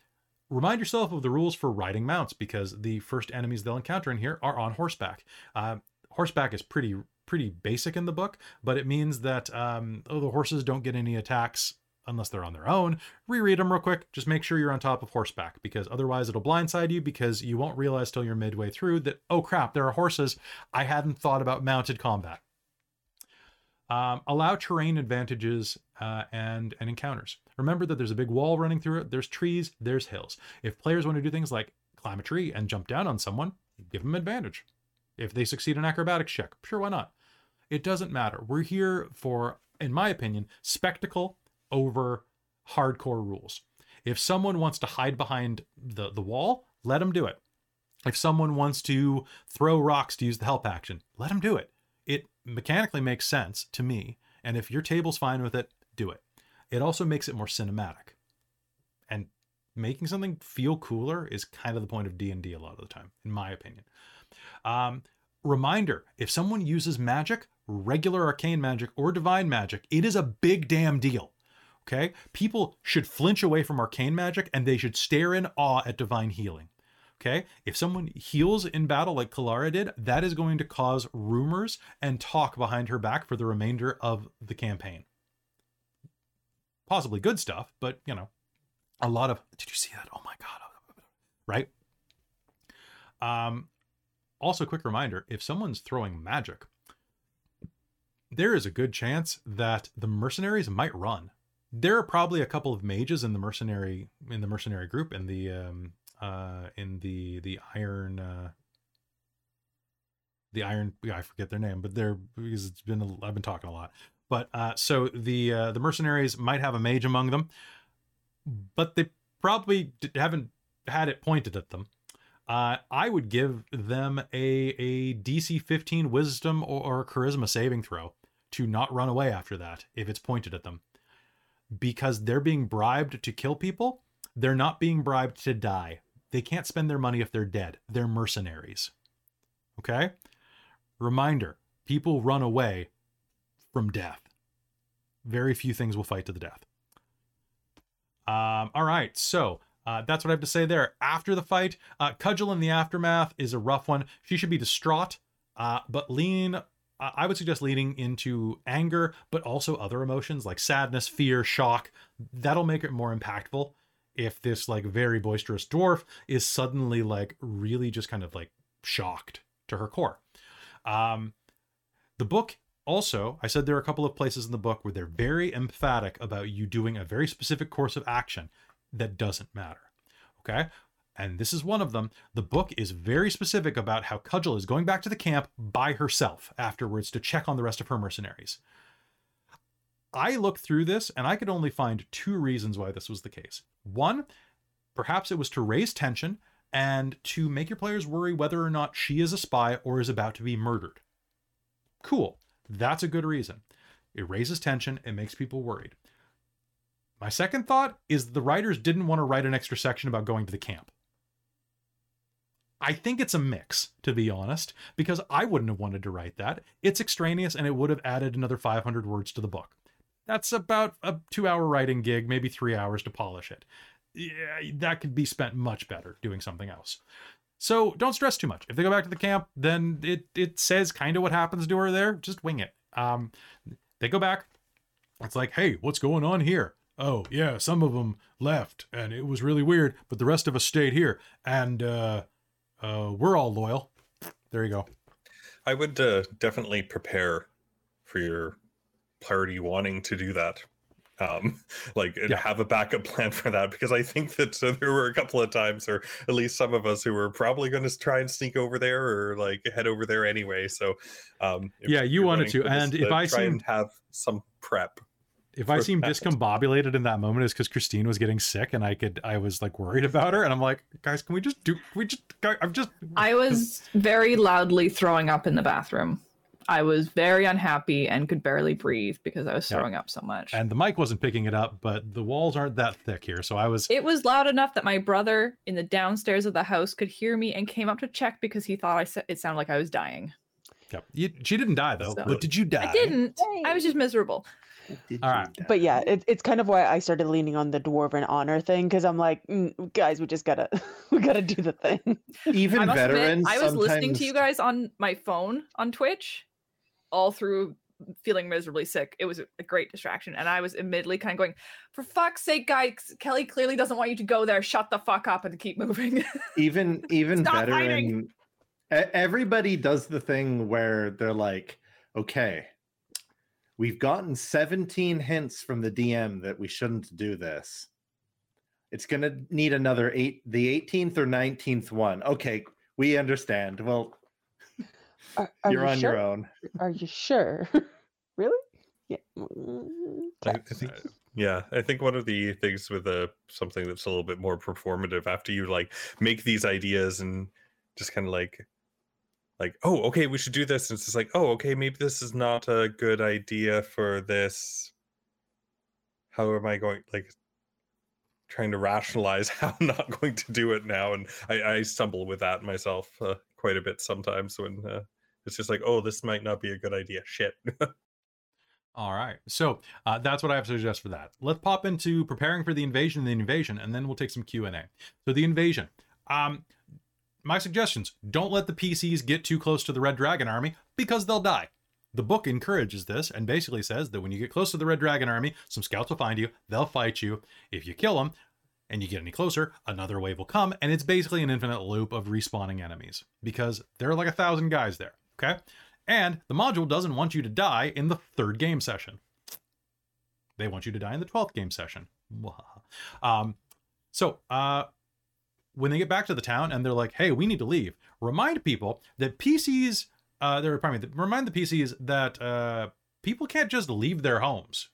remind yourself of the rules for riding mounts because the first enemies they'll encounter in here are on horseback. Uh, horseback is pretty pretty basic in the book, but it means that um, oh, the horses don't get any attacks unless they're on their own. Reread them real quick. Just make sure you're on top of horseback because otherwise it'll blindside you because you won't realize till you're midway through that, oh crap, there are horses. I hadn't thought about mounted combat. Um, allow terrain advantages uh, and, and encounters. Remember that there's a big wall running through it, there's trees, there's hills. If players want to do things like climb a tree and jump down on someone, give them advantage. If they succeed an acrobatics check, sure, why not? It doesn't matter. We're here for, in my opinion, spectacle over hardcore rules. If someone wants to hide behind the, the wall, let them do it. If someone wants to throw rocks to use the help action, let them do it. Mechanically makes sense to me. And if your table's fine with it, do it. It also makes it more cinematic. And making something feel cooler is kind of the point of D&D a lot of the time, in my opinion. Um, reminder, if someone uses magic, regular arcane magic or divine magic, it is a big damn deal. Okay? People should flinch away from arcane magic and they should stare in awe at divine healing. Okay? If someone heals in battle like Kelara did, that is going to cause rumors and talk behind her back for the remainder of the campaign. Possibly good stuff, but you know, a lot of did you see that? Oh my god. Right? Um also quick reminder, if someone's throwing magic, there is a good chance that the mercenaries might run there are probably a couple of mages in the mercenary in the mercenary group in the um uh in the the iron uh the iron i forget their name but they're because it's been a, i've been talking a lot but uh so the uh the mercenaries might have a mage among them but they probably haven't had it pointed at them uh, I would give them a a DC 15 wisdom or, or charisma saving throw to not run away after that if it's pointed at them because they're being bribed to kill people. They're not being bribed to die. They can't spend their money if they're dead. They're mercenaries. Okay? Reminder people run away from death. Very few things will fight to the death. Um, all right, so uh, that's what I have to say there. After the fight, uh, Cudgel in the aftermath is a rough one. She should be distraught, uh, but lean I would suggest leaning into anger, but also other emotions like sadness, fear, shock. That'll make it more impactful if this like very boisterous dwarf is suddenly like really just kind of like shocked to her core. Um, the book also, I said there are a couple of places in the book where they're very emphatic about you doing a very specific course of action that doesn't matter. Okay and this is one of them. The book is very specific about how Cudgel is going back to the camp by herself afterwards to check on the rest of her mercenaries. I looked through this and I could only find two reasons why this was the case. One, perhaps it was to raise tension and to make your players worry whether or not she is a spy or is about to be murdered. Cool. That's a good reason. It raises tension, it makes people worried. My second thought is the writers didn't want to write an extra section about going to the camp. I think it's a mix, to be honest, because I wouldn't have wanted to write that. It's extraneous and it would have added another 500 words to the book. That's about a two hour writing gig, maybe three hours to polish it. Yeah, that could be spent much better doing something else. So don't stress too much. If they go back to the camp, then it, it says kind of what happens to her there. Just wing it. Um, they go back. It's like, hey, what's going on here? Oh, yeah, some of them left and it was really weird, but the rest of us stayed here. And, uh, uh, we're all loyal. There you go. I would uh, definitely prepare for your party wanting to do that. Um, (laughs) like yeah. have a backup plan for that because I think that uh, there were a couple of times, or at least some of us, who were probably going to try and sneak over there or like head over there anyway. So, um, yeah, you wanted to, and if I try and have some prep if I seem discombobulated in that moment, is because Christine was getting sick, and I could, I was like worried about her, and I'm like, guys, can we just do? Can we just? I'm just. I was very loudly throwing up in the bathroom. I was very unhappy and could barely breathe because I was throwing yeah. up so much. And the mic wasn't picking it up, but the walls aren't that thick here, so I was. It was loud enough that my brother in the downstairs of the house could hear me and came up to check because he thought I said it sounded like I was dying. Yep. You, she didn't die though. So- but did you die? I didn't. I was just miserable. Did All you right. die? But yeah, it, it's kind of why I started leaning on the dwarven honor thing because I'm like, "Mm, guys, we just gotta (laughs) we gotta do the thing. even I must admit, veterans. I was listening to you guys on my phone on Twitch all through feeling miserably sick. It was a great distraction. And I was admittedly kind of going, for fuck's sake, guys, Kelly clearly doesn't want you to go there. Shut the fuck up and keep moving. even (laughs) even Stop veteran hiding. e- everybody does the thing where they're like okay we've gotten 17 hints from the dm that we shouldn't do this it's going to need another eight the 18th or 19th one okay we understand well Are, are you're you on sure? your own Are you sure? (laughs) really? Yeah. mm, I. I think, yeah, I think one of the things with a something that's a little bit more performative after you like make these ideas and just kind of like, like, oh, okay, we should do this. And it's just like, oh, okay, maybe this is not a good idea for this. How am I going? Like, trying to rationalize (laughs) how I'm not going to do it now, and I, I stumble with that myself uh, quite a bit sometimes when uh, it's just like, oh, this might not be a good idea. Shit. (laughs) All right. So uh, that's what I have to suggest for that. Let's pop into preparing for the invasion and the invasion, and then we'll take some Q and A. So the invasion. Um, my suggestions: don't let the PCs get too close to the Red Dragon army because they'll die. The book encourages this and basically says that when you get close to the Red Dragon army, some scouts will find you. They'll fight you. If you kill them, and you get any closer, another wave will come, and it's basically an infinite loop of respawning enemies because there are like a thousand guys there. Okay. And the module doesn't want you to die in the third game session. They want you to die in the 12th game session. Um, so, uh, when they get back to the town and they're like, hey, we need to leave, remind people that PCs, uh, they're, pardon me, remind the PCs that uh, people can't just leave their homes.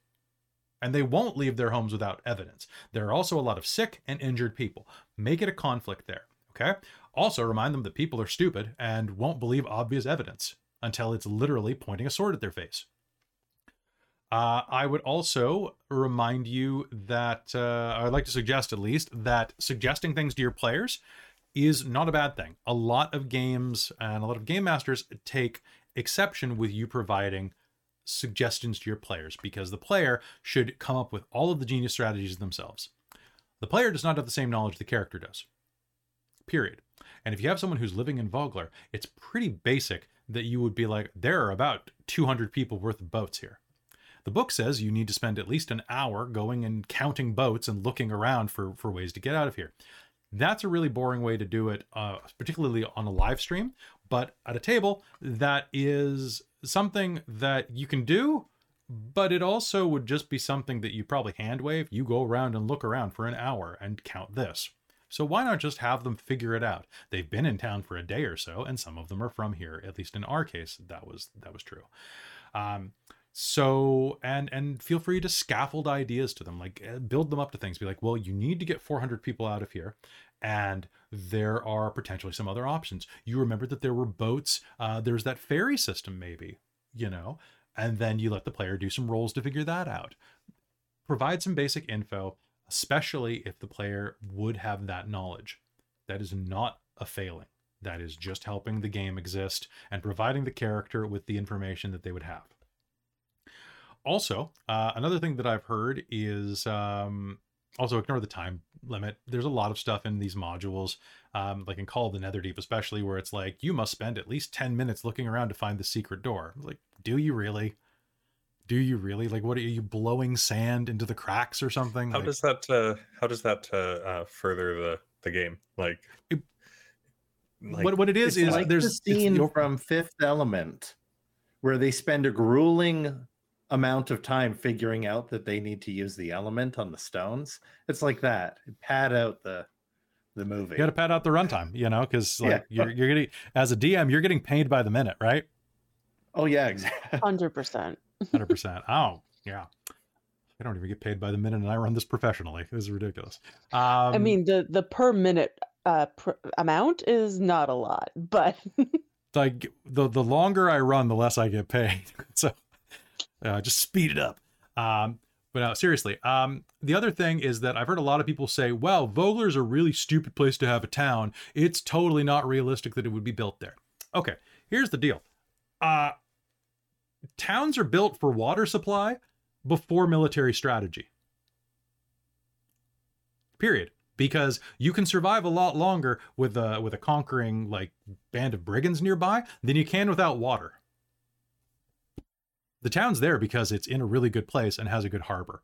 And they won't leave their homes without evidence. There are also a lot of sick and injured people. Make it a conflict there. Okay. Also, remind them that people are stupid and won't believe obvious evidence until it's literally pointing a sword at their face. Uh, I would also remind you that uh, I'd like to suggest, at least, that suggesting things to your players is not a bad thing. A lot of games and a lot of game masters take exception with you providing suggestions to your players because the player should come up with all of the genius strategies themselves. The player does not have the same knowledge the character does. Period. And if you have someone who's living in Vogler, it's pretty basic that you would be like, there are about 200 people worth of boats here. The book says you need to spend at least an hour going and counting boats and looking around for, for ways to get out of here. That's a really boring way to do it, uh, particularly on a live stream. But at a table, that is something that you can do, but it also would just be something that you probably hand wave. You go around and look around for an hour and count this. So why not just have them figure it out? They've been in town for a day or so, and some of them are from here. At least in our case, that was that was true. Um, so and and feel free to scaffold ideas to them, like uh, build them up to things. Be like, well, you need to get 400 people out of here, and there are potentially some other options. You remember that there were boats. Uh, there's that ferry system, maybe you know, and then you let the player do some rolls to figure that out. Provide some basic info especially if the player would have that knowledge. That is not a failing. That is just helping the game exist and providing the character with the information that they would have. Also, uh, another thing that I've heard is um, also ignore the time limit. There's a lot of stuff in these modules, um, like in Call of the Netherdeep, especially where it's like you must spend at least 10 minutes looking around to find the secret door. Like, do you really? Do you really like what are you blowing sand into the cracks or something How Like, does that uh how does that uh, uh further the the game? Like, It- like what, what it is is like there's the scene the- from Fifth Element, where they spend a grueling amount of time figuring out that they need to use the element on the stones. It's like that. Pad out the the movie. you got to pad out the runtime you know because like Yeah. you're, you're getting as a dm you're getting paid by the minute right Oh yeah, exactly. Hundred percent. oh yeah i don't even get paid by the minute and i run this professionally this is ridiculous um I mean, the the per minute uh pr- amount is not a lot, but (laughs) like the the longer I run, the less I get paid. (laughs) so uh, just speed it up. Um, but no, seriously. Um, the other thing is that I've heard a lot of people say, "Well, Vogler's a really stupid place to have a town. It's totally not realistic that it would be built there." Okay, here's the deal. uh, towns are built for water supply before military strategy. Period. Because you can survive a lot longer with a with a conquering like band of brigands nearby than you can without water. The town's there because it's in a really good place and has a good harbor.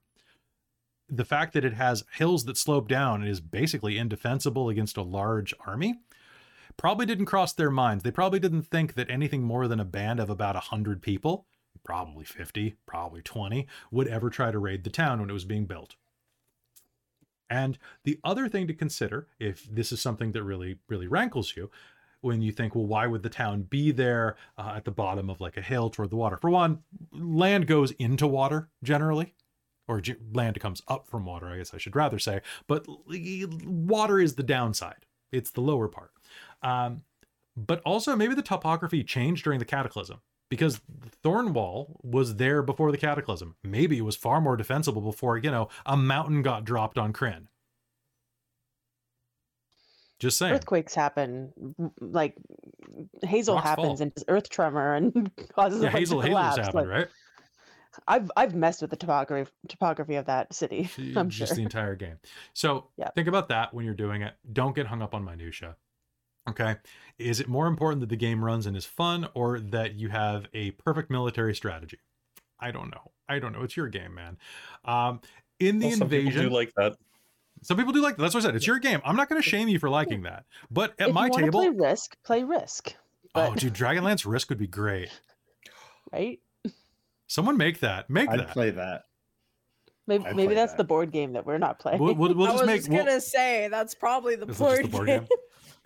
The fact that it has hills that slope down and is basically indefensible against a large army probably didn't cross their minds. They probably didn't think that anything more than a band of about 100 people, probably 50, probably 20, would ever try to raid the town when it was being built. And the other thing to consider, if this is something that really, really rankles you, when you think, well, why would the town be there uh, at the bottom of like a hill toward the water? For one, land goes into water generally, or ge- land comes up from water, I guess I should rather say. But water is the downside, it's the lower part. Um, but also, maybe the topography changed during the cataclysm because Thornwall was there before the cataclysm. Maybe it was far more defensible before, you know, a mountain got dropped on Krynn. Just saying. Earthquakes happen, like Hazeal Rocks happens fall. and does earth tremor and (laughs) causes Yeah, a bunch Hazeal to collapse. happened, like, right? I've I've messed with the topography topography of that city. (laughs) I'm just sure. the entire game. So (laughs) Yep. think about that when you're doing it. Don't get hung up on minutia. Okay, is it more important that the game runs and is fun, or that you have a perfect military strategy? I don't know. I don't know. It's your game, man. Um, in the Well, some people invasion, do like that. some people do like that. That's what I said. It's your game. I'm not going to shame you for liking that. But at if my you table, play Risk, play Risk, oh, dude, Dragonlance Risk would be great. (laughs) right? Someone make that. Make I'd that. play that. Maybe maybe that's that. the board game that we're not playing. We'll, we'll, we'll I just was make. just we'll- gonna say that's probably the board, the board game. game?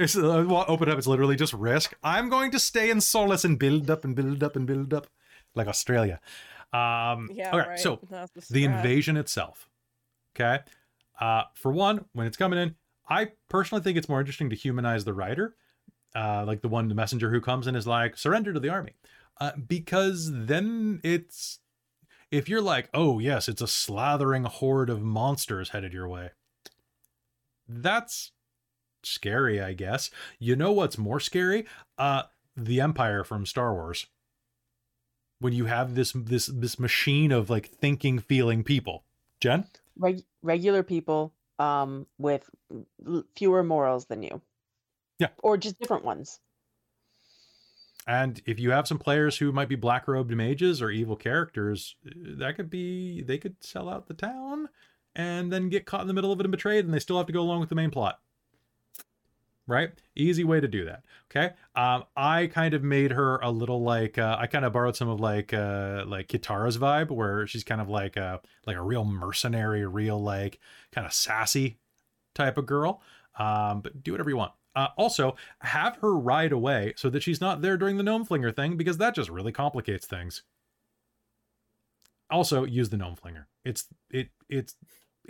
It's uh, open up. It's literally just risk. I'm going to stay in Solace and build up and build up and build up, like Australia. Um, Yeah, right. right. So the invasion itself. Okay. Uh, for one, when it's coming in, I personally think it's more interesting to humanize the rider, uh, like the one, the messenger who comes and is like, surrender to the army. Uh, because then it's, if you're like, oh, yes, it's a slathering horde of monsters headed your way, that's scary, I guess. You know what's more scary? Uh, the Empire from Star Wars when you have this this this machine of like thinking feeling people jen Reg- regular people um with l- fewer morals than you. Yeah. Or just different ones. and if you have some players who might be black robed mages or evil characters uh, that could be they could sell out the town and then get caught in the middle of it and betrayed and they still have to go along with the main plot right easy way to do that okay um i kind of made her a little like uh, i kind of borrowed some of like uh like Kitiara's vibe where she's kind of like a like a real mercenary real like kind of sassy type of girl um but do whatever you want uh, also have her ride away so that she's not there during the gnome flinger thing because that just really complicates things also use the gnome flinger it's it it's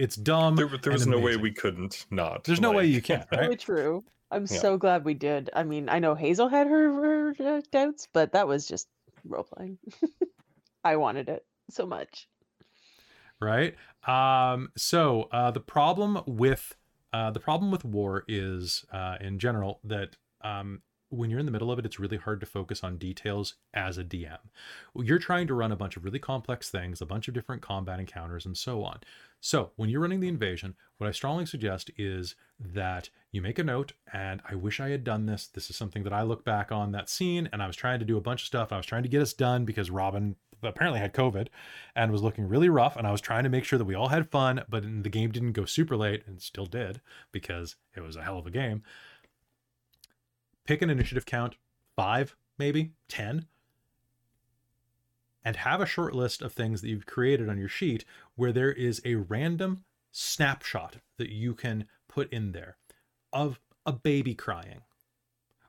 it's dumb There, there and was no way we couldn't not. there's no way you can't. (laughs) right Very true. I'm Yeah. so glad we did. I mean, I know Hazeal had her, her uh, doubts, but that was just role playing. (laughs) I wanted it so much. right um so uh the problem with uh the problem with war is uh in general that um when you're in the middle of it it's really hard to focus on details as a dm you're trying to run a bunch of really complex things a bunch of different combat encounters and so on. So when you're running the invasion what i strongly suggest is that you make a note and i wish i had done this. This is something that i look back on that scene and i was trying to do a bunch of stuff i was trying to get us done because robin apparently had covid and was looking really rough and i was trying to make sure that we all had fun but the game didn't go super late and still did because it was a hell of a game pick an initiative count five maybe ten and have a short list of things that you've created on your sheet where there is a random snapshot that you can put in there of a baby crying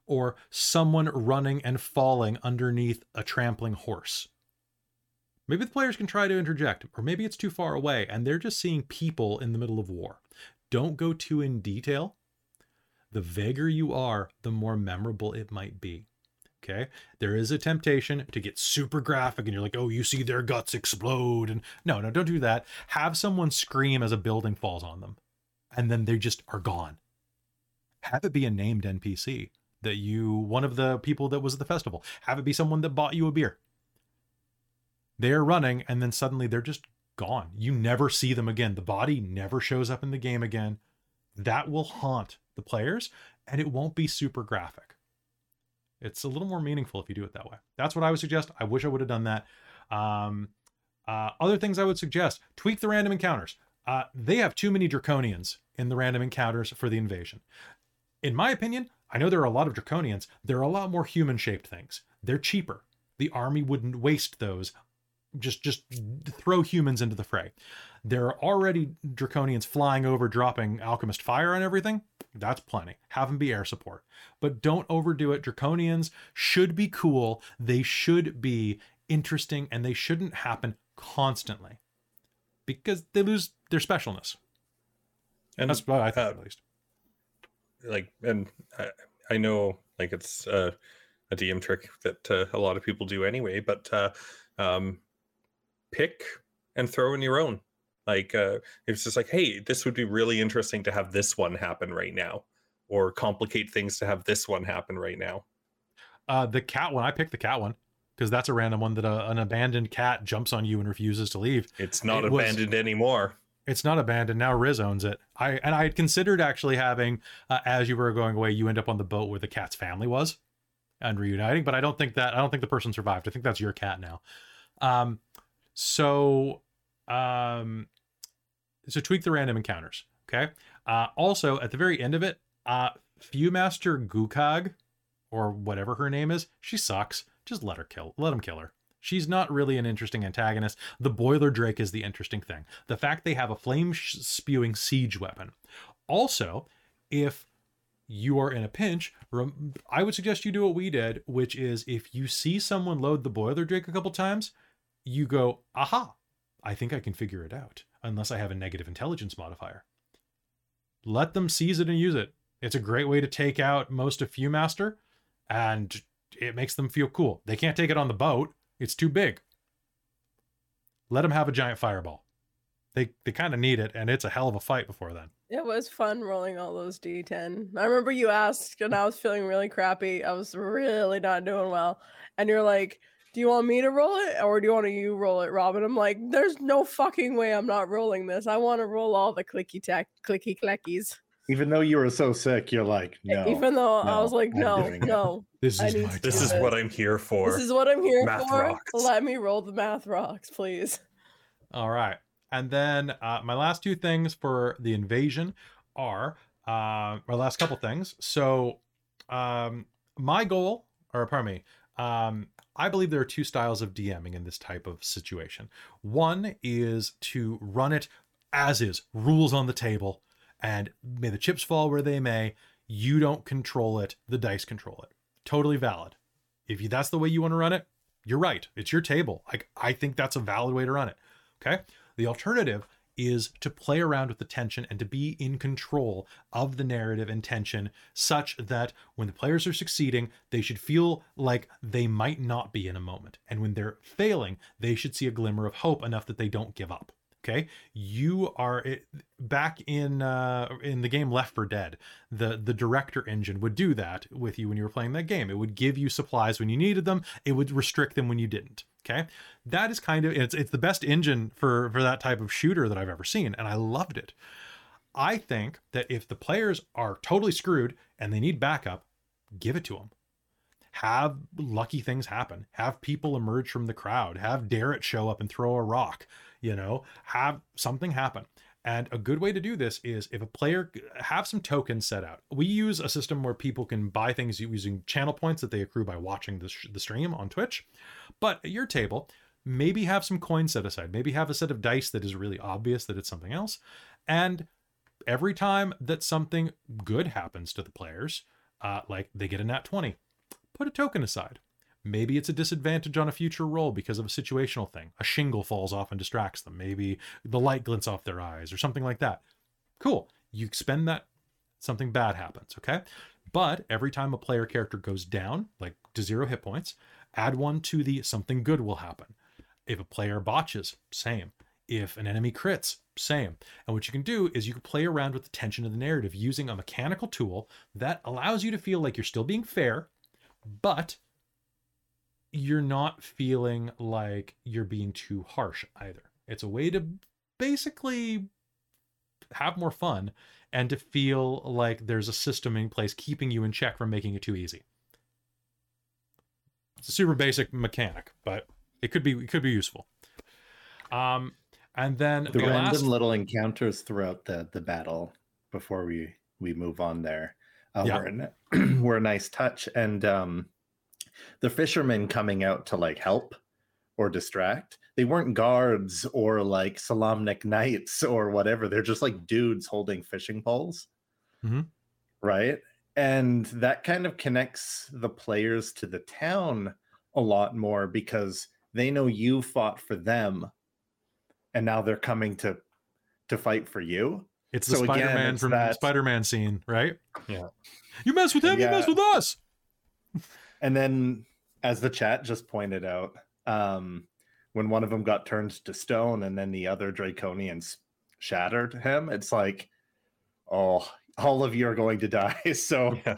or someone running and falling underneath a trampling horse Maybe the players can try to interject, or maybe it's too far away and they're just seeing people in the middle of war. Don't go too in detail. The vaguer you are, the more memorable it might be. Okay? There is a temptation to get super graphic and you're like, oh, you see their guts explode. And no, no, don't do that. Have someone scream as a building falls on them and then they just are gone. Have it be a named NPC. that you one of the people that was at the festival. Have it be someone that bought you a beer. They're running and then suddenly they're just gone. You never see them again. The body never shows up in the game again. That will haunt the players and it won't be super graphic. It's a little more meaningful if you do it that way. That's what I would suggest. I wish I would have done that. Um, uh, other things I would suggest tweak the random encounters. Uh, they have too many draconians in the random encounters for the invasion. In my opinion, I know there are a lot of draconians. There are a lot more human shaped things. They're cheaper. The army wouldn't waste those. Just just throw humans into the fray. There are already draconians flying over, dropping alchemist fire and everything. That's plenty. Have them be air support, but don't overdo it. Draconians should be cool. They should be interesting, and they shouldn't happen constantly because they lose their specialness. And That's what I thought, uh, at least. like and I, I know like it's uh, a dm trick that uh, a lot of people do anyway but uh, um, pick and throw in your own like uh, it's just like hey this would be really interesting to have this one happen right now or complicate things to have this one happen right now Uh, the cat one, I picked the cat one because that's a random one that a, an abandoned cat jumps on you and refuses to leave. it's not It was- abandoned anymore It's not abandoned now. Riz owns it. I and I had considered actually having, uh, as you were going away, you end up on the boat where the cat's family was, and reuniting. But I don't think that I don't think the person survived. I think that's your cat now. Um, so, um, so tweak the random encounters. Okay. Uh, also at the very end of it, uh, Viewmaster Gukag, or whatever her name is, she sucks. Just let her kill. Let him kill her. She's not really an interesting antagonist. The Boiler Drake is the interesting thing. The fact they have a flame spewing siege weapon. Also, if you are in a pinch, I would suggest you do what we did, which is if you see someone load the Boiler Drake a couple times, you go, aha, I think I can figure it out, unless I have a negative intelligence modifier. Let them seize it and use it. It's a great way to take out most of Viewmaster, and it makes them feel cool. They can't take it on the boat, it's too big. Let them have a giant fireball. They they kind of need it, and it's a hell of a fight before then. It was fun rolling all those d10. I remember you asked, and I was feeling really crappy. I was really not doing well. And you're like, Do you want me to roll it or do you want to you roll it, Robin? I'm like, There's no fucking way I'm not rolling this. I want to roll all the clicky tack, clicky cleckies. Even though you were so sick, you're like, no. Even though I was like, No, no. This is my this is time. what i'm here for This is what I'm here Math for. rocks. Let me roll the math rocks, please. All right. And then uh, my last two things for the invasion are uh, my last couple things. So um, my goal, or pardon me, um, I believe there are two styles of DMing in this type of situation. One is to run it as is, rules on the table, and may the chips fall where they may. You don't control it; the dice control it. Totally valid. If you, that's the way you want to run it, you're right. It's your table. Like I think that's a valid way to run it. Okay. The alternative is to play around with the tension and to be in control of the narrative and tension such that when the players are succeeding, they should feel like they might not be in a moment. And when they're failing, they should see a glimmer of hope enough that they don't give up. Okay, you are it, back in uh, in the game Left 4 Dead. The the director engine would do that with you when you were playing that game. It would give you supplies when you needed them. It would restrict them when you didn't. Okay, that is kind of it's it's the best engine for for that type of shooter that I've ever seen, and I loved it. I think that if the players are totally screwed and they need backup, give it to them. Have lucky things happen. Have people emerge from the crowd. Have Darrett show up and throw a rock. You know, have something happen. And a good way to do this is if a player have some tokens set out. We use a system where people can buy things using channel points that they accrue by watching the, the stream on Twitch. But at your table, maybe have some coins set aside. Maybe have a set of dice that is really obvious that it's something else. And every time that something good happens to the players, uh, like they get a nat 20, put a token aside. Maybe it's a disadvantage on a future roll because of a situational thing. A shingle falls off and distracts them. Maybe the light glints off their eyes or something like that. Cool. You spend that, something bad happens, okay? But every time a player character goes down, like to zero hit points, add one to the something good will happen. If a player botches, same. if an enemy crits, same. And what you can do is you can play around with the tension of the narrative using a mechanical tool that allows you to feel like you're still being fair, but you're not feeling like you're being too harsh either. It's a way to basically have more fun and to feel like there's a system in place keeping you in check from making it too easy. It's a super basic mechanic, but it could be it could be useful. Um, and then the, the random last little encounters throughout the the battle before we we move on there uh, Yeah. were, a, (clears throat) were a nice touch and um the fishermen coming out to like help or distract they weren't guards or like Solamnic knights or whatever they're just like dudes holding fishing poles Mhm. right and that kind of connects the players to the town a lot more because they know you fought for them and now they're coming to to fight for you It's the So again, Spider-Man it's from that- Spider-Man scene, right? Yeah. You mess with him, you Yeah. mess with us. And then as the chat just pointed out um when one of them got turned to stone and then the other draconians shattered him it's like oh all of you are going to (laughs) die so Yeah.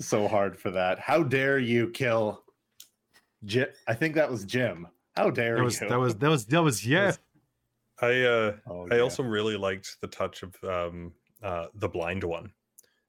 so hard for that how dare you kill Jim? i think that was jim how dare That was you that was that was that was yeah. I uh Oh, I yeah. also really liked the touch of um uh the blind one.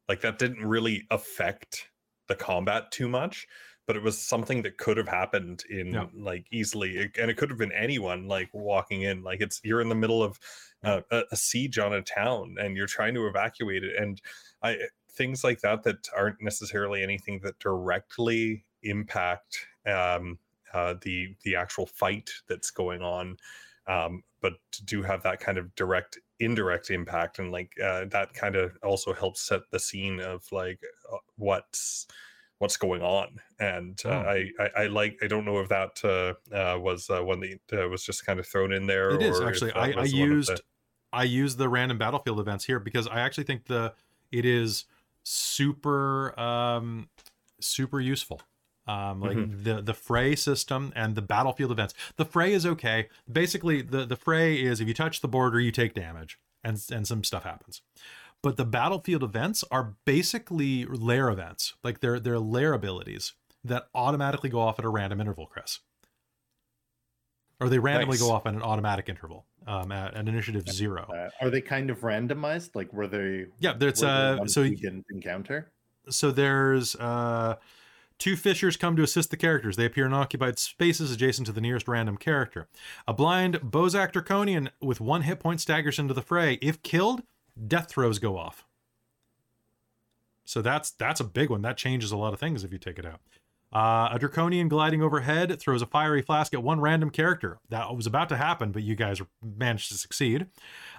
Like that didn't really affect the combat too much, but it was something that could have happened in Yeah. like easily and it could have been anyone like walking in like it's you're in the middle of uh, a, a siege on a town and you're trying to evacuate it and I things like that that aren't necessarily anything that directly impact um uh the the actual fight that's going on um, but to do have that kind of direct indirect impact and like uh, that kind of also helps set the scene of like uh, what's what's going on and uh, Oh. I, I i like i don't know if that uh, uh, was uh, one that uh, was just kind of thrown in there It is actually. I, I was one of used the- I used the random battlefield events here because I actually think the it is super um super useful. Um, like Mm-hmm. the the fray system and the battlefield events. The fray is okay. Basically, the the fray is if you touch the border, you take damage, and and some stuff happens. But the battlefield events are basically lair events. Like they're they're lair abilities that automatically go off at a random interval, Chris. Or they randomly Nice. go off at an automatic interval um, at an initiative zero. Uh, are they kind of randomized like were they Yeah, there's were there uh, so you didn't encounter so there's uh, two fishers come to assist the characters. They appear in occupied spaces adjacent to the nearest random character. A blind Bozak Draconian with one hit point staggers into the fray. If killed, death throes go off. So that's that's a big one. That changes a lot of things if you take it out. Uh, a draconian gliding overhead throws a fiery flask at one random character. That was about to happen, but you guys managed to succeed.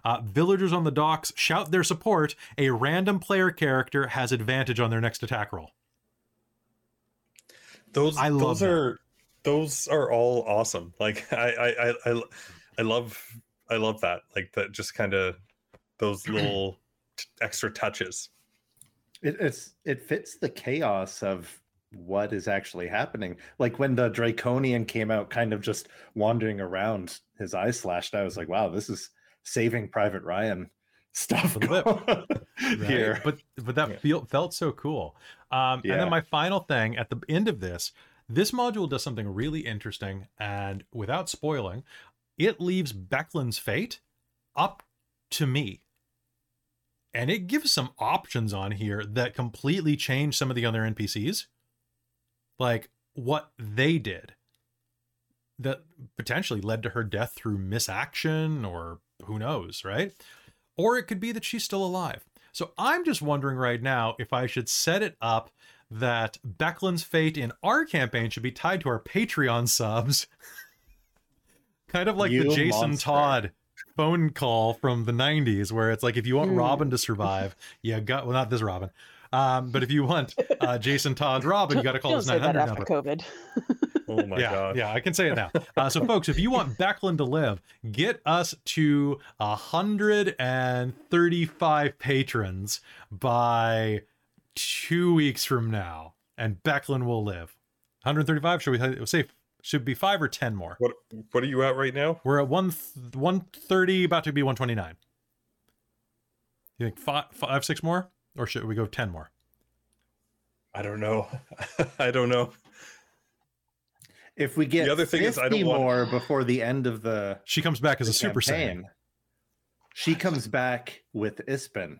Uh, villagers on the docks shout their support. A random player character has advantage on their next attack roll. those I love those that. are those are all awesome like i i i i, I love i love that like that just kind of those (clears throat) little t- extra touches It, it's it fits the chaos of what is actually happening. Like when the Draconian came out, kind of just wandering around, his eyes slashed. I was like, "Wow, this is Saving Private Ryan stuff A right? (laughs) here." But but that Yeah. feel, felt so cool. Um, And then my final thing at the end of this, this module does something really interesting, and without spoiling, it leaves Becklin's fate up to me. And it gives some options on here that completely change some of the other NPCs, like what they did that potentially led to her death through misaction or who knows, right? Or it could be that she's still alive. So I'm just wondering right now if I should set it up that Becklin's fate in our campaign should be tied to our Patreon subs. (laughs) kind of like the Jason monster. Todd phone call from the 90s where it's like if you want Hmm. Robin to survive, you got well not this Robin. Um, but if you want uh, Jason Todd's Robin, you got to call Don't this say that 900 after number. COVID. oh my yeah, god yeah, I can say it now. Uh, so, folks, if you want Becklin to live, get us to 135 patrons by two weeks from now, and Becklin will live. 135? Should we say Should be five or ten more. What what are you at right now? We're at one th- one thirty, about to be one twenty nine. You think five, five, six more, or should we go ten more? I don't know. (laughs) I don't know. If we get the other thing is I don't 50 want- more before the end of the, She comes back as the a Super Saiyan. she comes back with Ispin.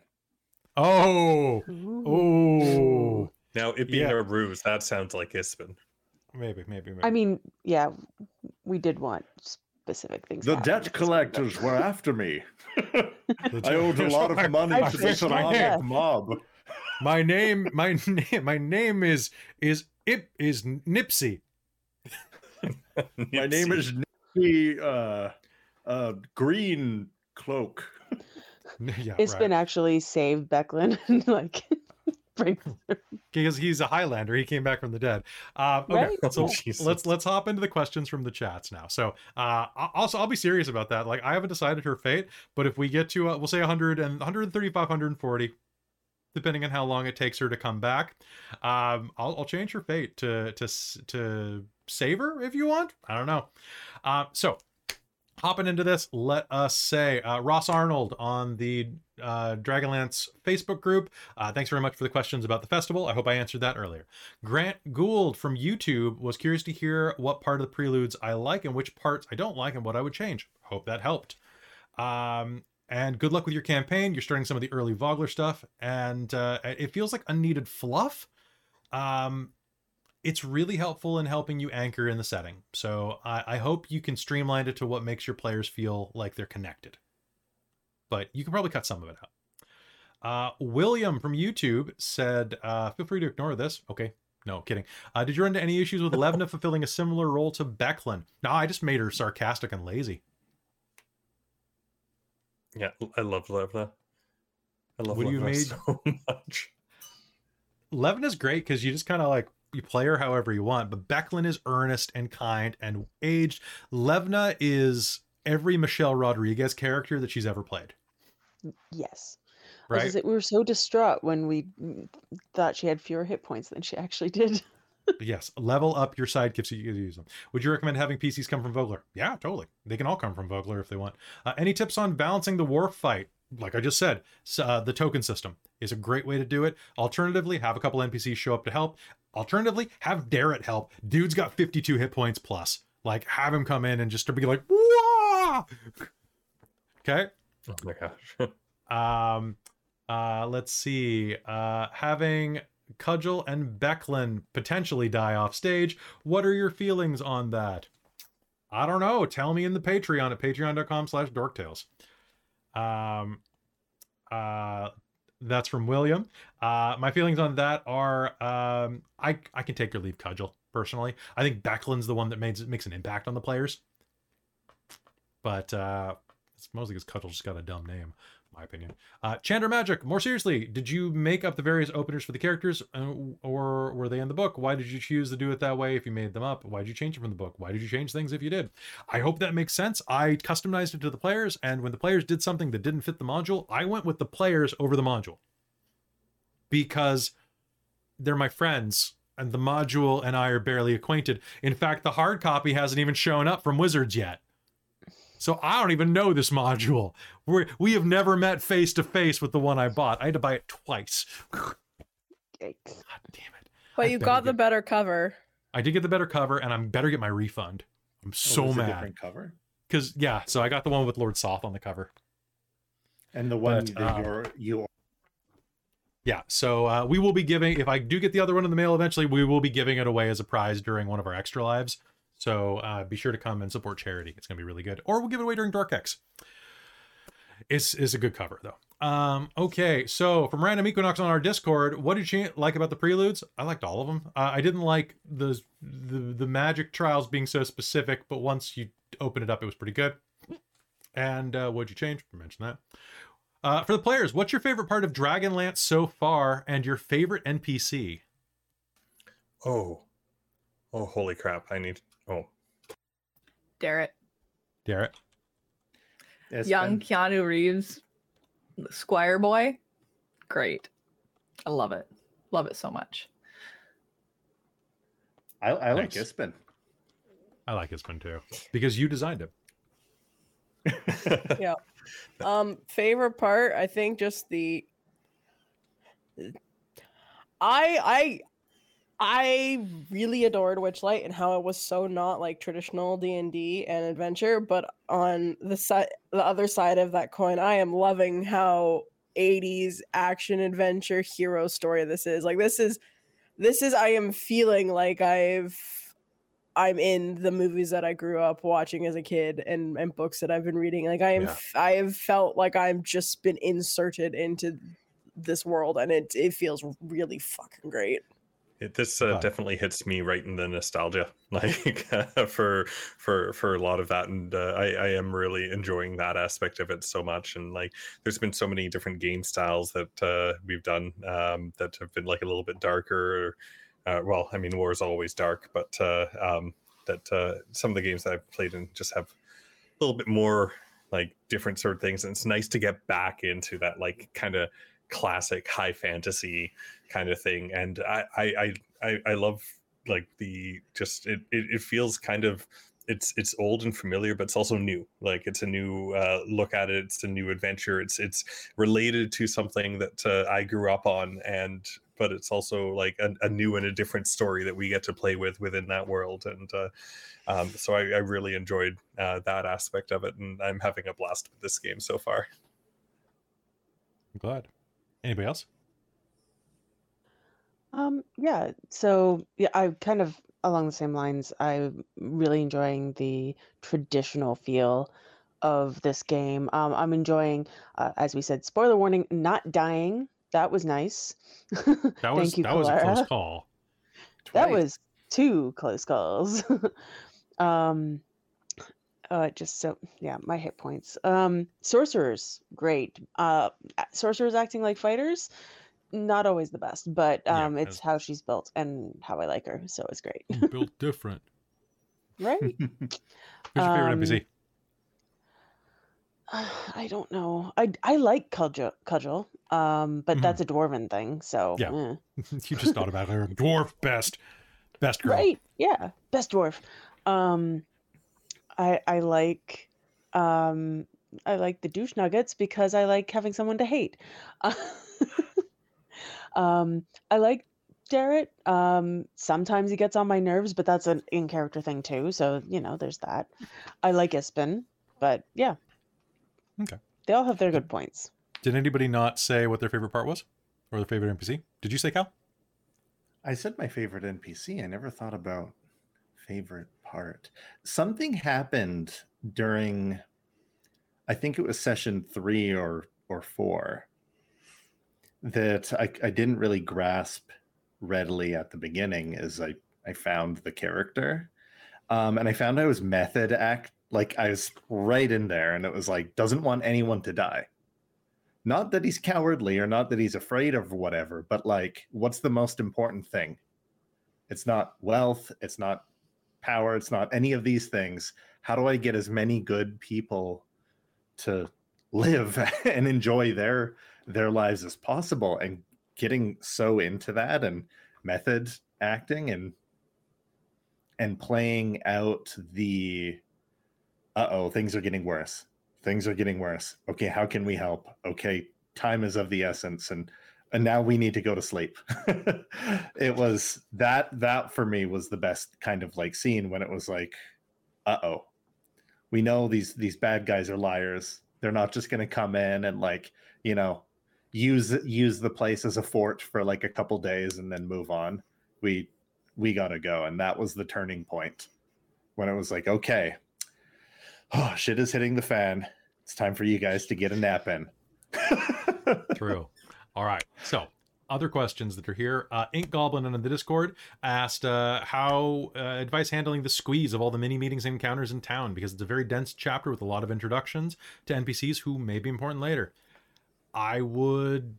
Oh, Ooh. oh, Now it being Yeah. a ruse, that sounds like Ispin. Maybe, maybe, maybe. I mean, yeah, we did want specific things. The debt with this one, but- collectors were after me. (laughs) I owed a lot of money to think this so, Islamic mob. my name, my (laughs) name, my name is is Ip is Nipsey. My name is Nipsey uh, uh, Green Cloak. (laughs) yeah, Ispin actually saved Becklin and like bring because he's a Highlander. He came back from the dead. Uh, okay, Right, so yeah. (laughs) Jesus. let's let's hop into the questions from the chats now. So, uh, I- also I'll be serious about that. Like I haven't decided her fate, but if we get to uh, we'll say 100 and 135, 140, depending on how long it takes her to come back, um, I'll, I'll change her fate to to to save her if you want. I don't know. Uh, so hopping into this, let us say uh, Ross Arnold on the uh, Dragonlance Facebook group. Uh, thanks very much for the questions about the festival. I hope I answered that earlier. Grant Gould from YouTube was curious to hear what part of the preludes I like and which parts I don't like and what I would change. Hope that helped. Um, and good luck with your campaign. You're starting some of the early Vogler stuff, and uh, it feels like unneeded fluff. Um, it's really helpful in helping you anchor in the setting. So I, I hope you can streamline it to what makes your players feel like they're connected. But you can probably cut some of it out. Uh, William from YouTube said, uh, feel free to ignore this. Okay. No, kidding. Uh, did you run into any issues with Levna (laughs) fulfilling a similar role to Becklin? No, I just made her sarcastic and lazy. Yeah, I love Levna. I love What do you made- so (laughs) much. Levna is great because you just kind of like you play her however you want, but Becklin is earnest and kind and aged. Levna is every Michelle Rodriguez character that she's ever played. yes. I was gonna Right? we were so distraught when we thought she had fewer hit points than she actually did. (laughs) yes. Level up your sidekicks so you use them. Would you recommend having PCs come from Vogler? Yeah, totally. They can all come from Vogler if they want. Uh, any tips on balancing the war fight? Like I just said, uh, the token system is a great way to do it. Alternatively, have a couple NPCs show up to help. Alternatively, have Darrett help. Dude's got 52 hit points plus. Like, have him come in and just to be like, Wah! okay. Oh my gosh. (laughs) Um, uh, let's see. Uh, having Cudgel and Becklin potentially die off stage. What are your feelings on that? I don't know. Tell me in the Patreon at patreon.com slash dorktales. Um, uh, that's from William. Uh, my feelings on that are um, I, I can take or leave Cudgel personally. I think Becklin's the one that makes, makes an impact on the players. But uh, it's mostly because Cudgel's just got a dumb name my opinion. Uh, Chandra Magic, more seriously, did you make up the various openers for the characters uh, or were they in the book? Why did you choose to do it that way if you made them up? Why did you change them from the book? Why did you change things if you did? I hope that makes sense. I customized it to the players, and when the players did something that didn't fit the module, I went with the players over the module because they're my friends. And the module and I are barely acquainted. In fact, the hard copy hasn't even shown up from Wizards yet. So I don't even know this module. We we have never met face to face with the one I bought. I had to buy it twice. God damn it! But I you better got the better cover. I did get the better cover, and I'm better get my refund. I'm Oh, so it's a mad different cover. because yeah. So I got the one with Lord Soth on the cover. And the one But, that uh, you're you Yeah. So uh, we will be giving if I do get the other one in the mail eventually, we will be giving it away as a prize during one of our extra lives. So uh, be sure to come and support charity. It's gonna be really good. Or we'll give it away during Dark X. It's is a good cover though. Um, okay, so from Random Equinox on our Discord, what did you like about the preludes? I liked all of them. Uh, I didn't like the, the the magic trials being so specific, but once you open it up, it was pretty good. And uh, what'd you change? I mentioned that. Uh, for the players, what's your favorite part of Dragonlance so far, and your favorite NPC? Oh. Oh, holy crap. I need. Oh. Darrett, Garrett. it's young been- Keanu Reeves, Squire Boy, great. I love it. Love it so much. I, I like Nice. Ispin. I like Ispin too because you designed it. (laughs) yeah. Um, favorite part, I think, just the. I I I really adored Witchlight and how it was so not like traditional D and D and adventure, but on the side, the other side of that coin, I am loving how 80s action adventure hero story this is. Like this is, this is. I am feeling like I've I'm in the movies that I grew up watching as a kid and and books that I've been reading. Like I am, Yeah. I have felt like I'm just been inserted into this world, and it it feels really fucking great. It, this uh, definitely hits me right in the nostalgia, (laughs) like for for for a lot of that, and uh, I, I am really enjoying that aspect of it so much. And like, there's been so many different game styles that uh, we've done um, that have been like a little bit darker. Uh, well, I mean, war is always dark, but uh, um, that uh, some of the games that I've played and just have a little bit more like different sort of things, and it's nice to get back into that like kind of classic high fantasy kind of thing. And i i i I, love like the just it, it it feels kind of it's it's old and familiar but it's also new. Like it's a new uh, look at it. It's a new adventure. It's it's related to something that uh, i grew up on. And but it's also like a, a new and a different story that we get to play with within that world. And uh, um, so I, I really enjoyed uh, that aspect of it. And i'm having a blast with this game so far. I'm glad. Anybody else? Um, yeah. So yeah, I kind of along the same lines. I'm really enjoying the traditional feel of this game. Um, I'm enjoying, uh, as we said, spoiler warning, not dying. That was nice. (laughs) That was Thank you, that was a close Clara. call. (laughs) That Twice. was two close calls. (laughs) um, uh, just so yeah, my hit points. Um, sorcerers, great. Uh, sorcerers acting like fighters, not always the best, but Yeah, um, it's how she's built and how I like her, so it's great. Built (laughs) different. right? (laughs) Who's your favorite Um, NPC? (sighs) I don't know. I I like cudgel, cudgel. Um, but Mhm. that's a dwarven thing, so Yeah. eh. (laughs) you just thought about her. Dwarf best. Best girl. Right. Yeah. Best dwarf. Um I I like um I like the douche nuggets because I like having someone to hate. Um I like Darrett. Um sometimes he gets on my nerves, but that's an in character thing too. So, you know, there's that. I like Ispin, but yeah. Okay. They all have their good points. Did anybody not say what their favorite part was? Or their favorite NPC? Did you say Cal? I said my favorite NPC. I never thought about favorite part. Something happened during I think it was session 3 or or 4 that I, I didn't really grasp readily at the beginning as I I found the character. Um, and I found I was method act like I was right in there and it was like doesn't want anyone to die not that he's cowardly or not that he's afraid of whatever, but like, what's the most important thing? It's not wealth, it's not power, it's not any of these things. How do I get as many good people to live (laughs) and enjoy their their lives as possible? And getting so into that and method acting and and playing out the uh-oh, things are getting worse. Things are getting worse. Okay how can we help? Okay time is of the essence and and now we need to go to sleep. (laughs) It was that that for me was the best kind of like scene when it was like uh-oh. We know these these bad guys are liars. They're not just going to come in and like you know use use the place as a fort for like a couple days and then move on we we got to go and that was the turning point when it was like okay oh (sighs) shit is hitting the fan it's time for you guys to get a nap in (laughs) True. All right. So, other questions that are here. Uh, Ink Goblin in the Discord asked uh, how uh, advice handling the squeeze of all the mini meetings and encounters in town because it's a very dense chapter with a lot of introductions to NPCs who may be important later. I would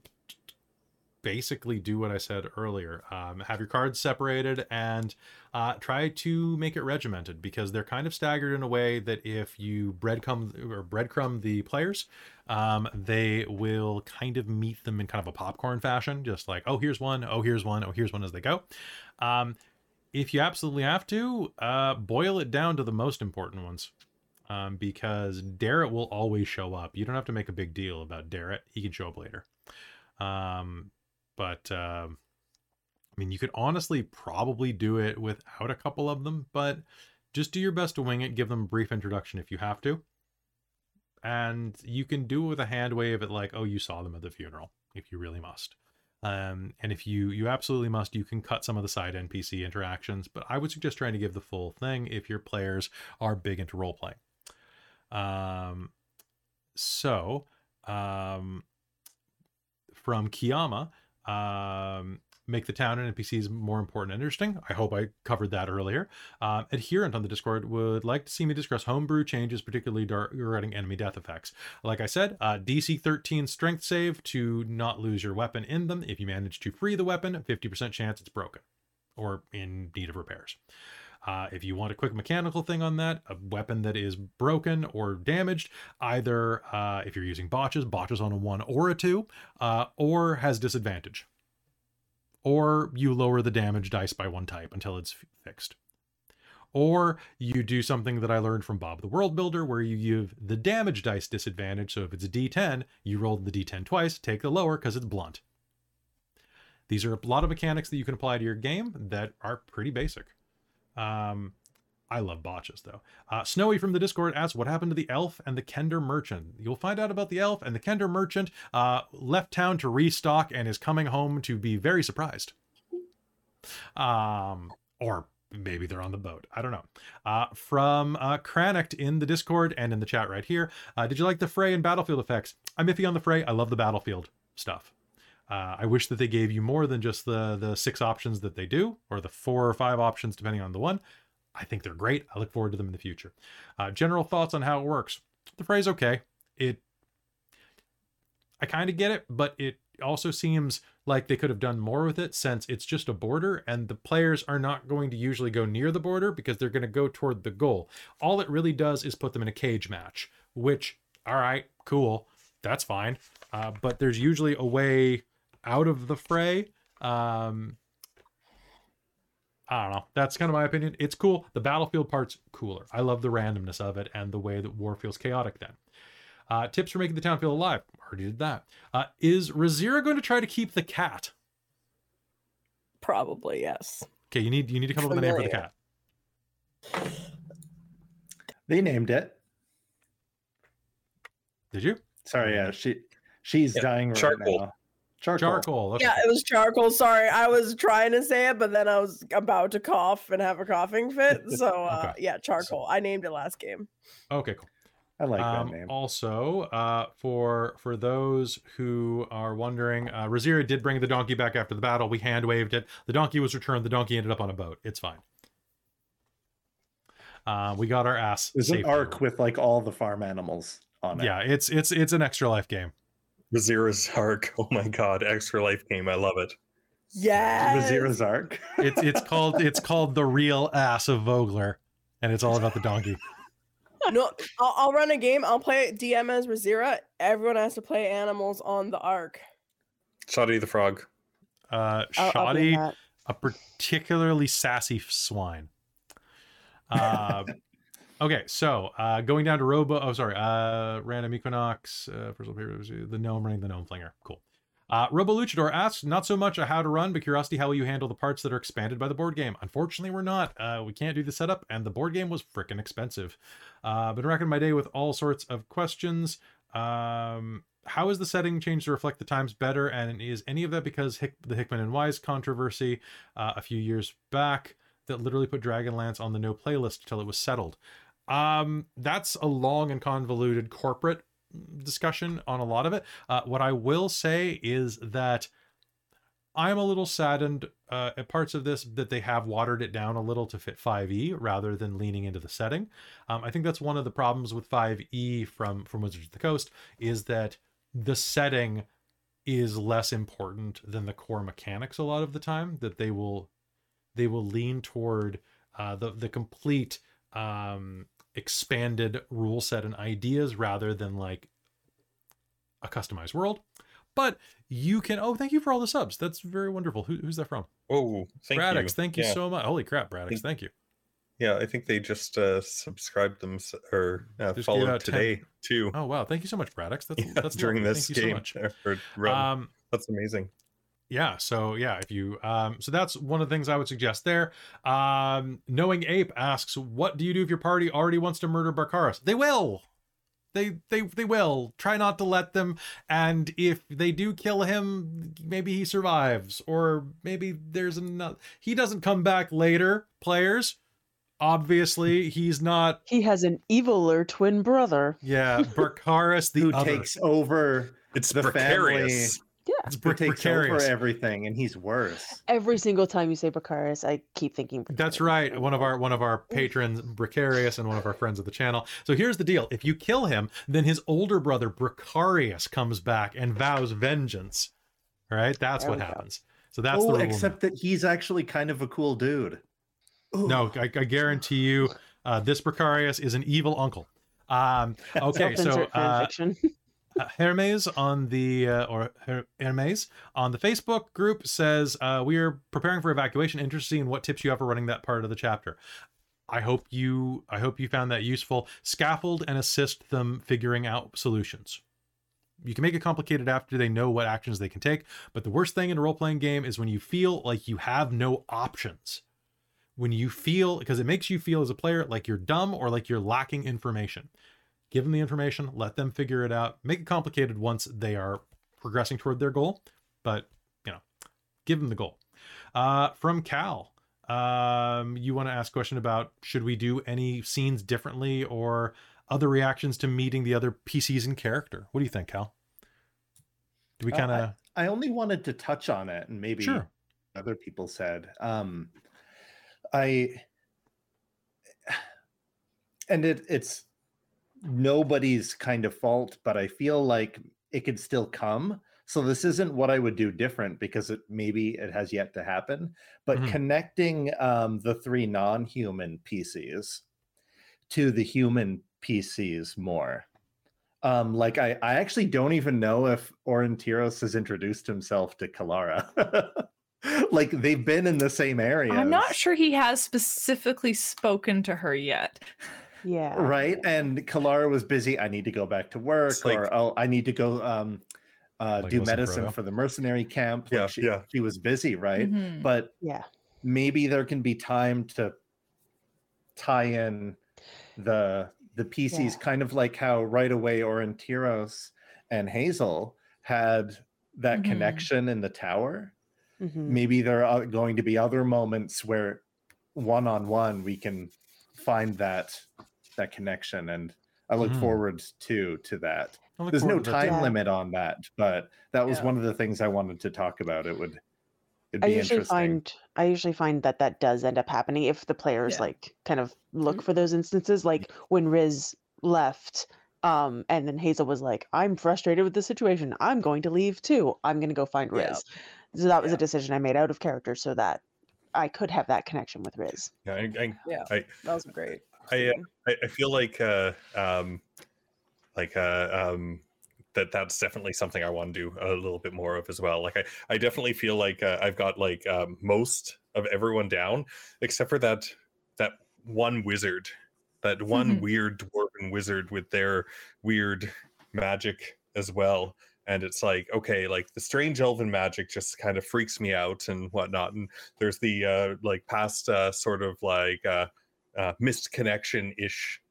basically do what I said earlier. Um, have your cards separated and uh, try to make it regimented because they're kind of staggered in a way that if you breadcrumb or breadcrumb the players, um, they will kind of meet them in kind of a popcorn fashion, just like, oh, here's one, oh, here's one, oh, here's one as they go. Um, if you absolutely have to, uh, boil it down to the most important ones. Um, because Darrett will always show up. You don't have to make a big deal about Darrett. He can show up later. Um, but um, I mean, you could honestly probably do it without a couple of them, but just do your best to wing it. Give them a brief introduction if you have to. And you can do it with a hand wave at like, oh, you saw them at the funeral, if you really must. Um, and if you you absolutely must, you can cut some of the side NPC interactions. But I would suggest trying to give the full thing if your players are big into role playing. Um, so um, from Kiyama, um, make the town and NPCs more important and interesting. I hope I covered that earlier. Um, Adherent on the Discord would like to see me discuss homebrew changes, particularly regarding enemy death effects. Like I said, uh, DC 13 strength save to not lose your weapon in them. If you manage to free the weapon, 50% chance it's broken or in need of repairs. Uh, if you want a quick mechanical thing on that, a weapon that is broken or damaged, either uh, if you're using botches, botches on a one or a two, uh, or has disadvantage or you lower the damage dice by one type until it's fixed. Or you do something that I learned from Bob the World Builder, where you give the damage dice disadvantage. So if it's a d10, you roll the d10 twice, take the lower because it's blunt. These are a lot of mechanics that you can apply to your game that are pretty basic. Um, I love botches though. Uh, Snowy from the Discord asks, "What happened to the elf and the Kender merchant?" You'll find out about the elf and the Kender merchant. Uh, left town to restock and is coming home to be very surprised. Um, or maybe they're on the boat. I don't know. Uh, from uh, Kranicht in the Discord and in the chat right here. Uh, did you like the fray and battlefield effects? I'm iffy on the fray. I love the battlefield stuff. Uh, I wish that they gave you more than just the the six options that they do, or the four or five options depending on the one. I think they're great. I look forward to them in the future. Uh, general thoughts on how it works. The phrase okay. It I kind of get it, but it also seems like they could have done more with it since it's just a border and the players are not going to usually go near the border because they're going to go toward the goal. All it really does is put them in a cage match, which, all right, cool, that's fine. Uh, but there's usually a way out of the fray. Um, I don't know. That's kind of my opinion. It's cool. The battlefield part's cooler. I love the randomness of it and the way that war feels chaotic then. Uh, tips for making the town feel alive. Already did that. Uh, is Rizira going to try to keep the cat? Probably yes. Okay, you need you need to come up with a name for the cat. They named it. Did you? Sorry, yeah, she she's Yeah, dying right charcoal. now. Charcoal. Charcoal. Okay. Yeah, it was charcoal. Sorry, I was trying to say it, but then I was about to cough and have a coughing fit. (laughs) So uh, Okay. yeah, charcoal. I named it last game. Okay, cool. I like um, that name. Also, uh, for for those who are wondering, uh, Rizira did bring the donkey back after the battle. We hand waved it. The donkey was returned. The donkey ended up on a boat. It's fine. Uh, we got our ass. There's an safely. arc with like all the farm animals on it. Yeah, it's it's it's an extra life game. Rizira's (laughs) Arc. Oh my god, extra life game. I love it. Yeah. Rizira's arc. It's it's called it's called the real ass of Vogler, and it's all about the donkey. (laughs) no, I'll, I'll run a game. I'll play DM as Rizira. Everyone has to play animals on the arc. Shoddy the Frog. Uh, I'll- I'll be Shoddy, a particularly sassy swine. Uh, (laughs) okay, so uh, going down to Robo. Oh, sorry. Uh, random Equinox. Uh, of all, the gnome running the gnome flinger. Cool. Uh, Robo Luchador asks, not so much a how to run, but curiosity, how will you handle the parts that are expanded by the board game? Unfortunately, we're not. Uh, we can't do the setup, and the board game was freaking expensive. Uh, been racking my day with all sorts of questions. Um, how is the setting changed to reflect the times better? And is any of that because Hick, the Hickman and Weis controversy uh, a few years back that literally put Dragonlance on the no playlist till it was settled? Um, that's a long and convoluted corporate discussion on a lot of it. Uh, what I will say is that I'm a little saddened uh, at parts of this that they have watered it down a little to fit 5e rather than leaning into the setting. Um, I think that's one of the problems with 5e from from Wizards of the Coast is that the setting is less important than the core mechanics a lot of the time. That they will they will lean toward uh, the the complete um, expanded rule set and ideas rather than like a customized world. but you can. Oh, thank you for all the subs. That's very wonderful. Who, who's that from? Oh, thank Braddox, you. thank you Yeah. so much. Holy crap, Braddox, Thank- you. Yeah, I think they just uh, subscribed them or uh, followed out 10 today too. Oh wow, thank you so much, Braddox. That's (laughs) Yeah, that's during lovely. this thank so game much. (laughs) Um, That's amazing. Yeah so yeah if you um so that's one of the things i would suggest there um knowing ape asks what do you do if your party already wants to murder Bakaris they will they they they will try not to let them and if they do kill him maybe he survives or maybe there's another he doesn't come back later players obviously he's not He has an eviler twin brother. yeah Bakaris the who other. takes over It's the precarious. Yeah. it's who Bar- takes precarious over everything and he's worse Every single time you say Bakaris, I keep thinking. That's right. One of our one of our patrons, Bricarius, and one of our friends of the channel. So here's the deal: if you kill him, then his older brother Bricarius comes back and vows vengeance. Right? that's There what we go. happens. So that's the oh rule. except that he's actually kind of a cool dude Ooh. no, I, I guarantee you, uh, this Bricarius is an evil uncle. Um, (laughs) okay, so Self-insert uh, fanfiction. (laughs) uh, Hermes on the uh, or Her- Hermes on the Facebook group says uh, we are preparing for evacuation. Interested in what tips you have for running that part of the chapter. I hope you I hope you found that useful. Scaffold and assist them figuring out solutions. You can make it complicated after they know what actions they can take, but the worst thing in a role playing game is when you feel like you have no options. When you feel because it makes you feel as a player like you're dumb or like you're lacking information give them the information let them figure it out make it complicated once they are progressing toward their goal but you know give them the goal. Uh from cal um you want to ask a question about should we do any scenes differently or other reactions to meeting the other pcs in character? What do you think cal? Do we Uh, kind of i only wanted to touch on it and maybe sure. other people said um i and it it's nobody's kind of fault but i feel like it could still come so this isn't what i would do different because it maybe it has yet to happen but Mhm. connecting um the three non-human pcs to the human pcs more um like i i actually don't even know if Aurontiros has introduced himself to Kelara (laughs) like they've been in the same area I'm not sure he has specifically spoken to her yet. (laughs) yeah. right and Kelara was busy i need to go back to work It's like- or oh i need to go um uh Like do medicine for the mercenary camp Like, Yeah, she, yeah. she was busy right Mhm. but Yeah. maybe there can be time to tie in the the PCs Yeah. kind of like how right away Aurontiros and Hazeal had that Mhm. connection in the tower. Mhm. Maybe there are going to be other moments where one on one we can find that that connection and I look Mhm. forward to to that. There's no forward to that. time limit on that, but that was Yeah. one of the things I wanted to talk about. It would it'd I be usually interesting. find I usually find that that does end up happening if the players Yeah. like kind of look Mhm. for those instances, like when Riz left, um, and then Hazeal was like, "I'm frustrated with the situation. I'm going to leave too. I'm going to go find Yeah. Riz." So that was Yeah. a decision I made out of character so that I could have that connection with Riz. Yeah, I, I, Yeah, I, that was great. I, uh. I, I feel like uh, um, like uh, um, that that's definitely something I want to do a little bit more of as well. Like I, I definitely feel like uh, I've got like um, most of everyone down except for that that one wizard, that one Mhm. weird dwarven wizard with their weird magic as well. And it's like, okay, like the strange elven magic just kind of freaks me out and whatnot. And there's the uh, like past uh, sort of like uh, uh, missed connection ish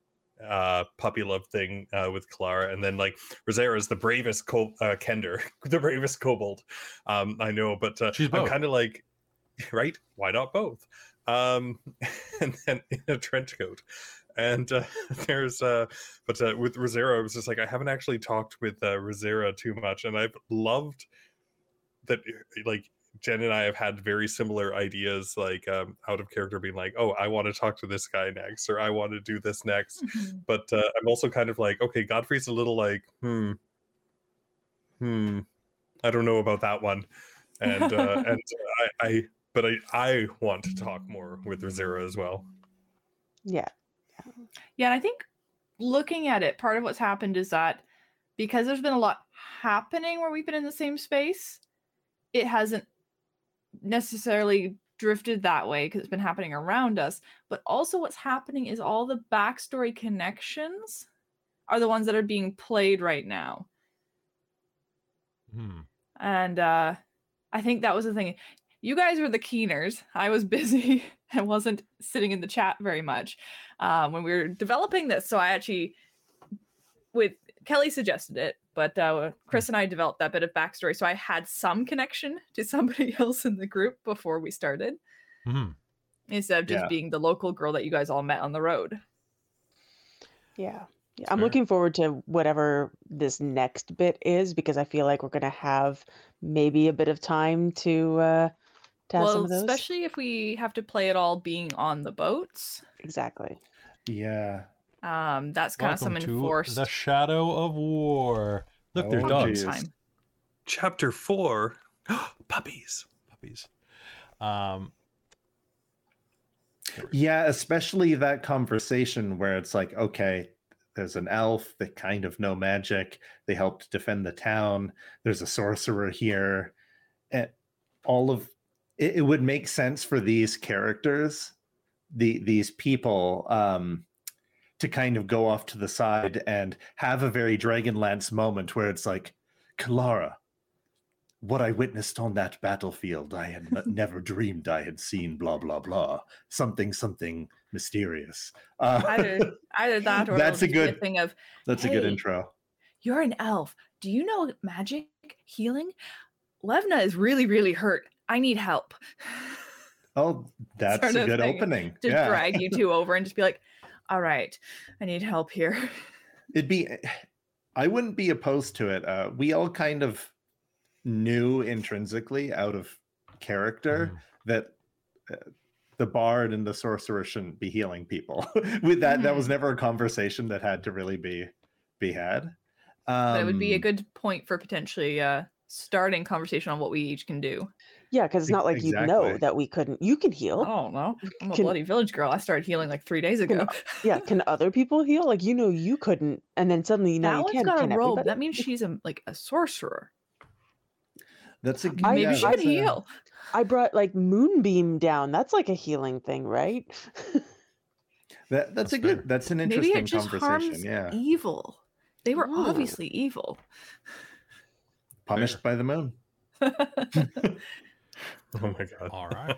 uh puppy love thing uh with Kelara. And then like Rizira is the bravest co- uh Kender (laughs) the bravest kobold um I know but uh, She's I'm kind of like (laughs) right? Why not both? Um (laughs) and then in a trench coat. And uh, there's uh but uh, with Rizira I was just like I haven't actually talked with uh Rizira too much and I've loved that like Jen and I have had very similar ideas, like um, out of character, being like, "Oh, I want to talk to this guy next," or "I want to do this next." Mhm. But uh, I'm also kind of like, okay, Godfrey's a little like, hmm, hmm, I don't know about that one, and uh, (laughs) and I, I, but I, I want to talk more with Rizira as well. Yeah. Yeah, and I think looking at it, part of what's happened is that because there's been a lot happening where we've been in the same space, it hasn't necessarily drifted that way because it's been happening around us. But also, what's happening is all the backstory connections are the ones that are being played right now. Hmm. And uh, I think that was the thing. You guys were the keeners. I was (laughs) busy and wasn't sitting in the chat very much um, when we were developing this. So I actually, with Kelly suggested it, but uh, Chris and I developed that bit of backstory. So I had some connection (laughs) to somebody (laughs) else in the group before we started, Hmm. instead of just Yeah. being the local girl that you guys all met on the road. Yeah. Yeah, I'm fair. looking forward to whatever this next bit is because I feel like we're gonna have maybe a bit of time to uh to have some Well, of those. especially if we have to play it all being on the boats. Exactly. Yeah. Um, that's kind of some Welcome to enforced the Shadow of War. Look, they're dogs. time. Chapter four, (gasps) puppies. Puppies. Um, Yeah, especially that conversation where it's like, okay, there's an elf that kind of know magic. They helped defend the town. There's a sorcerer here. And all of it, it would make sense for these characters, the these people, um, to kind of go off to the side and have a very Dragonlance moment where it's like, Kelara, what I witnessed on that battlefield, I had n- (laughs) never dreamed I had seen. Blah blah blah. Something something mysterious. Uh, Either (laughs) either that or That's a it'll just be good- thing of that's a good intro. you're an elf. Do you know magic healing? Levna is really, really hurt. I need help. (laughs) Oh, that's Sort a good thing. opening. to yeah. drag you two over and just be like, all right, I need help here. It'd be. I wouldn't be opposed to it. Uh, we all kind of knew intrinsically, out of character, mm. that uh, the bard and the sorcerer shouldn't be healing people. (laughs) With that, that was Mhm. never a conversation that had to really be be had. Um, but it would be a good point for potentially uh starting conversation on what we each can do. Yeah, because it's not like you know that we couldn't. You can heal. Oh no. I'm a Can- bloody village girl. I started healing like three days ago. Yeah, can other people heal? Like you know you couldn't, and then suddenly now that you one's can. got can a robe. everybody? That means she's a like a sorcerer. That's a I- Maybe yeah, she could a- heal. I brought like moonbeam down. That's like a healing thing, right? (laughs) That, that's, That's a good. That's an Maybe interesting it just conversation. harms Yeah, evil. They were Ooh. obviously evil. punished by the moon. (laughs) (laughs) (laughs) Oh my god. All right.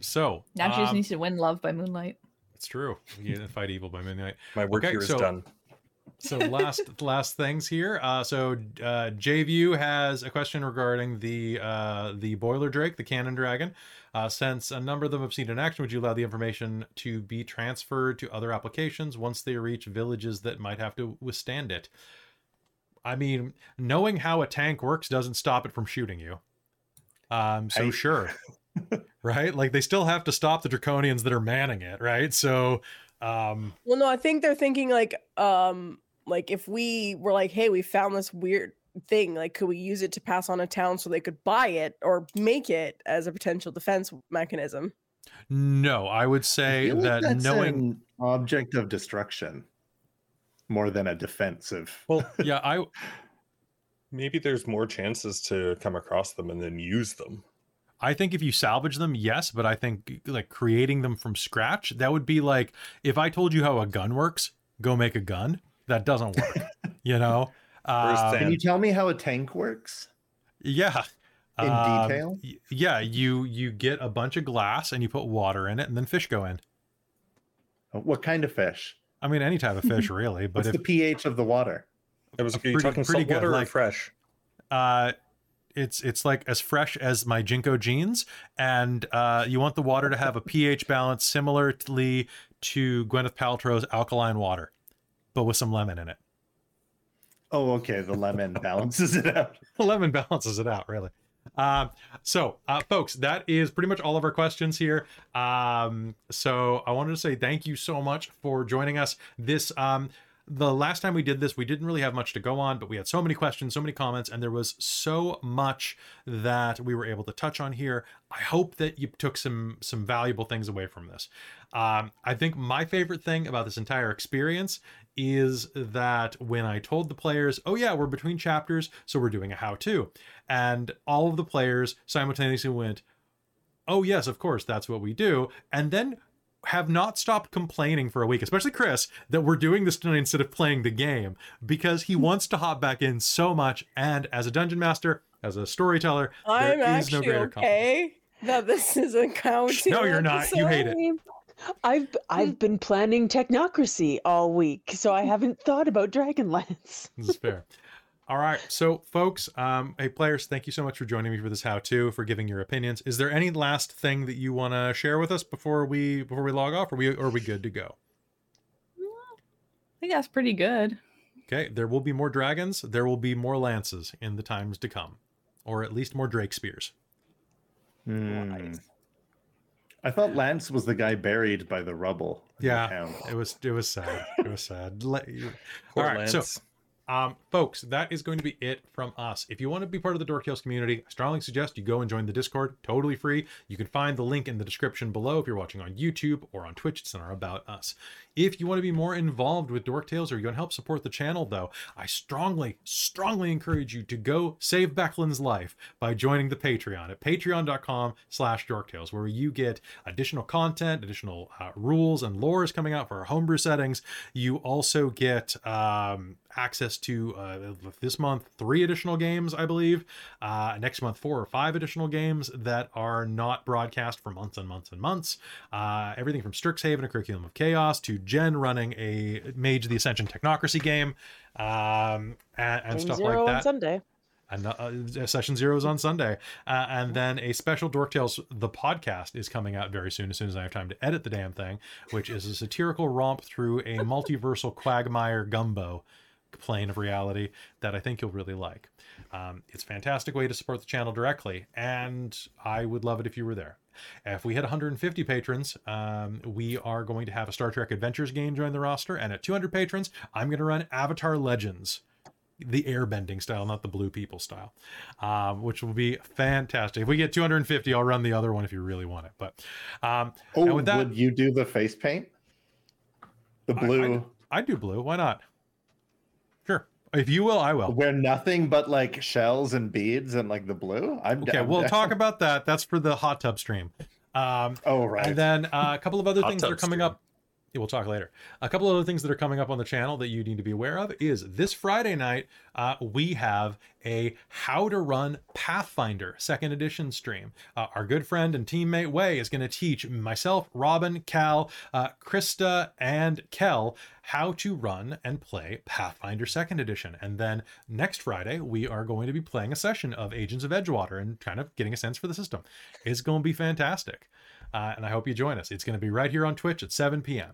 So Now she just um, needs to win love by moonlight. it's true. You can fight evil by midnight. My work Okay, here is so- done. So last (laughs) last things here. Uh, so uh, JView has a question regarding the uh, the boiler drake, the cannon dragon. Uh, since a number of them have seen it in action, would you allow the information to be transferred to other applications once they reach villages that might have to withstand it? I mean, knowing how a tank works doesn't stop it from shooting you. Um, so I- sure, (laughs) right? Like they still have to stop the draconians that are manning it, right? So, um, Well, no, I think they're thinking like, um, like if we were like, hey, we found this weird thing, like, could we use it to pass on a town so they could buy it or make it as a potential defense mechanism? no, I would say feel like that that's knowing object of destruction more than a defensive. Well, yeah i maybe there's more chances to come across them and then use them. i think if you salvage them yes but i think like creating them from scratch that would be like if i told you how a gun works go make a gun that doesn't work (laughs) you know Where's Um, Can you tell me how a tank works? yeah In Um, detail? y- yeah you you get a bunch of glass and you put water in it and then fish go in What kind of fish? i mean any type of fish (laughs) really but What's if the pH of the water? It was, are you pretty- talking pretty good, like- fresh? uh it's it's like as fresh as my JNCO jeans and uh you want the water to have a ph balance similarly to gwyneth paltrow's alkaline water but with some lemon in it Oh, okay. The lemon balances it out. (laughs) lemon balances it out really um so uh folks that is pretty much all of our questions here um so i wanted to say thank you so much for joining us this um the last time we did this we didn't really have much to go on but we had so many questions so many comments and there was so much that we were able to touch on here i hope that you took some some valuable things away from this um i think my favorite thing about this entire experience is that when I told the players, oh, yeah, we're between chapters, so we're doing a how to. And all of the players simultaneously went, oh, yes, of course, that's what we do. And then have not stopped complaining for a week, especially Chris, that we're doing this tonight instead of playing the game because he hmm. wants to hop back in so much. And as a dungeon master, as a storyteller, I'm there is no actually greater compliment. okay that this (laughs) isn't counting. No, you're not. You hate it. I've I've been planning technocracy all week, so I haven't thought about Dragonlance. This is fair. (laughs) All right, so folks, um, hey players, thank you so much for joining me for this how-to, for giving your opinions. Is there any last thing that you want to share with us before we before we log off? Are we or are we good to go? I think that's pretty good. Okay, there will be more dragons. There will be more lances in the times to come, or at least more drake spears. Hmm. I thought Lance was the guy buried by the rubble. in the Yeah, it was it was sad. It was sad. Let- Poor All right, so Lance. Um, folks, that is going to be it from us. If you want to be part of the Dork Tales community, I strongly suggest you go and join the Discord. Totally free. You can find the link in the description below if you're watching on YouTube or on Twitch. It's in our About Us. If you want to be more involved with Dork Tales or you want to help support the channel, though, I strongly, strongly encourage you to go save Becklin's life by joining the Patreon at patreon.com slash dorktales, where you get additional content, additional uh, rules and lores coming out for our homebrew settings. You also get um, access to uh, this month three additional games, I believe. Uh, next month, four or five additional games that are not broadcast for months and months and months. Uh, everything from Strixhaven, a curriculum of chaos, to Jen running a Mage of the Ascension technocracy game, um, and, and stuff zero like on that Sunday. and uh, session zero is on Sunday, uh, and then a special Dork Tales the podcast is coming out very soon. As soon as I have time to edit the damn thing, which is a satirical romp through a multiversal quagmire gumbo plane of reality that I think you'll really like. Um, it's a fantastic way to support the channel directly, and I would love it if you were there. If we hit 150 patrons, um, we are going to have a Star Trek Adventures game join the roster, and at 200 patrons, I'm going to run Avatar Legends the airbending style, not the blue people style, um, which will be fantastic. If we get 250, I'll run the other one if you really want it. But um, Oh, that, would you do the face paint? The I- I blue, I'd do blue. Why not? Sure. If you will, I will. where nothing but like shells and beads and like the blue. I'm Okay, down. we'll talk (laughs) about that. That's for the hot tub stream. Um, Oh right. And then uh, a couple of other Hot things that are coming stream. up. We'll talk later. A couple other things that are coming up on the channel that you need to be aware of is this Friday night, uh, we have a How to Run Pathfinder second edition stream. Uh, our good friend and teammate Way is going to teach myself, Robin, Cal, uh, Krista, and Kel how to run and play Pathfinder second edition. And then next Friday, we are going to be playing a session of Agents of Edgewatch and kind of getting a sense for the system. It's going to be fantastic uh, and I hope you join us. It's going to be right here on Twitch at 7 p.m.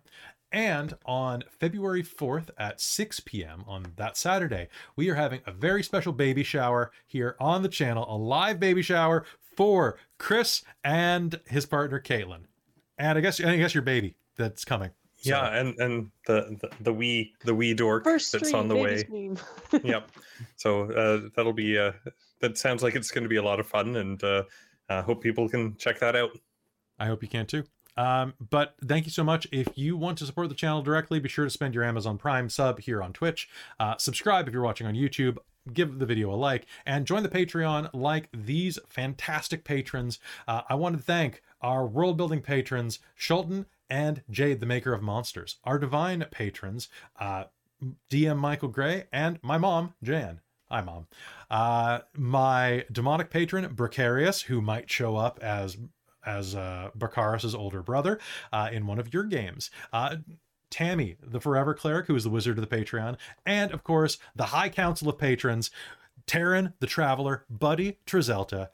And on February 4th at 6 p.m. on that Saturday, we are having a very special baby shower here on the channel, a live baby shower for Chris and his partner Caitlin. And I guess and I guess your baby that's coming. So- Yeah, and and the the, the wee the wee dork First that's on the way. (laughs) yep. (laughs) So uh, that'll be uh, that sounds like it's going to be a lot of fun, and uh, I hope people can check that out. I hope you can too. Um, but thank you so much. If you want to support the channel directly, be sure to spend your Amazon Prime sub here on Twitch. Uh, subscribe if you're watching on YouTube. Give the video a like and join the Patreon like these fantastic patrons. Uh, I want to thank our world building patrons, Shulton and Jade, the maker of monsters, our divine patrons, uh, DM Michael Gray, and my mom, Jan. Hi, mom. Uh, my demonic patron, Precarious, who might show up as as uh, older brother uh, in one of your games. Uh, Tammy, the Forever Cleric, who is the wizard of the Patreon, and of course the High Council of Patrons, Taryn, the Traveler, Buddy Trizelta,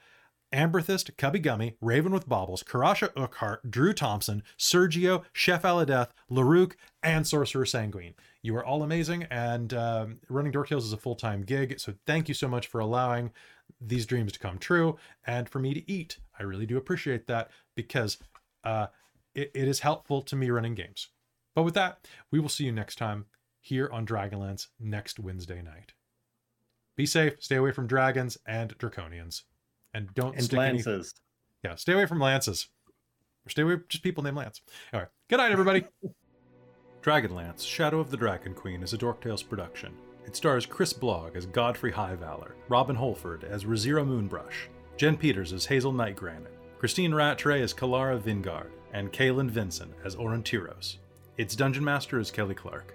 Amberthist, Cubby Gummy, Raven with Baubles, Karasha Urquhart, Drew Thompson, Sergio, Chef Aladeth, Larouk, and Sorcerer Sanguine. You are all amazing, and um, running Dork Tales is a full time gig, so thank you so much for allowing these dreams to come true and for me to eat. I really do appreciate that because uh, it, it is helpful to me running games. But with that, we will see you next time here on Dragonlance next Wednesday night. Be safe, stay away from dragons and draconians, and don't and stick any lances. yeah, stay away from lances. Or stay away just people named Lance. All right. Good night, everybody. (laughs) Dragonlance Shadow of the Dragon Queen is a Dork Tales production. It stars Chris Blogg as Godfrey Highvalor, Robin Holford as Rizira Moonbrush, Jen Peters as Hazeal Nightgranite, Christine Rattray as Kelara Vingard, and Kalin Vincent as Aurontiros. Its Dungeon Master is Kelly Clark.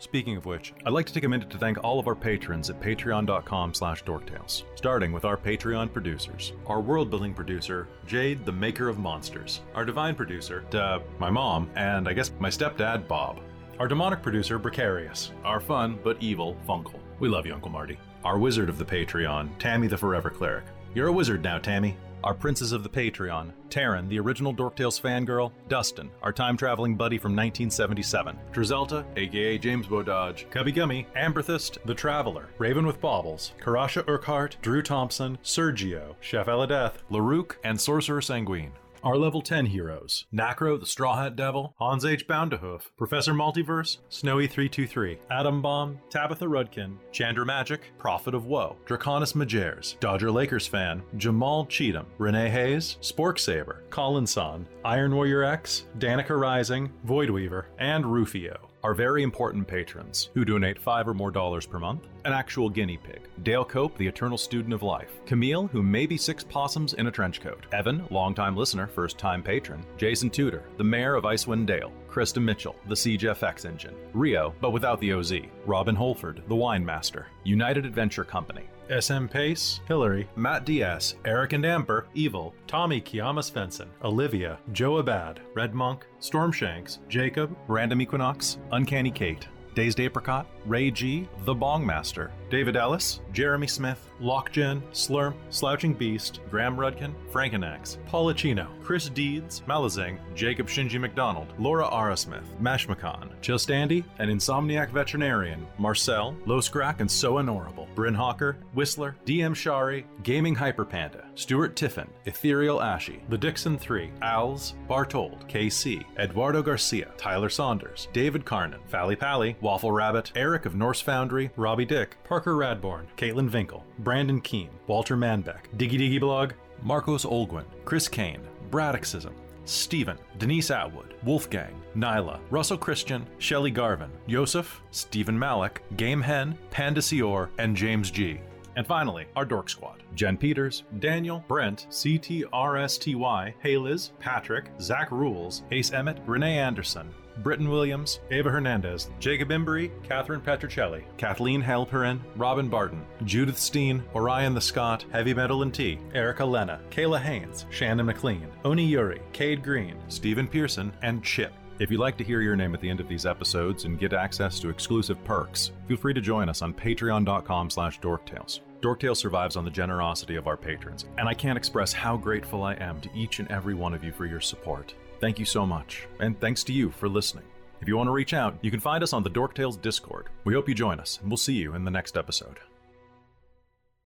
Speaking of which, I'd like to take a minute to thank all of our patrons at patreon.com slash dorktales, starting with our Patreon producers. Our world-building producer, Jade, the maker of monsters. Our divine producer, my mom, and I guess my stepdad, Bob. Our demonic producer, Precarious. Our fun, but evil, Funkle. We love you, Uncle Marty. Our wizard of the Patreon, Tammy the Forever Cleric. You're a wizard now, Tammy. Our princes of the Patreon, Taryn, the original Dorktales fangirl, Dustin, our time traveling buddy from 1977, Drizelta, aka James Bododge, Cubby Gummy, Amberthist, The Traveler, Raven with Baubles, Karasha Urquhart, Drew Thompson, Sergio, Chef Eladeth, Larouk, and Sorcerer Sanguine. Our level 10 heroes Nacro, the Straw Hat Devil, Hans H. Boundahoof, Professor Multiverse, Snowy323, Atom Bomb, Tabitha Rudkin, Chandra Magic, Prophet of Woe, Draconis Majers, Dodger Lakers fan, Jamal Cheatham, Renee Hayes, Spork Saber, Colin Son, Iron Warrior X, Danica Rising, Voidweaver, and Rufio our very important patrons who donate five or more dollars per month, an actual guinea pig, Dale Cope, the eternal student of life, Camille, who may be six possums in a trench coat, Evan, longtime listener, first time patron, Jason Tudor, the mayor of Icewind Dale, Krista Mitchell, the Siege FX engine, Rio, but without the OZ, Robin Holford, the wine master, United Adventure Company, SM Pace, Hillary, Matt Diaz, Eric and Amber, Evil, Tommy Kiyama Svensson, Olivia, Joe Abad, Red Monk, Stormshanks, Jacob, Random Equinox, Uncanny Kate, Dazed Apricot, Ray G, The Bong Master, David Ellis, Jeremy Smith, Lockgen, Slurm, Slouching Beast, Graham Rudkin, Frankenax, Paulachino, Chris Deeds, Malazing, Jacob Shinji McDonald, Laura Arasmith, Mashmakan, Just Andy, an Insomniac Veterinarian, Marcel, Loscrack and So Honorable, Bryn Hawker, Whistler, DM Shari, Gaming Hyperpanda, Stuart Tiffin, Ethereal Ashy, The Dixon 3, Owls, Bartold, KC, Eduardo Garcia, Tyler Saunders, David Carnan, Fally Pally, Waffle Rabbit, Eric of Norse Foundry, Robbie Dick, Parker Radborn, Caitlin Vinkel, Brandon Keene, Walter Manbeck, Diggy Diggy Blog, Marcos Olguin, Chris Kane, Braddockism, Stephen, Denise Atwood, Wolfgang, Nyla, Russell Christian, Shelley Garvin, Yosef, Stephen Malik, Game Hen, Panda Sior, and James G. And finally, our Dork Squad Jen Peters, Daniel, Brent, CTRSTY, Hayliz, Patrick, Zach Rules, Ace Emmett, Renee Anderson, Britton Williams, Ava Hernandez, Jacob Embry, Catherine Petricelli, Kathleen Halperin, Robin Barton, Judith Steen, Orion the Scott, Heavy Metal and Tea, Erica Lena, Kayla Haynes, Shannon McLean, Oni Yuri, Cade Green, Stephen Pearson, and Chip. If you'd like to hear your name at the end of these episodes and get access to exclusive perks, feel free to join us on patreon.com slash dorktales. Dorktales survives on the generosity of our patrons, and I can't express how grateful I am to each and every one of you for your support. Thank you so much, and thanks to you for listening. If you want to reach out, you can find us on the Dorktales Discord. We hope you join us, and we'll see you in the next episode.